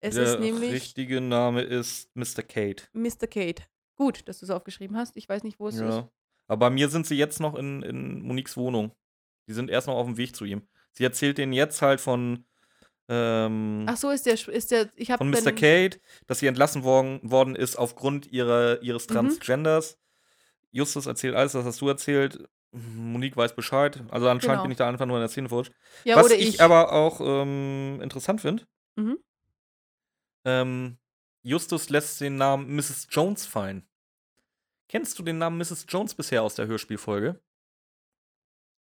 Speaker 1: Es
Speaker 2: der
Speaker 1: ist nämlich
Speaker 2: richtige Name ist Mr. Kate.
Speaker 1: Mr. Kate. Gut, dass du es aufgeschrieben hast. Ich weiß nicht, wo es ist.
Speaker 2: Ja. Aber bei mir sind sie jetzt noch in, in Moniques Wohnung. Die sind erst noch auf dem Weg zu ihm. Sie erzählt denen jetzt halt von, ähm,
Speaker 1: Ach so, ist der, ist der, ich habe
Speaker 2: von Mr. Kate, dass sie entlassen worden, worden ist aufgrund ihrer, ihres
Speaker 1: Mhm.
Speaker 2: Transgenders. Justus erzählt alles, das hast du erzählt. Monique weiß Bescheid. Also anscheinend
Speaker 1: Genau.
Speaker 2: bin ich da einfach nur in der Szene verrutscht.
Speaker 1: Ja,
Speaker 2: Was ich,
Speaker 1: ich.
Speaker 2: aber auch ähm, interessant finde,
Speaker 1: Mhm.
Speaker 2: ähm, Justus lässt den Namen Mrs. Jones fallen. Kennst du den Namen Mrs. Jones bisher aus der Hörspielfolge?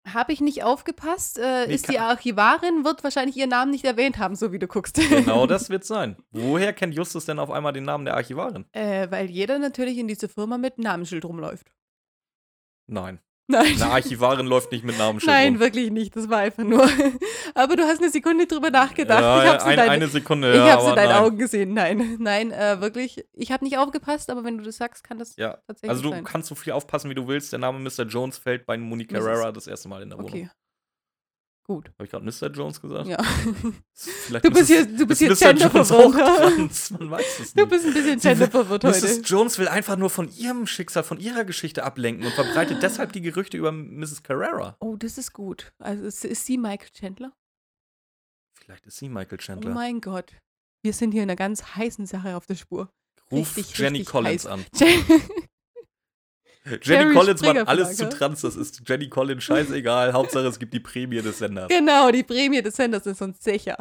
Speaker 1: Habe ich nicht aufgepasst? Äh, ist die Archivarin, wird wahrscheinlich ihren Namen nicht erwähnt haben, so wie du guckst.
Speaker 2: Genau (laughs) das wird sein. Woher kennt Justus denn auf einmal den Namen der Archivarin?
Speaker 1: äh, weil jeder natürlich in diese Firma mit Namensschild rumläuft.
Speaker 2: Nein.
Speaker 1: Nein.
Speaker 2: Eine Archivarin läuft nicht mit Namensschild
Speaker 1: Nein,
Speaker 2: rum.
Speaker 1: wirklich nicht. Das war einfach nur. aber du hast eine Sekunde drüber nachgedacht.
Speaker 2: Ja,
Speaker 1: ich hab's in,
Speaker 2: ein,
Speaker 1: dein,
Speaker 2: eine Sekunde.
Speaker 1: ich
Speaker 2: ja,
Speaker 1: hab's in deinen
Speaker 2: nein.
Speaker 1: Augen gesehen. Nein, nein, äh, wirklich. Ich habe nicht aufgepasst, aber wenn du das sagst, kann das
Speaker 2: Ja,
Speaker 1: tatsächlich
Speaker 2: also du
Speaker 1: sein.
Speaker 2: kannst so viel aufpassen, wie du willst. Der Name Mr. Jones fällt bei Monique. Carrera das erste Mal in der Wohnung.
Speaker 1: Okay. Gut.
Speaker 2: Habe ich gerade Mr. Jones gesagt?
Speaker 1: Ja.
Speaker 2: Vielleicht
Speaker 1: Du bist hier, du bist
Speaker 2: ist
Speaker 1: hier
Speaker 2: Mr. Jones auch trans? Man weiß es (laughs)
Speaker 1: Du
Speaker 2: nicht.
Speaker 1: bist ein bisschen
Speaker 2: Sie will-
Speaker 1: genderverwirrt heute.
Speaker 2: Mrs. Jones will einfach nur von ihrem Schicksal, von ihrer Geschichte ablenken und verbreitet (gasps) deshalb die Gerüchte über Mrs. Carrera.
Speaker 1: Oh, das ist gut. Also ist, ist sie Michael Chandler?
Speaker 2: Vielleicht ist sie Michael
Speaker 1: Oh
Speaker 2: Chandler.
Speaker 1: mein Gott. Wir sind hier in einer ganz heißen Sache auf der Spur.
Speaker 2: Ruf
Speaker 1: richtig,
Speaker 2: Jenny
Speaker 1: richtig
Speaker 2: Collins
Speaker 1: heiß.
Speaker 2: an. (laughs)
Speaker 1: Jen-
Speaker 2: Jenny Collins macht alles zu trans. Das ist Jenny Collins scheißegal. (laughs) Hauptsache es gibt die Prämie des Senders.
Speaker 1: genau, die Prämie des Senders ist uns sicher.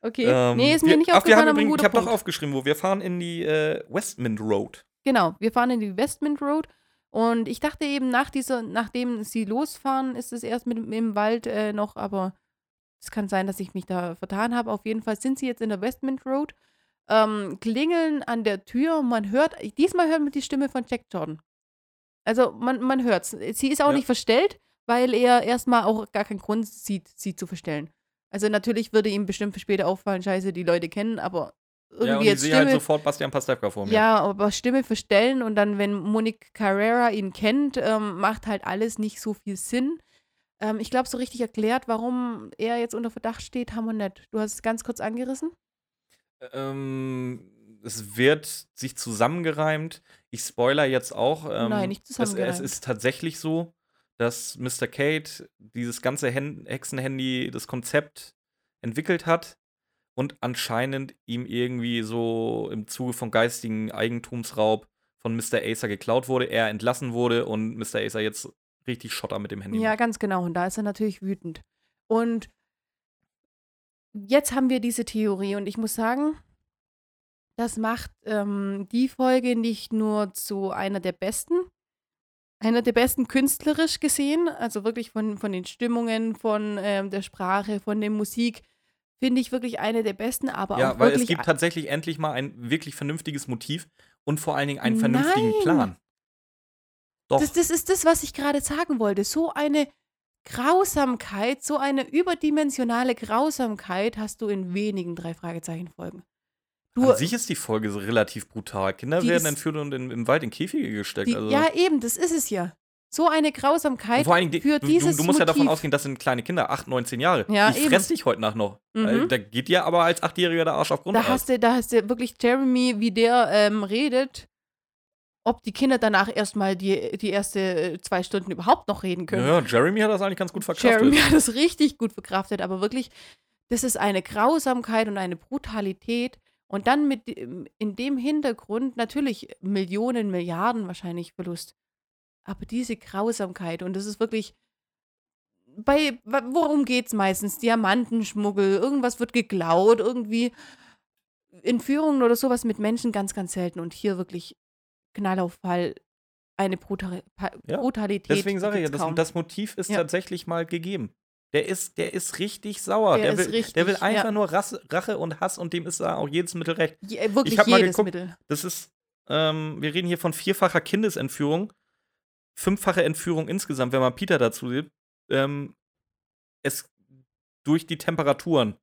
Speaker 1: Okay.
Speaker 2: Ähm,
Speaker 1: nee, ist mir
Speaker 2: wir,
Speaker 1: nicht aufgefallen, aber
Speaker 2: ich habe doch
Speaker 1: Punkt.
Speaker 2: aufgeschrieben, wo wir fahren in die äh, Westmint Road.
Speaker 1: Genau, wir fahren in die Westmint Road und ich dachte eben, nach dieser, nachdem sie losfahren, ist es erst mit, im Wald äh, noch, aber es kann sein, dass ich mich da vertan habe. Auf jeden Fall sind sie jetzt in der Westmint Road, ähm, klingeln an der Tür und man hört, diesmal hört man die Stimme von Jack Jordan. Also man, man hört's. Sie ist auch
Speaker 2: Ja.
Speaker 1: nicht verstellt, weil er erstmal auch gar keinen Grund sieht, sie zu verstellen. Also natürlich würde ihm bestimmt für später auffallen, scheiße, die Leute kennen, aber irgendwie
Speaker 2: ja, und ich
Speaker 1: jetzt
Speaker 2: sehe
Speaker 1: Stimme.
Speaker 2: halt sofort Bastian Pastewka vor mir.
Speaker 1: Ja, aber Stimme verstellen und dann, wenn Monique Carrera ihn kennt, ähm, macht halt alles nicht so viel Sinn. Ähm, ich glaube, so richtig erklärt, warum er jetzt unter Verdacht steht, haben wir nicht. Du hast es ganz kurz angerissen.
Speaker 2: Ähm, es wird sich zusammengereimt. Ich spoiler jetzt auch. Ähm,
Speaker 1: Nein, nicht
Speaker 2: es,
Speaker 1: zusammengereimt.
Speaker 2: es ist tatsächlich so, dass Mr. Kate dieses ganze Hen Hexenhandy, das Konzept entwickelt hat und anscheinend ihm irgendwie so im Zuge von geistigen Eigentumsraub von Mr. Acer geklaut wurde, er entlassen wurde und Mr. Acer jetzt richtig Schotter mit dem Handy
Speaker 1: Ja,
Speaker 2: macht.
Speaker 1: ganz genau. Und da ist er natürlich wütend. Und jetzt haben wir diese Theorie und ich muss sagen, das macht ähm, die Folge nicht nur zu einer der besten, einer der besten künstlerisch gesehen, also wirklich von, von den Stimmungen, von ähm, der Sprache, von der Musik, finde ich wirklich eine der besten, aber
Speaker 2: Ja,
Speaker 1: auch
Speaker 2: weil
Speaker 1: wirklich
Speaker 2: es gibt tatsächlich endlich mal ein wirklich vernünftiges Motiv und vor allen Dingen einen vernünftigen
Speaker 1: Nein.
Speaker 2: Plan. Doch.
Speaker 1: Das, das ist das, was ich gerade sagen wollte. So eine Grausamkeit, so eine überdimensionale Grausamkeit hast du in wenigen drei Fragezeichen Folgen. Du,
Speaker 2: An sich ist die Folge so relativ brutal. Kinder werden entführt und in, im Wald in Käfige gesteckt.
Speaker 1: die,
Speaker 2: also.
Speaker 1: ja, eben, das ist es ja. So eine
Speaker 2: Und
Speaker 1: Grausamkeit
Speaker 2: vor allen Dingen,
Speaker 1: für
Speaker 2: du,
Speaker 1: dieses
Speaker 2: du, du musst ja davon
Speaker 1: Motiv.
Speaker 2: ausgehen, das sind kleine Kinder, 8, 19 Jahre.
Speaker 1: Ja,
Speaker 2: ich
Speaker 1: eben.
Speaker 2: fress dich heute Nacht noch.
Speaker 1: Mhm.
Speaker 2: Äh, Da geht dir aber als Achtjähriger der Arsch auf Grund.
Speaker 1: Da hast du, da hast du wirklich Jeremy, wie der ähm, redet, ob die Kinder danach erstmal die, die erste äh, zwei Stunden überhaupt noch reden können.
Speaker 2: ja, Jeremy hat das eigentlich ganz gut verkraftet.
Speaker 1: Jeremy hat das richtig gut verkraftet, aber wirklich, das ist eine Grausamkeit und eine Brutalität. Und dann mit dem- in dem Hintergrund natürlich Millionen, Milliarden wahrscheinlich Verlust. Aber diese Grausamkeit und das ist wirklich. Bei, worum geht's meistens? Diamantenschmuggel, irgendwas wird geklaut, irgendwie Entführungen oder sowas mit Menschen ganz, ganz selten. Und hier wirklich Knall auf Fall eine Brutal
Speaker 2: Ja,
Speaker 1: Brutalität.
Speaker 2: Deswegen sage ich ja, das, das Motiv ist
Speaker 1: Ja.
Speaker 2: tatsächlich mal gegeben. Der ist, der ist richtig sauer.
Speaker 1: Der
Speaker 2: Der,
Speaker 1: ist
Speaker 2: will, der will
Speaker 1: richtig,
Speaker 2: einfach
Speaker 1: ja.
Speaker 2: nur Rasse, Rache und Hass und dem ist da auch jedes Mittel recht.
Speaker 1: Je, äh, wirklich
Speaker 2: hab mal
Speaker 1: jedes
Speaker 2: geguckt,
Speaker 1: Mittel.
Speaker 2: Das ist, ähm, wir reden hier von vierfacher Kindesentführung, fünffache Entführung insgesamt, wenn man Peter dazu sieht. Ähm, es durch die Temperaturen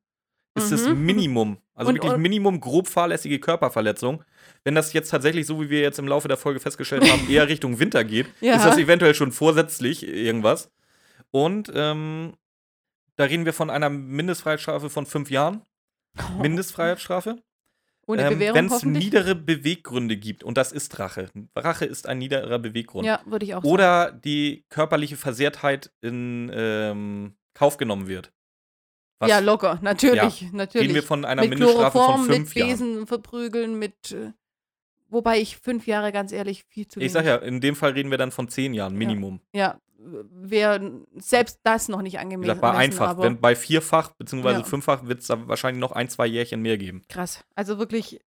Speaker 2: ist das
Speaker 1: Mhm.
Speaker 2: Minimum, also
Speaker 1: Und-
Speaker 2: wirklich Minimum grob fahrlässige Körperverletzung. Wenn das jetzt tatsächlich, so wie wir jetzt im Laufe der Folge festgestellt haben, (laughs) eher Richtung Winter geht,
Speaker 1: Ja.
Speaker 2: ist das eventuell schon vorsätzlich irgendwas. Und ähm, da reden wir von einer Mindestfreiheitsstrafe von fünf Jahren. Mindestfreiheitsstrafe.
Speaker 1: Ohne
Speaker 2: Ähm,
Speaker 1: Bewährung
Speaker 2: Wenn es niedere Beweggründe gibt, und das ist Rache. Rache ist ein niederer Beweggrund.
Speaker 1: ja, würde ich auch sagen.
Speaker 2: Oder die körperliche Versehrtheit in ähm, Kauf genommen wird. Was
Speaker 1: Ja, locker, natürlich, natürlich.
Speaker 2: reden wir von einer
Speaker 1: mit
Speaker 2: Mindeststrafe
Speaker 1: Chloroform,
Speaker 2: von fünf
Speaker 1: mit
Speaker 2: Jahren.
Speaker 1: Besen verprügeln, mit. Äh, wobei ich fünf Jahre ganz ehrlich viel zu
Speaker 2: Ich
Speaker 1: wenig.
Speaker 2: sag ja, in dem Fall reden wir dann von zehn Jahren, Minimum.
Speaker 1: Ja, wäre selbst das noch nicht angemessen.
Speaker 2: gesagt, bei einfach. Wenn, bei vierfach bzw.
Speaker 1: Ja.
Speaker 2: fünffach wird es da wahrscheinlich noch ein, zwei Jährchen mehr geben.
Speaker 1: krass. Also wirklich,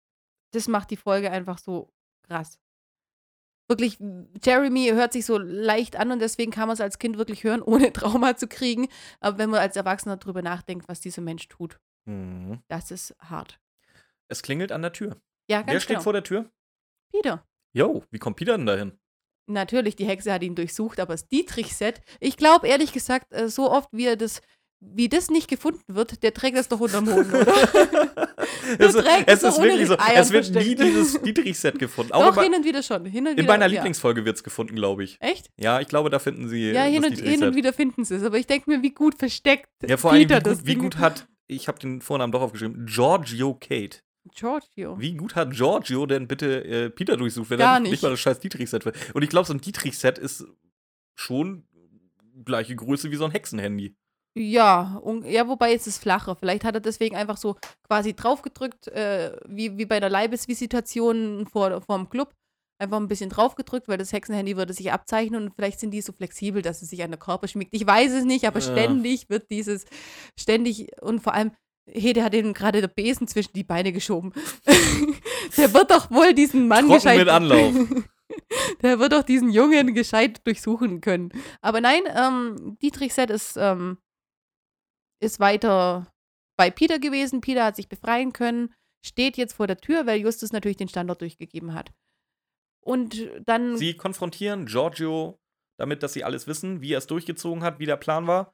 Speaker 1: das macht die Folge einfach so krass. Wirklich, Jeremy hört sich so leicht an und deswegen kann man es als Kind wirklich hören, ohne (laughs) Trauma zu kriegen. Aber wenn man als Erwachsener drüber nachdenkt, was dieser Mensch tut,
Speaker 2: Mhm.
Speaker 1: das ist hart.
Speaker 2: Es klingelt an der Tür.
Speaker 1: Ja, ganz
Speaker 2: Wer steht
Speaker 1: genau.
Speaker 2: vor der Tür?
Speaker 1: Peter.
Speaker 2: Jo, wie kommt Peter denn dahin?
Speaker 1: Natürlich, die Hexe hat ihn durchsucht, aber das Dietrich-Set, ich glaube ehrlich gesagt, äh, so oft wie er das, wie das nicht gefunden wird, der trägt das doch unterm Hoden, oder? (laughs)
Speaker 2: es,
Speaker 1: trägt
Speaker 2: es
Speaker 1: so
Speaker 2: ist wirklich so. Es wird nie
Speaker 1: versteckt.
Speaker 2: dieses Dietrich-Set gefunden. Auch
Speaker 1: doch,
Speaker 2: bei,
Speaker 1: hin und wieder schon. Und wieder,
Speaker 2: in meiner
Speaker 1: ja.
Speaker 2: Lieblingsfolge wird es gefunden, glaube ich.
Speaker 1: Echt?
Speaker 2: Ja, ich glaube, da finden sie
Speaker 1: Ja, hin und, hin und wieder finden sie es. Aber ich denke mir, wie gut versteckt
Speaker 2: Ja, vor allem, wie
Speaker 1: Peter
Speaker 2: gut,
Speaker 1: das
Speaker 2: wie gut hat, ich habe den Vornamen doch aufgeschrieben, Giorgio Kate.
Speaker 1: Giorgio.
Speaker 2: Wie gut hat Giorgio denn bitte äh, Peter durchsucht, wenn
Speaker 1: Gar
Speaker 2: er
Speaker 1: nicht.
Speaker 2: nicht mal das scheiß Dietrich-Set will? Und ich glaube, so ein Dietrich-Set ist schon gleiche Größe wie so ein Hexenhandy.
Speaker 1: Ja, ja, wobei es ist flacher. Vielleicht hat er deswegen einfach so quasi draufgedrückt, äh, wie, wie bei der Leibesvisitation vor, vor dem Club. Einfach ein bisschen draufgedrückt, weil das Hexenhandy würde sich abzeichnen und vielleicht sind die so flexibel, dass es sich an der Körper schmiegt. Ich weiß es nicht, aber
Speaker 2: Ja.
Speaker 1: ständig wird dieses, ständig und vor allem, Hede hat ihm gerade der Besen zwischen die Beine geschoben. (laughs) der wird doch wohl diesen Mann
Speaker 2: Trocken
Speaker 1: gescheit.
Speaker 2: mit Anlauf. (laughs)
Speaker 1: der wird doch diesen Jungen gescheit durchsuchen können. Aber nein, ähm, Dietrich Set ist, ähm, ist weiter bei Peter gewesen. Peter hat sich befreien können, steht jetzt vor der Tür, weil Justus natürlich den Standort durchgegeben hat. Und dann,
Speaker 2: Sie konfrontieren Giorgio damit, dass sie alles wissen, wie er es durchgezogen hat, wie der Plan war.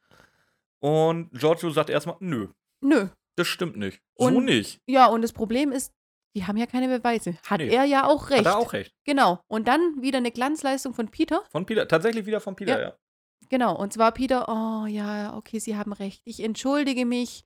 Speaker 2: Und Giorgio sagt erstmal, nö,
Speaker 1: nö.
Speaker 2: das stimmt nicht. so
Speaker 1: Und-
Speaker 2: nicht.
Speaker 1: Ja, und das Problem ist, die haben ja keine Beweise. Hat
Speaker 2: Nee.
Speaker 1: er ja auch recht.
Speaker 2: Hat er auch recht.
Speaker 1: Genau. Und dann wieder eine Glanzleistung von Peter.
Speaker 2: Von Peter, tatsächlich wieder von Peter,
Speaker 1: Ja.
Speaker 2: ja.
Speaker 1: Genau, und zwar Peter, oh ja, okay, Sie haben recht. Ich entschuldige mich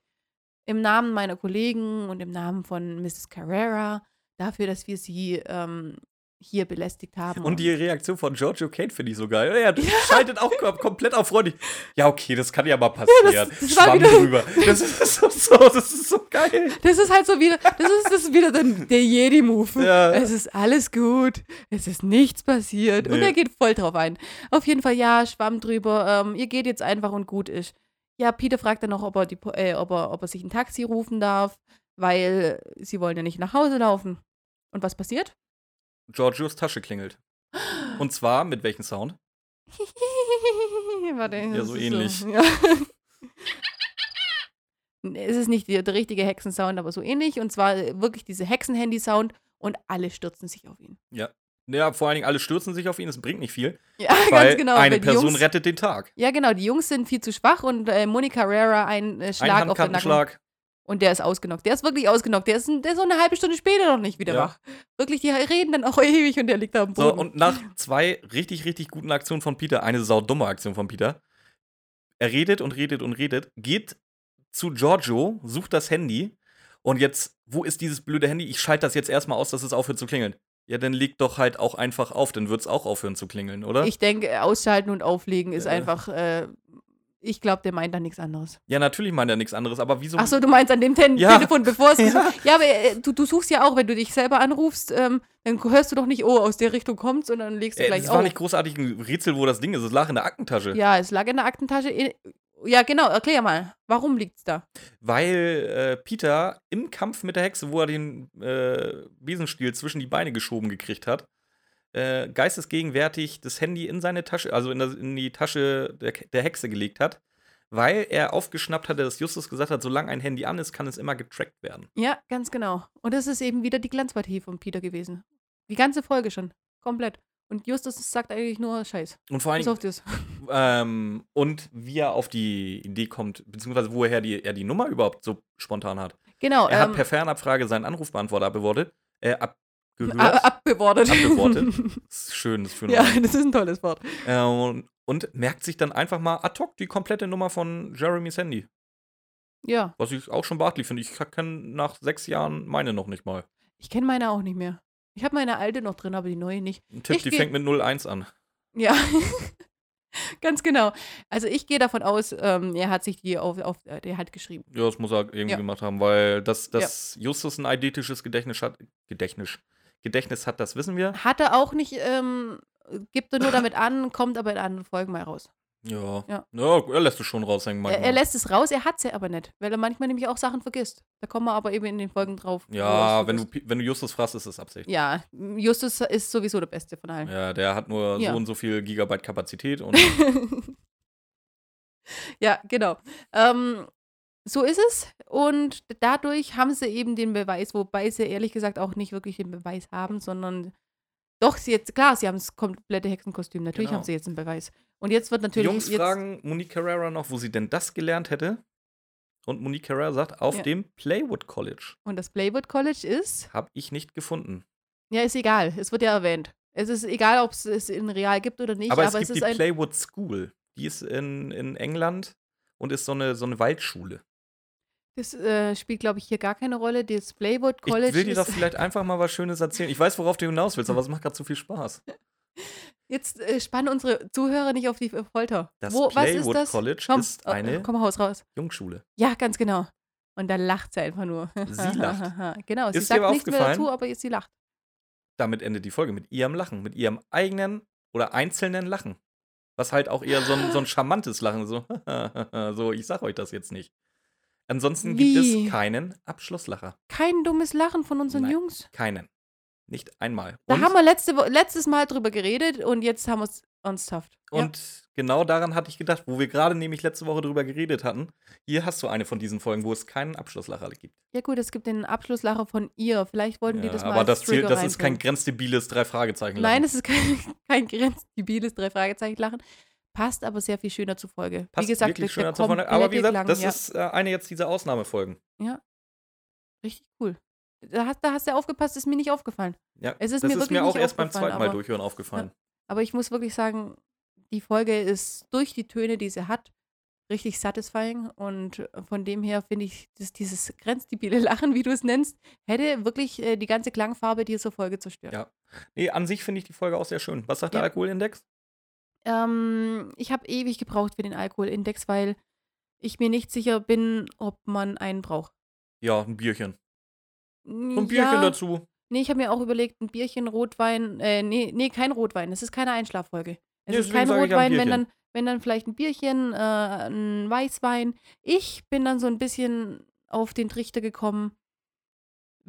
Speaker 1: im Namen meiner Kollegen und im Namen von Mrs. Carrera, dafür, dass wir sie ähm, hier belästigt haben.
Speaker 2: Und die Reaktion von Giorgio Kate finde ich so geil. Er (laughs) schaltet auch kom- komplett auf freundlich. Ja, okay, das kann ja mal passieren.
Speaker 1: das war
Speaker 2: Schwamm drüber. Das ist so, so, das ist so geil.
Speaker 1: Das ist halt so wieder, das ist, das ist wieder der, der Jedi-Move.
Speaker 2: Ja.
Speaker 1: Es ist alles gut, es ist nichts passiert. Und
Speaker 2: Nee.
Speaker 1: er geht voll drauf ein. Auf jeden Fall, ja, Schwamm drüber, ähm, ihr geht jetzt einfach und gut ist. Ja, Peter fragt dann noch, ob er, die, äh, ob, er, ob er sich ein Taxi rufen darf, weil sie wollen ja nicht nach Hause laufen. Und was passiert?
Speaker 2: Giorgios Tasche klingelt. Und zwar mit welchem Sound? (laughs)
Speaker 1: Warte,
Speaker 2: Ja, so ähnlich. (laughs)
Speaker 1: Ja. es ist nicht der, der richtige Hexensound, aber so ähnlich. Und zwar äh, wirklich diese Hexen-Handy-Sound und alle stürzen sich auf ihn.
Speaker 2: Ja, vor allen Dingen alle stürzen sich auf ihn, es bringt nicht viel, (laughs)
Speaker 1: Ja, ganz genau.
Speaker 2: eine Person
Speaker 1: Jungs,
Speaker 2: rettet den Tag.
Speaker 1: Ja, genau. Die Jungs sind viel zu schwach und äh, Monica Carrera ein äh,
Speaker 2: Ein
Speaker 1: Schlag auf den Nacken. Und der ist ausgenockt. Der ist wirklich ausgenockt. Der ist, der ist so eine halbe Stunde später noch nicht wieder
Speaker 2: Ja.
Speaker 1: wach. Wirklich, die reden dann auch (laughs) ewig und der liegt da am
Speaker 2: So,
Speaker 1: Boden.
Speaker 2: und nach zwei richtig, richtig guten Aktionen von Peter, eine saudumme Aktion von Peter, er redet und redet und redet, geht zu Giorgio, sucht das Handy und jetzt, wo ist dieses blöde Handy? Ich schalte das jetzt erstmal aus, dass es aufhört zu klingeln. Ja, dann leg doch halt auch einfach auf, dann wird es auch aufhören zu klingeln, oder?
Speaker 1: ich denke, ausschalten und auflegen ist
Speaker 2: Ja.
Speaker 1: einfach, äh, ich glaube, der meint da nichts anderes.
Speaker 2: ja, natürlich meint er nichts anderes, aber wieso?
Speaker 1: Ach so, du meinst an dem Ten
Speaker 2: Ja.
Speaker 1: Telefon, bevor es. (laughs)
Speaker 2: Ja.
Speaker 1: Ja, aber äh, du, du suchst ja auch, wenn du dich selber anrufst, ähm, dann hörst du doch nicht, oh, aus der Richtung kommt's und dann legst du
Speaker 2: Äh,
Speaker 1: gleich
Speaker 2: es war
Speaker 1: auf.
Speaker 2: nicht großartig ein Rätsel, wo das Ding ist. Es lag in der Aktentasche.
Speaker 1: ja, es lag in der Aktentasche. In, ja, genau, erklär mal. Warum liegt's da?
Speaker 2: Weil äh, Peter im Kampf mit der Hexe, wo er den äh, Besenstiel zwischen die Beine geschoben gekriegt hat, äh, geistesgegenwärtig das Handy in seine Tasche, also in, das, in die Tasche der, der Hexe gelegt hat, weil er aufgeschnappt hatte, dass Justus gesagt hat, solange ein Handy an ist, kann es immer getrackt werden.
Speaker 1: Ja, ganz genau. Und das ist eben wieder die Glanzpartie von Peter gewesen. Die ganze Folge schon. Komplett. Und Justus sagt eigentlich nur Scheiß.
Speaker 2: Und vor allem, (laughs) ähm, und wie er auf die Idee kommt, beziehungsweise woher die, er die Nummer überhaupt so spontan hat.
Speaker 1: Genau.
Speaker 2: Er hat
Speaker 1: ähm,
Speaker 2: per Fernabfrage seinen Anrufbeantworter abbewortet, äh, abgehört.
Speaker 1: a- abbewortet.
Speaker 2: Abbewortet. (laughs) Das ist schön, das
Speaker 1: ja, das ist ein tolles Wort.
Speaker 2: Äh, und, und merkt sich dann einfach mal ad hoc die komplette Nummer von Jeremy's Handy.
Speaker 1: Ja,
Speaker 2: Was ich auch schon beachtlich finde. Ich kenne nach sechs Jahren meine noch nicht mal.
Speaker 1: ich kenne meine auch nicht mehr. Ich habe meine alte noch drin, aber die neue nicht.
Speaker 2: Ein Tipp,
Speaker 1: Ich
Speaker 2: die fängt mit 01 an.
Speaker 1: Ja, (laughs) ganz genau. Also ich gehe davon aus, ähm, er hat sich die auf, auf äh, der hat geschrieben.
Speaker 2: Ja, das muss er irgendwie
Speaker 1: Ja.
Speaker 2: gemacht haben, weil das, das Justus ein eidetisches Gedächtnis hat. Gedächtnis. Gedächtnis hat, das wissen wir.
Speaker 1: Hat er auch nicht, ähm, gibt er nur damit an, kommt aber in anderen Folgen mal raus.
Speaker 2: Ja.
Speaker 1: Ja.
Speaker 2: Ja, er lässt es schon raushängen
Speaker 1: Er,
Speaker 2: manchmal.
Speaker 1: er lässt es raus, er hat es ja aber nicht, weil er manchmal nämlich auch Sachen vergisst. Da kommen wir aber eben in den Folgen drauf.
Speaker 2: ja, wenn du, wenn du Justus fragst, ist das Absicht.
Speaker 1: Ja, Justus ist sowieso der Beste von allen.
Speaker 2: Ja, der hat nur
Speaker 1: Ja.
Speaker 2: so und so viel Gigabyte Kapazität und (laughs)
Speaker 1: ja, genau. Ähm, so ist es. Und dadurch haben sie eben den Beweis, wobei sie ehrlich gesagt auch nicht wirklich den Beweis haben, sondern doch, sie jetzt, klar, sie haben das komplette Hexenkostüm. Natürlich
Speaker 2: Genau.
Speaker 1: haben sie jetzt einen Beweis. Und jetzt wird
Speaker 2: Die
Speaker 1: natürlich.
Speaker 2: Jungs
Speaker 1: jetzt,
Speaker 2: fragen Monique Carrera noch, wo sie denn das gelernt hätte. Und Monique Carrera sagt, auf
Speaker 1: Ja.
Speaker 2: dem Playwood College.
Speaker 1: Und das Playwood College ist.
Speaker 2: Hab ich nicht gefunden.
Speaker 1: Ja, ist egal. Es wird ja erwähnt. Es ist egal, ob es es in real gibt oder nicht,
Speaker 2: aber,
Speaker 1: aber,
Speaker 2: es gibt
Speaker 1: ist
Speaker 2: die. Playwood School. Die ist in, in England und ist so eine, so eine Waldschule.
Speaker 1: Das äh, spielt, glaube ich, hier gar keine Rolle. Das Playwood College
Speaker 2: ich will dir doch vielleicht einfach mal was Schönes erzählen. Ich weiß, worauf du hinaus willst, aber es macht gerade zu viel Spaß. (laughs)
Speaker 1: Jetzt äh, spannen unsere Zuhörer nicht auf die Folter.
Speaker 2: Das
Speaker 1: Wo, was ist
Speaker 2: Playwood
Speaker 1: das?
Speaker 2: College
Speaker 1: Komm,
Speaker 2: ist
Speaker 1: äh,
Speaker 2: eine
Speaker 1: komm raus, raus.
Speaker 2: Jungschule.
Speaker 1: Ja, ganz genau. Und da lacht sie einfach nur.
Speaker 2: Sie lacht. (laughs)
Speaker 1: genau, sie
Speaker 2: Ist
Speaker 1: sagt nichts mehr dazu, aber sie lacht.
Speaker 2: Damit endet die Folge mit ihrem Lachen, mit ihrem eigenen oder einzelnen Lachen. Was halt auch eher so ein, so ein charmantes Lachen, so, (laughs) so, ich sag euch das jetzt nicht. Ansonsten gibt
Speaker 1: Wie?
Speaker 2: es keinen Abschlusslacher.
Speaker 1: Kein dummes Lachen von unseren
Speaker 2: Nein.
Speaker 1: Jungs.
Speaker 2: Keinen. Nicht einmal.
Speaker 1: Da
Speaker 2: und,
Speaker 1: haben wir letzte, Wo- letztes Mal drüber geredet und jetzt haben wir es ernsthaft.
Speaker 2: und genau daran hatte ich gedacht, wo wir gerade nämlich letzte Woche drüber geredet hatten. Hier hast du eine von diesen Folgen, wo es keinen Abschlusslacher gibt.
Speaker 1: ja. ja, gut, es gibt den Abschlusslacher von ihr. Vielleicht wollten die das mal
Speaker 2: aber
Speaker 1: als
Speaker 2: das,
Speaker 1: Trigger
Speaker 2: das ist kein
Speaker 1: reinbringen.
Speaker 2: grenzdebiles Drei-Fragezeichen.
Speaker 1: Nein, es ist (laughs) kein, kein grenzdebiles Drei-Fragezeichen-Lachen. Passt aber sehr viel schöner zur Folge.
Speaker 2: Passt
Speaker 1: wie gesagt,
Speaker 2: wirklich schöner zur Folge. Aber wie gesagt,
Speaker 1: Klang,
Speaker 2: das
Speaker 1: ja.
Speaker 2: ist äh, eine jetzt dieser Ausnahmefolgen.
Speaker 1: Richtig cool. Da hast, da hast du aufgepasst, ist mir nicht aufgefallen.
Speaker 2: Ja,
Speaker 1: Es ist
Speaker 2: das
Speaker 1: mir
Speaker 2: ist mir auch erst beim zweiten Mal
Speaker 1: aber-
Speaker 2: durchhören aufgefallen.
Speaker 1: Aber ich muss wirklich sagen, die Folge ist durch die Töne, die sie hat, richtig satisfying. Und von dem her finde ich, dass dieses grenzdebile Lachen, wie du es nennst, hätte wirklich äh, die ganze Klangfarbe dieser Folge zerstört.
Speaker 2: Ja. Nee, an sich finde ich die Folge auch sehr schön. Was sagt
Speaker 1: Ja.
Speaker 2: der Alkoholindex?
Speaker 1: Ähm, ich habe ewig gebraucht für den Alkoholindex, weil ich mir nicht sicher bin, ob man einen braucht.
Speaker 2: Ja, ein Bierchen. Ein Bierchen dazu.
Speaker 1: Nee, ich habe mir auch überlegt, ein Bierchen Rotwein, äh, nee, nee, kein Rotwein. Es ist keine Einschlaffolge. Es
Speaker 2: Nee,
Speaker 1: ist kein
Speaker 2: ja
Speaker 1: Rotwein, wenn dann, wenn dann vielleicht ein Bierchen, äh, ein Weißwein. Ich bin dann so ein bisschen auf den Trichter gekommen.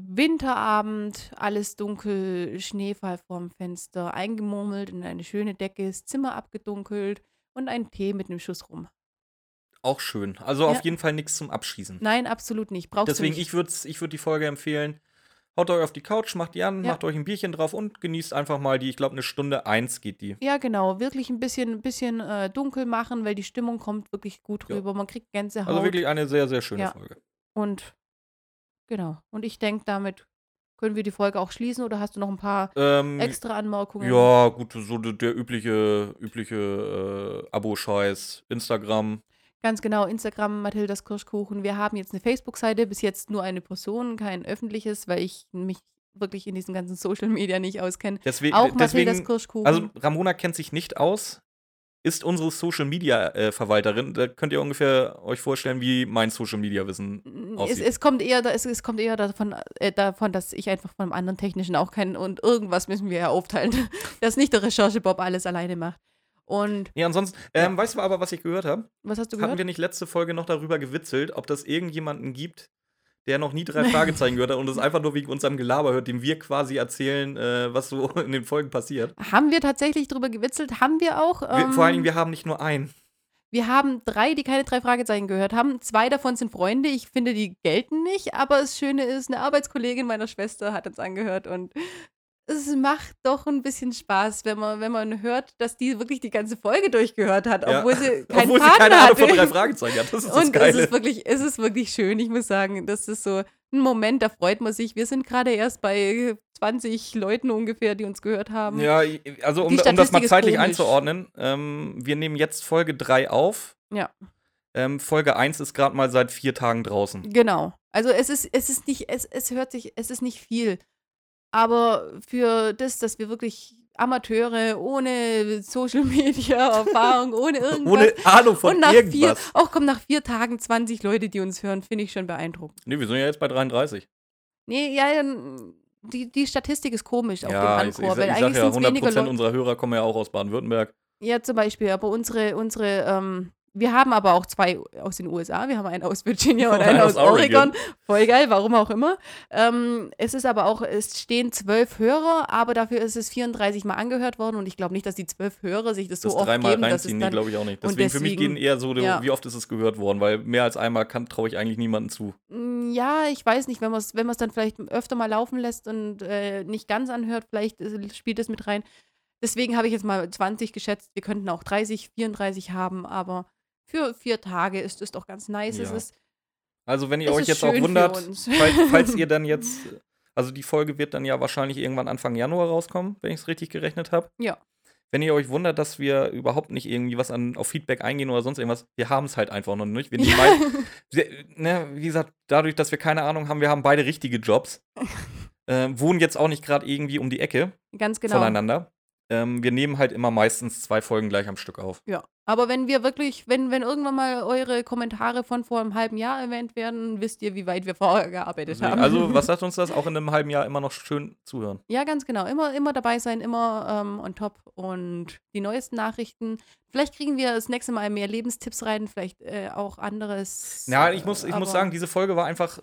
Speaker 1: Winterabend, alles dunkel, Schneefall vorm Fenster, eingemurmelt in eine schöne Decke, das Zimmer abgedunkelt und ein Tee mit einem Schuss rum.
Speaker 2: Auch schön. Also
Speaker 1: Ja.
Speaker 2: auf jeden Fall nichts zum Abschießen.
Speaker 1: Nein, absolut nicht. Brauchst
Speaker 2: Deswegen,
Speaker 1: nicht.
Speaker 2: ich würde ich würd die Folge empfehlen. Haut euch auf die Couch, macht die an,
Speaker 1: Ja.
Speaker 2: macht euch ein Bierchen drauf und genießt einfach mal die, ich glaube, eine Stunde eins geht die.
Speaker 1: Ja, genau. Wirklich ein bisschen, bisschen äh, dunkel machen, weil die Stimmung kommt wirklich gut
Speaker 2: Ja.
Speaker 1: rüber. Man kriegt Gänsehaut.
Speaker 2: Also wirklich eine sehr, sehr schöne
Speaker 1: Ja.
Speaker 2: Folge.
Speaker 1: Und genau. Und ich denke, damit können wir die Folge auch schließen oder hast du noch ein paar
Speaker 2: Ähm,
Speaker 1: extra Anmerkungen?
Speaker 2: ja, gut, so der, übliche, übliche äh, Abo-Scheiß, Instagram.
Speaker 1: Ganz genau, Instagram Mathildas Kirschkuchen. Wir haben jetzt eine Facebook-Seite, bis jetzt nur eine Person, kein öffentliches, weil ich mich wirklich in diesen ganzen (laughs) Social Media nicht auskenne.
Speaker 2: Deswegen,
Speaker 1: Auch Mathildas
Speaker 2: deswegen
Speaker 1: Kirschkuchen.
Speaker 2: also Ramona kennt sich nicht aus, ist unsere Social Media äh, Verwalterin. Da könnt ihr ungefähr euch vorstellen, wie mein Social Media Wissen
Speaker 1: es,
Speaker 2: aussieht.
Speaker 1: es kommt eher, es, es kommt eher davon, äh, davon, dass ich einfach von einem anderen Technischen auch kenne und irgendwas müssen wir ja aufteilen, (laughs) dass nicht der Recherche-Bob alles alleine macht. Und
Speaker 2: Ja, ansonsten, ähm, weißt du aber, was ich gehört habe?
Speaker 1: was hast du
Speaker 2: Hatten
Speaker 1: gehört?
Speaker 2: wir nicht letzte Folge noch darüber gewitzelt, ob das irgendjemanden gibt, der noch nie drei Fragezeichen gehört hat und es einfach nur wegen unserem Gelaber hört, dem wir quasi erzählen, äh, was so (laughs) in den Folgen passiert.
Speaker 1: Haben wir tatsächlich drüber gewitzelt? Haben wir auch.
Speaker 2: Wir,
Speaker 1: Ähm,
Speaker 2: vor allen Dingen, wir haben nicht nur einen.
Speaker 1: wir haben drei, die keine drei Fragezeichen gehört haben. Zwei davon sind Freunde. Ich finde, die gelten nicht. Aber das Schöne ist, eine Arbeitskollegin meiner Schwester hat uns angehört und es macht doch ein bisschen Spaß, wenn man, wenn man hört, dass die wirklich die ganze Folge durchgehört hat,
Speaker 2: Ja.
Speaker 1: obwohl sie (laughs) keinen
Speaker 2: Obwohl sie
Speaker 1: Partner
Speaker 2: keine Ahnung
Speaker 1: hatte.
Speaker 2: von drei Fragezeichen hat. Das ist das
Speaker 1: Und es
Speaker 2: Geile.
Speaker 1: ist, wirklich, es ist wirklich schön, ich muss sagen. Das ist so ein Moment, da freut man sich. Wir sind gerade erst bei 20 Leuten ungefähr, die uns gehört haben.
Speaker 2: Ja, also um, um das mal zeitlich einzuordnen, ähm, wir nehmen jetzt Folge 3 auf.
Speaker 1: Ja.
Speaker 2: Ähm, Folge 1 ist gerade mal seit vier Tagen draußen.
Speaker 1: Genau. Also es ist, es ist nicht, es, es hört sich, es ist nicht viel. Aber für das, dass wir wirklich Amateure ohne Social (laughs) Media Erfahrung, ohne (laughs) irgendwas.
Speaker 2: Ohne Ahnung von
Speaker 1: und nach vier,
Speaker 2: irgendwas.
Speaker 1: auch kommen nach vier Tagen 20 Leute, die uns hören, finde ich schon beeindruckend.
Speaker 2: Nee, wir sind ja jetzt bei 33.
Speaker 1: Nee, ja, die, die Statistik ist komisch auf
Speaker 2: ja,
Speaker 1: dem
Speaker 2: ich, ich,
Speaker 1: Anchor,
Speaker 2: ich,
Speaker 1: weil
Speaker 2: sag
Speaker 1: eigentlich
Speaker 2: ja,
Speaker 1: sind es weniger
Speaker 2: 100%
Speaker 1: Leute.
Speaker 2: unserer Hörer kommen ja auch aus Baden-Württemberg.
Speaker 1: Ja, zum Beispiel, aber unsere, unsere, ähm, wir haben aber auch zwei aus den USA. Wir haben einen aus Virginia und (laughs) einen aus
Speaker 2: aus Oregon.
Speaker 1: Oregon. Voll geil, warum auch immer. Ähm, es ist aber auch, es stehen zwölf Hörer, aber dafür ist es 34 Mal angehört worden und ich glaube nicht, dass die zwölf Hörer sich das so
Speaker 2: Das
Speaker 1: oft
Speaker 2: dreimal
Speaker 1: geben,
Speaker 2: reinziehen, nee,
Speaker 1: dann,
Speaker 2: glaube ich auch nicht.
Speaker 1: und
Speaker 2: Deswegen, für mich
Speaker 1: deswegen-
Speaker 2: gehen eher so,
Speaker 1: ja.
Speaker 2: wie oft ist es gehört worden, weil mehr als einmal traue ich eigentlich niemandem zu.
Speaker 1: Mm, Ja, ich weiß nicht, wenn man es wenn man's dann vielleicht öfter mal laufen lässt und äh, nicht ganz anhört, vielleicht äh, spielt es mit rein. Deswegen habe ich jetzt mal 20 geschätzt. Wir könnten auch 30, 34 haben, aber für vier Tage ist es doch ganz nice. Es
Speaker 2: Ja.
Speaker 1: ist,
Speaker 2: Also, wenn ihr
Speaker 1: Es
Speaker 2: euch jetzt auch wundert, falls, falls ihr dann (laughs) jetzt, also die Folge wird dann ja wahrscheinlich irgendwann Anfang Januar rauskommen, wenn ich es richtig gerechnet habe.
Speaker 1: Ja.
Speaker 2: Wenn ihr euch wundert, dass wir überhaupt nicht irgendwie was an, auf Feedback eingehen oder sonst irgendwas, wir haben es halt einfach noch nicht. Wir nehmen halt, (laughs) wir, ne, wie gesagt, dadurch, dass wir keine Ahnung haben, wir haben beide richtige Jobs, (laughs) äh, wohnen jetzt auch nicht gerade irgendwie um die Ecke
Speaker 1: ganz genau.
Speaker 2: voneinander. Ähm, wir nehmen halt immer meistens zwei Folgen gleich am Stück auf.
Speaker 1: Ja, aber wenn wir wirklich, wenn, wenn irgendwann mal eure Kommentare von vor einem halben Jahr erwähnt werden, wisst ihr, wie weit wir vorher gearbeitet
Speaker 2: Deswegen,
Speaker 1: haben.
Speaker 2: also, was (laughs) sagt uns das? Auch in einem halben Jahr immer noch schön zuhören.
Speaker 1: Ja, ganz genau. Immer, immer dabei sein, immer ähm, on top und die neuesten Nachrichten. Vielleicht kriegen wir das nächste Mal mehr Lebenstipps rein, vielleicht äh, auch anderes.
Speaker 2: Ja, ich muss, ich muss sagen, diese Folge war einfach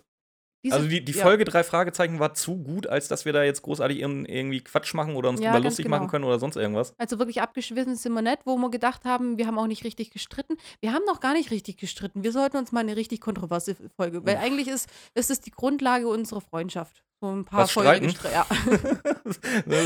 Speaker 1: diese-
Speaker 2: also die, die
Speaker 1: ja.
Speaker 2: Folge drei Fragezeichen war zu gut, als dass wir da jetzt großartig irgendwie Quatsch machen oder uns
Speaker 1: Ja,
Speaker 2: drüber
Speaker 1: ganz
Speaker 2: lustig
Speaker 1: genau.
Speaker 2: machen können oder sonst irgendwas.
Speaker 1: Also wirklich abgeschwiffen sind wir nicht, wo wir gedacht haben, wir haben auch nicht richtig gestritten. Wir haben noch gar nicht richtig gestritten. Wir sollten uns mal eine richtig kontroverse Folge, weil eigentlich ist, ist es die Grundlage unserer Freundschaft. So ein paar
Speaker 2: Was,
Speaker 1: Folgen. Ja. (laughs)
Speaker 2: das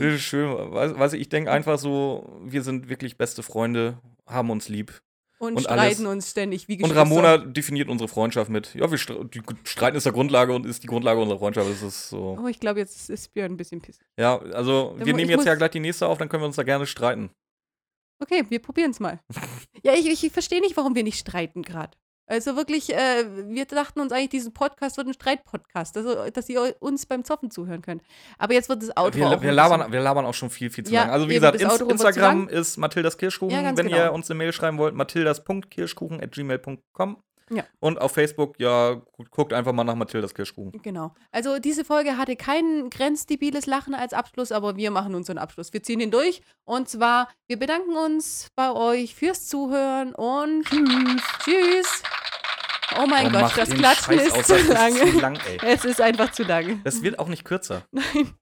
Speaker 2: ist schön. Weiß, weiß ich, ich denke einfach so, wir sind wirklich beste Freunde, haben uns lieb.
Speaker 1: Und,
Speaker 2: Und
Speaker 1: streiten
Speaker 2: alles.
Speaker 1: uns ständig wie
Speaker 2: Und
Speaker 1: Geschwister.
Speaker 2: Ramona definiert unsere Freundschaft mit. Ja, wir stre die Streiten ist der Grundlage und ist die Grundlage unserer Freundschaft. Das ist so.
Speaker 1: Oh, ich glaube, jetzt ist Björn ein bisschen pissig.
Speaker 2: Ja, also wir nehmen jetzt ja gleich die nächste auf, dann können wir uns da gerne streiten.
Speaker 1: Okay, wir probieren es mal. (laughs) ja, ich, ich verstehe nicht, warum wir nicht streiten gerade. Also wirklich, äh, wir dachten uns eigentlich, diesen Podcast wird ein Streitpodcast, also, dass ihr uns beim Zoffen zuhören könnt. Aber jetzt wird das Outro
Speaker 2: Wir,
Speaker 1: auch
Speaker 2: wir, labern, wir labern auch schon viel, viel zu
Speaker 1: Ja,
Speaker 2: lang. Also wie
Speaker 1: eben,
Speaker 2: gesagt,
Speaker 1: das
Speaker 2: Ins
Speaker 1: Outro wird zu
Speaker 2: Instagram ist Mathildas Kirschkuchen.
Speaker 1: Ja,
Speaker 2: Wenn
Speaker 1: genau.
Speaker 2: ihr uns eine Mail schreiben wollt, mathildas.kirschkuchen at gmail.com.
Speaker 1: Ja.
Speaker 2: Und auf Facebook, ja, gu- guckt einfach mal nach Mathildas Kirschkuchen.
Speaker 1: Genau. Also diese Folge hatte kein grenzdebiles Lachen als Abschluss, aber wir machen unseren Abschluss. Wir ziehen ihn durch. Und zwar, wir bedanken uns bei euch fürs Zuhören und tschüss. Tschüss. Oh mein
Speaker 2: Oh,
Speaker 1: Gott, das Klatschen
Speaker 2: Scheiß
Speaker 1: ist
Speaker 2: aus,
Speaker 1: zu
Speaker 2: das ist
Speaker 1: lang.
Speaker 2: zu lang, ey.
Speaker 1: Es ist einfach zu lang.
Speaker 2: Das wird auch nicht kürzer. (laughs)
Speaker 1: Nein.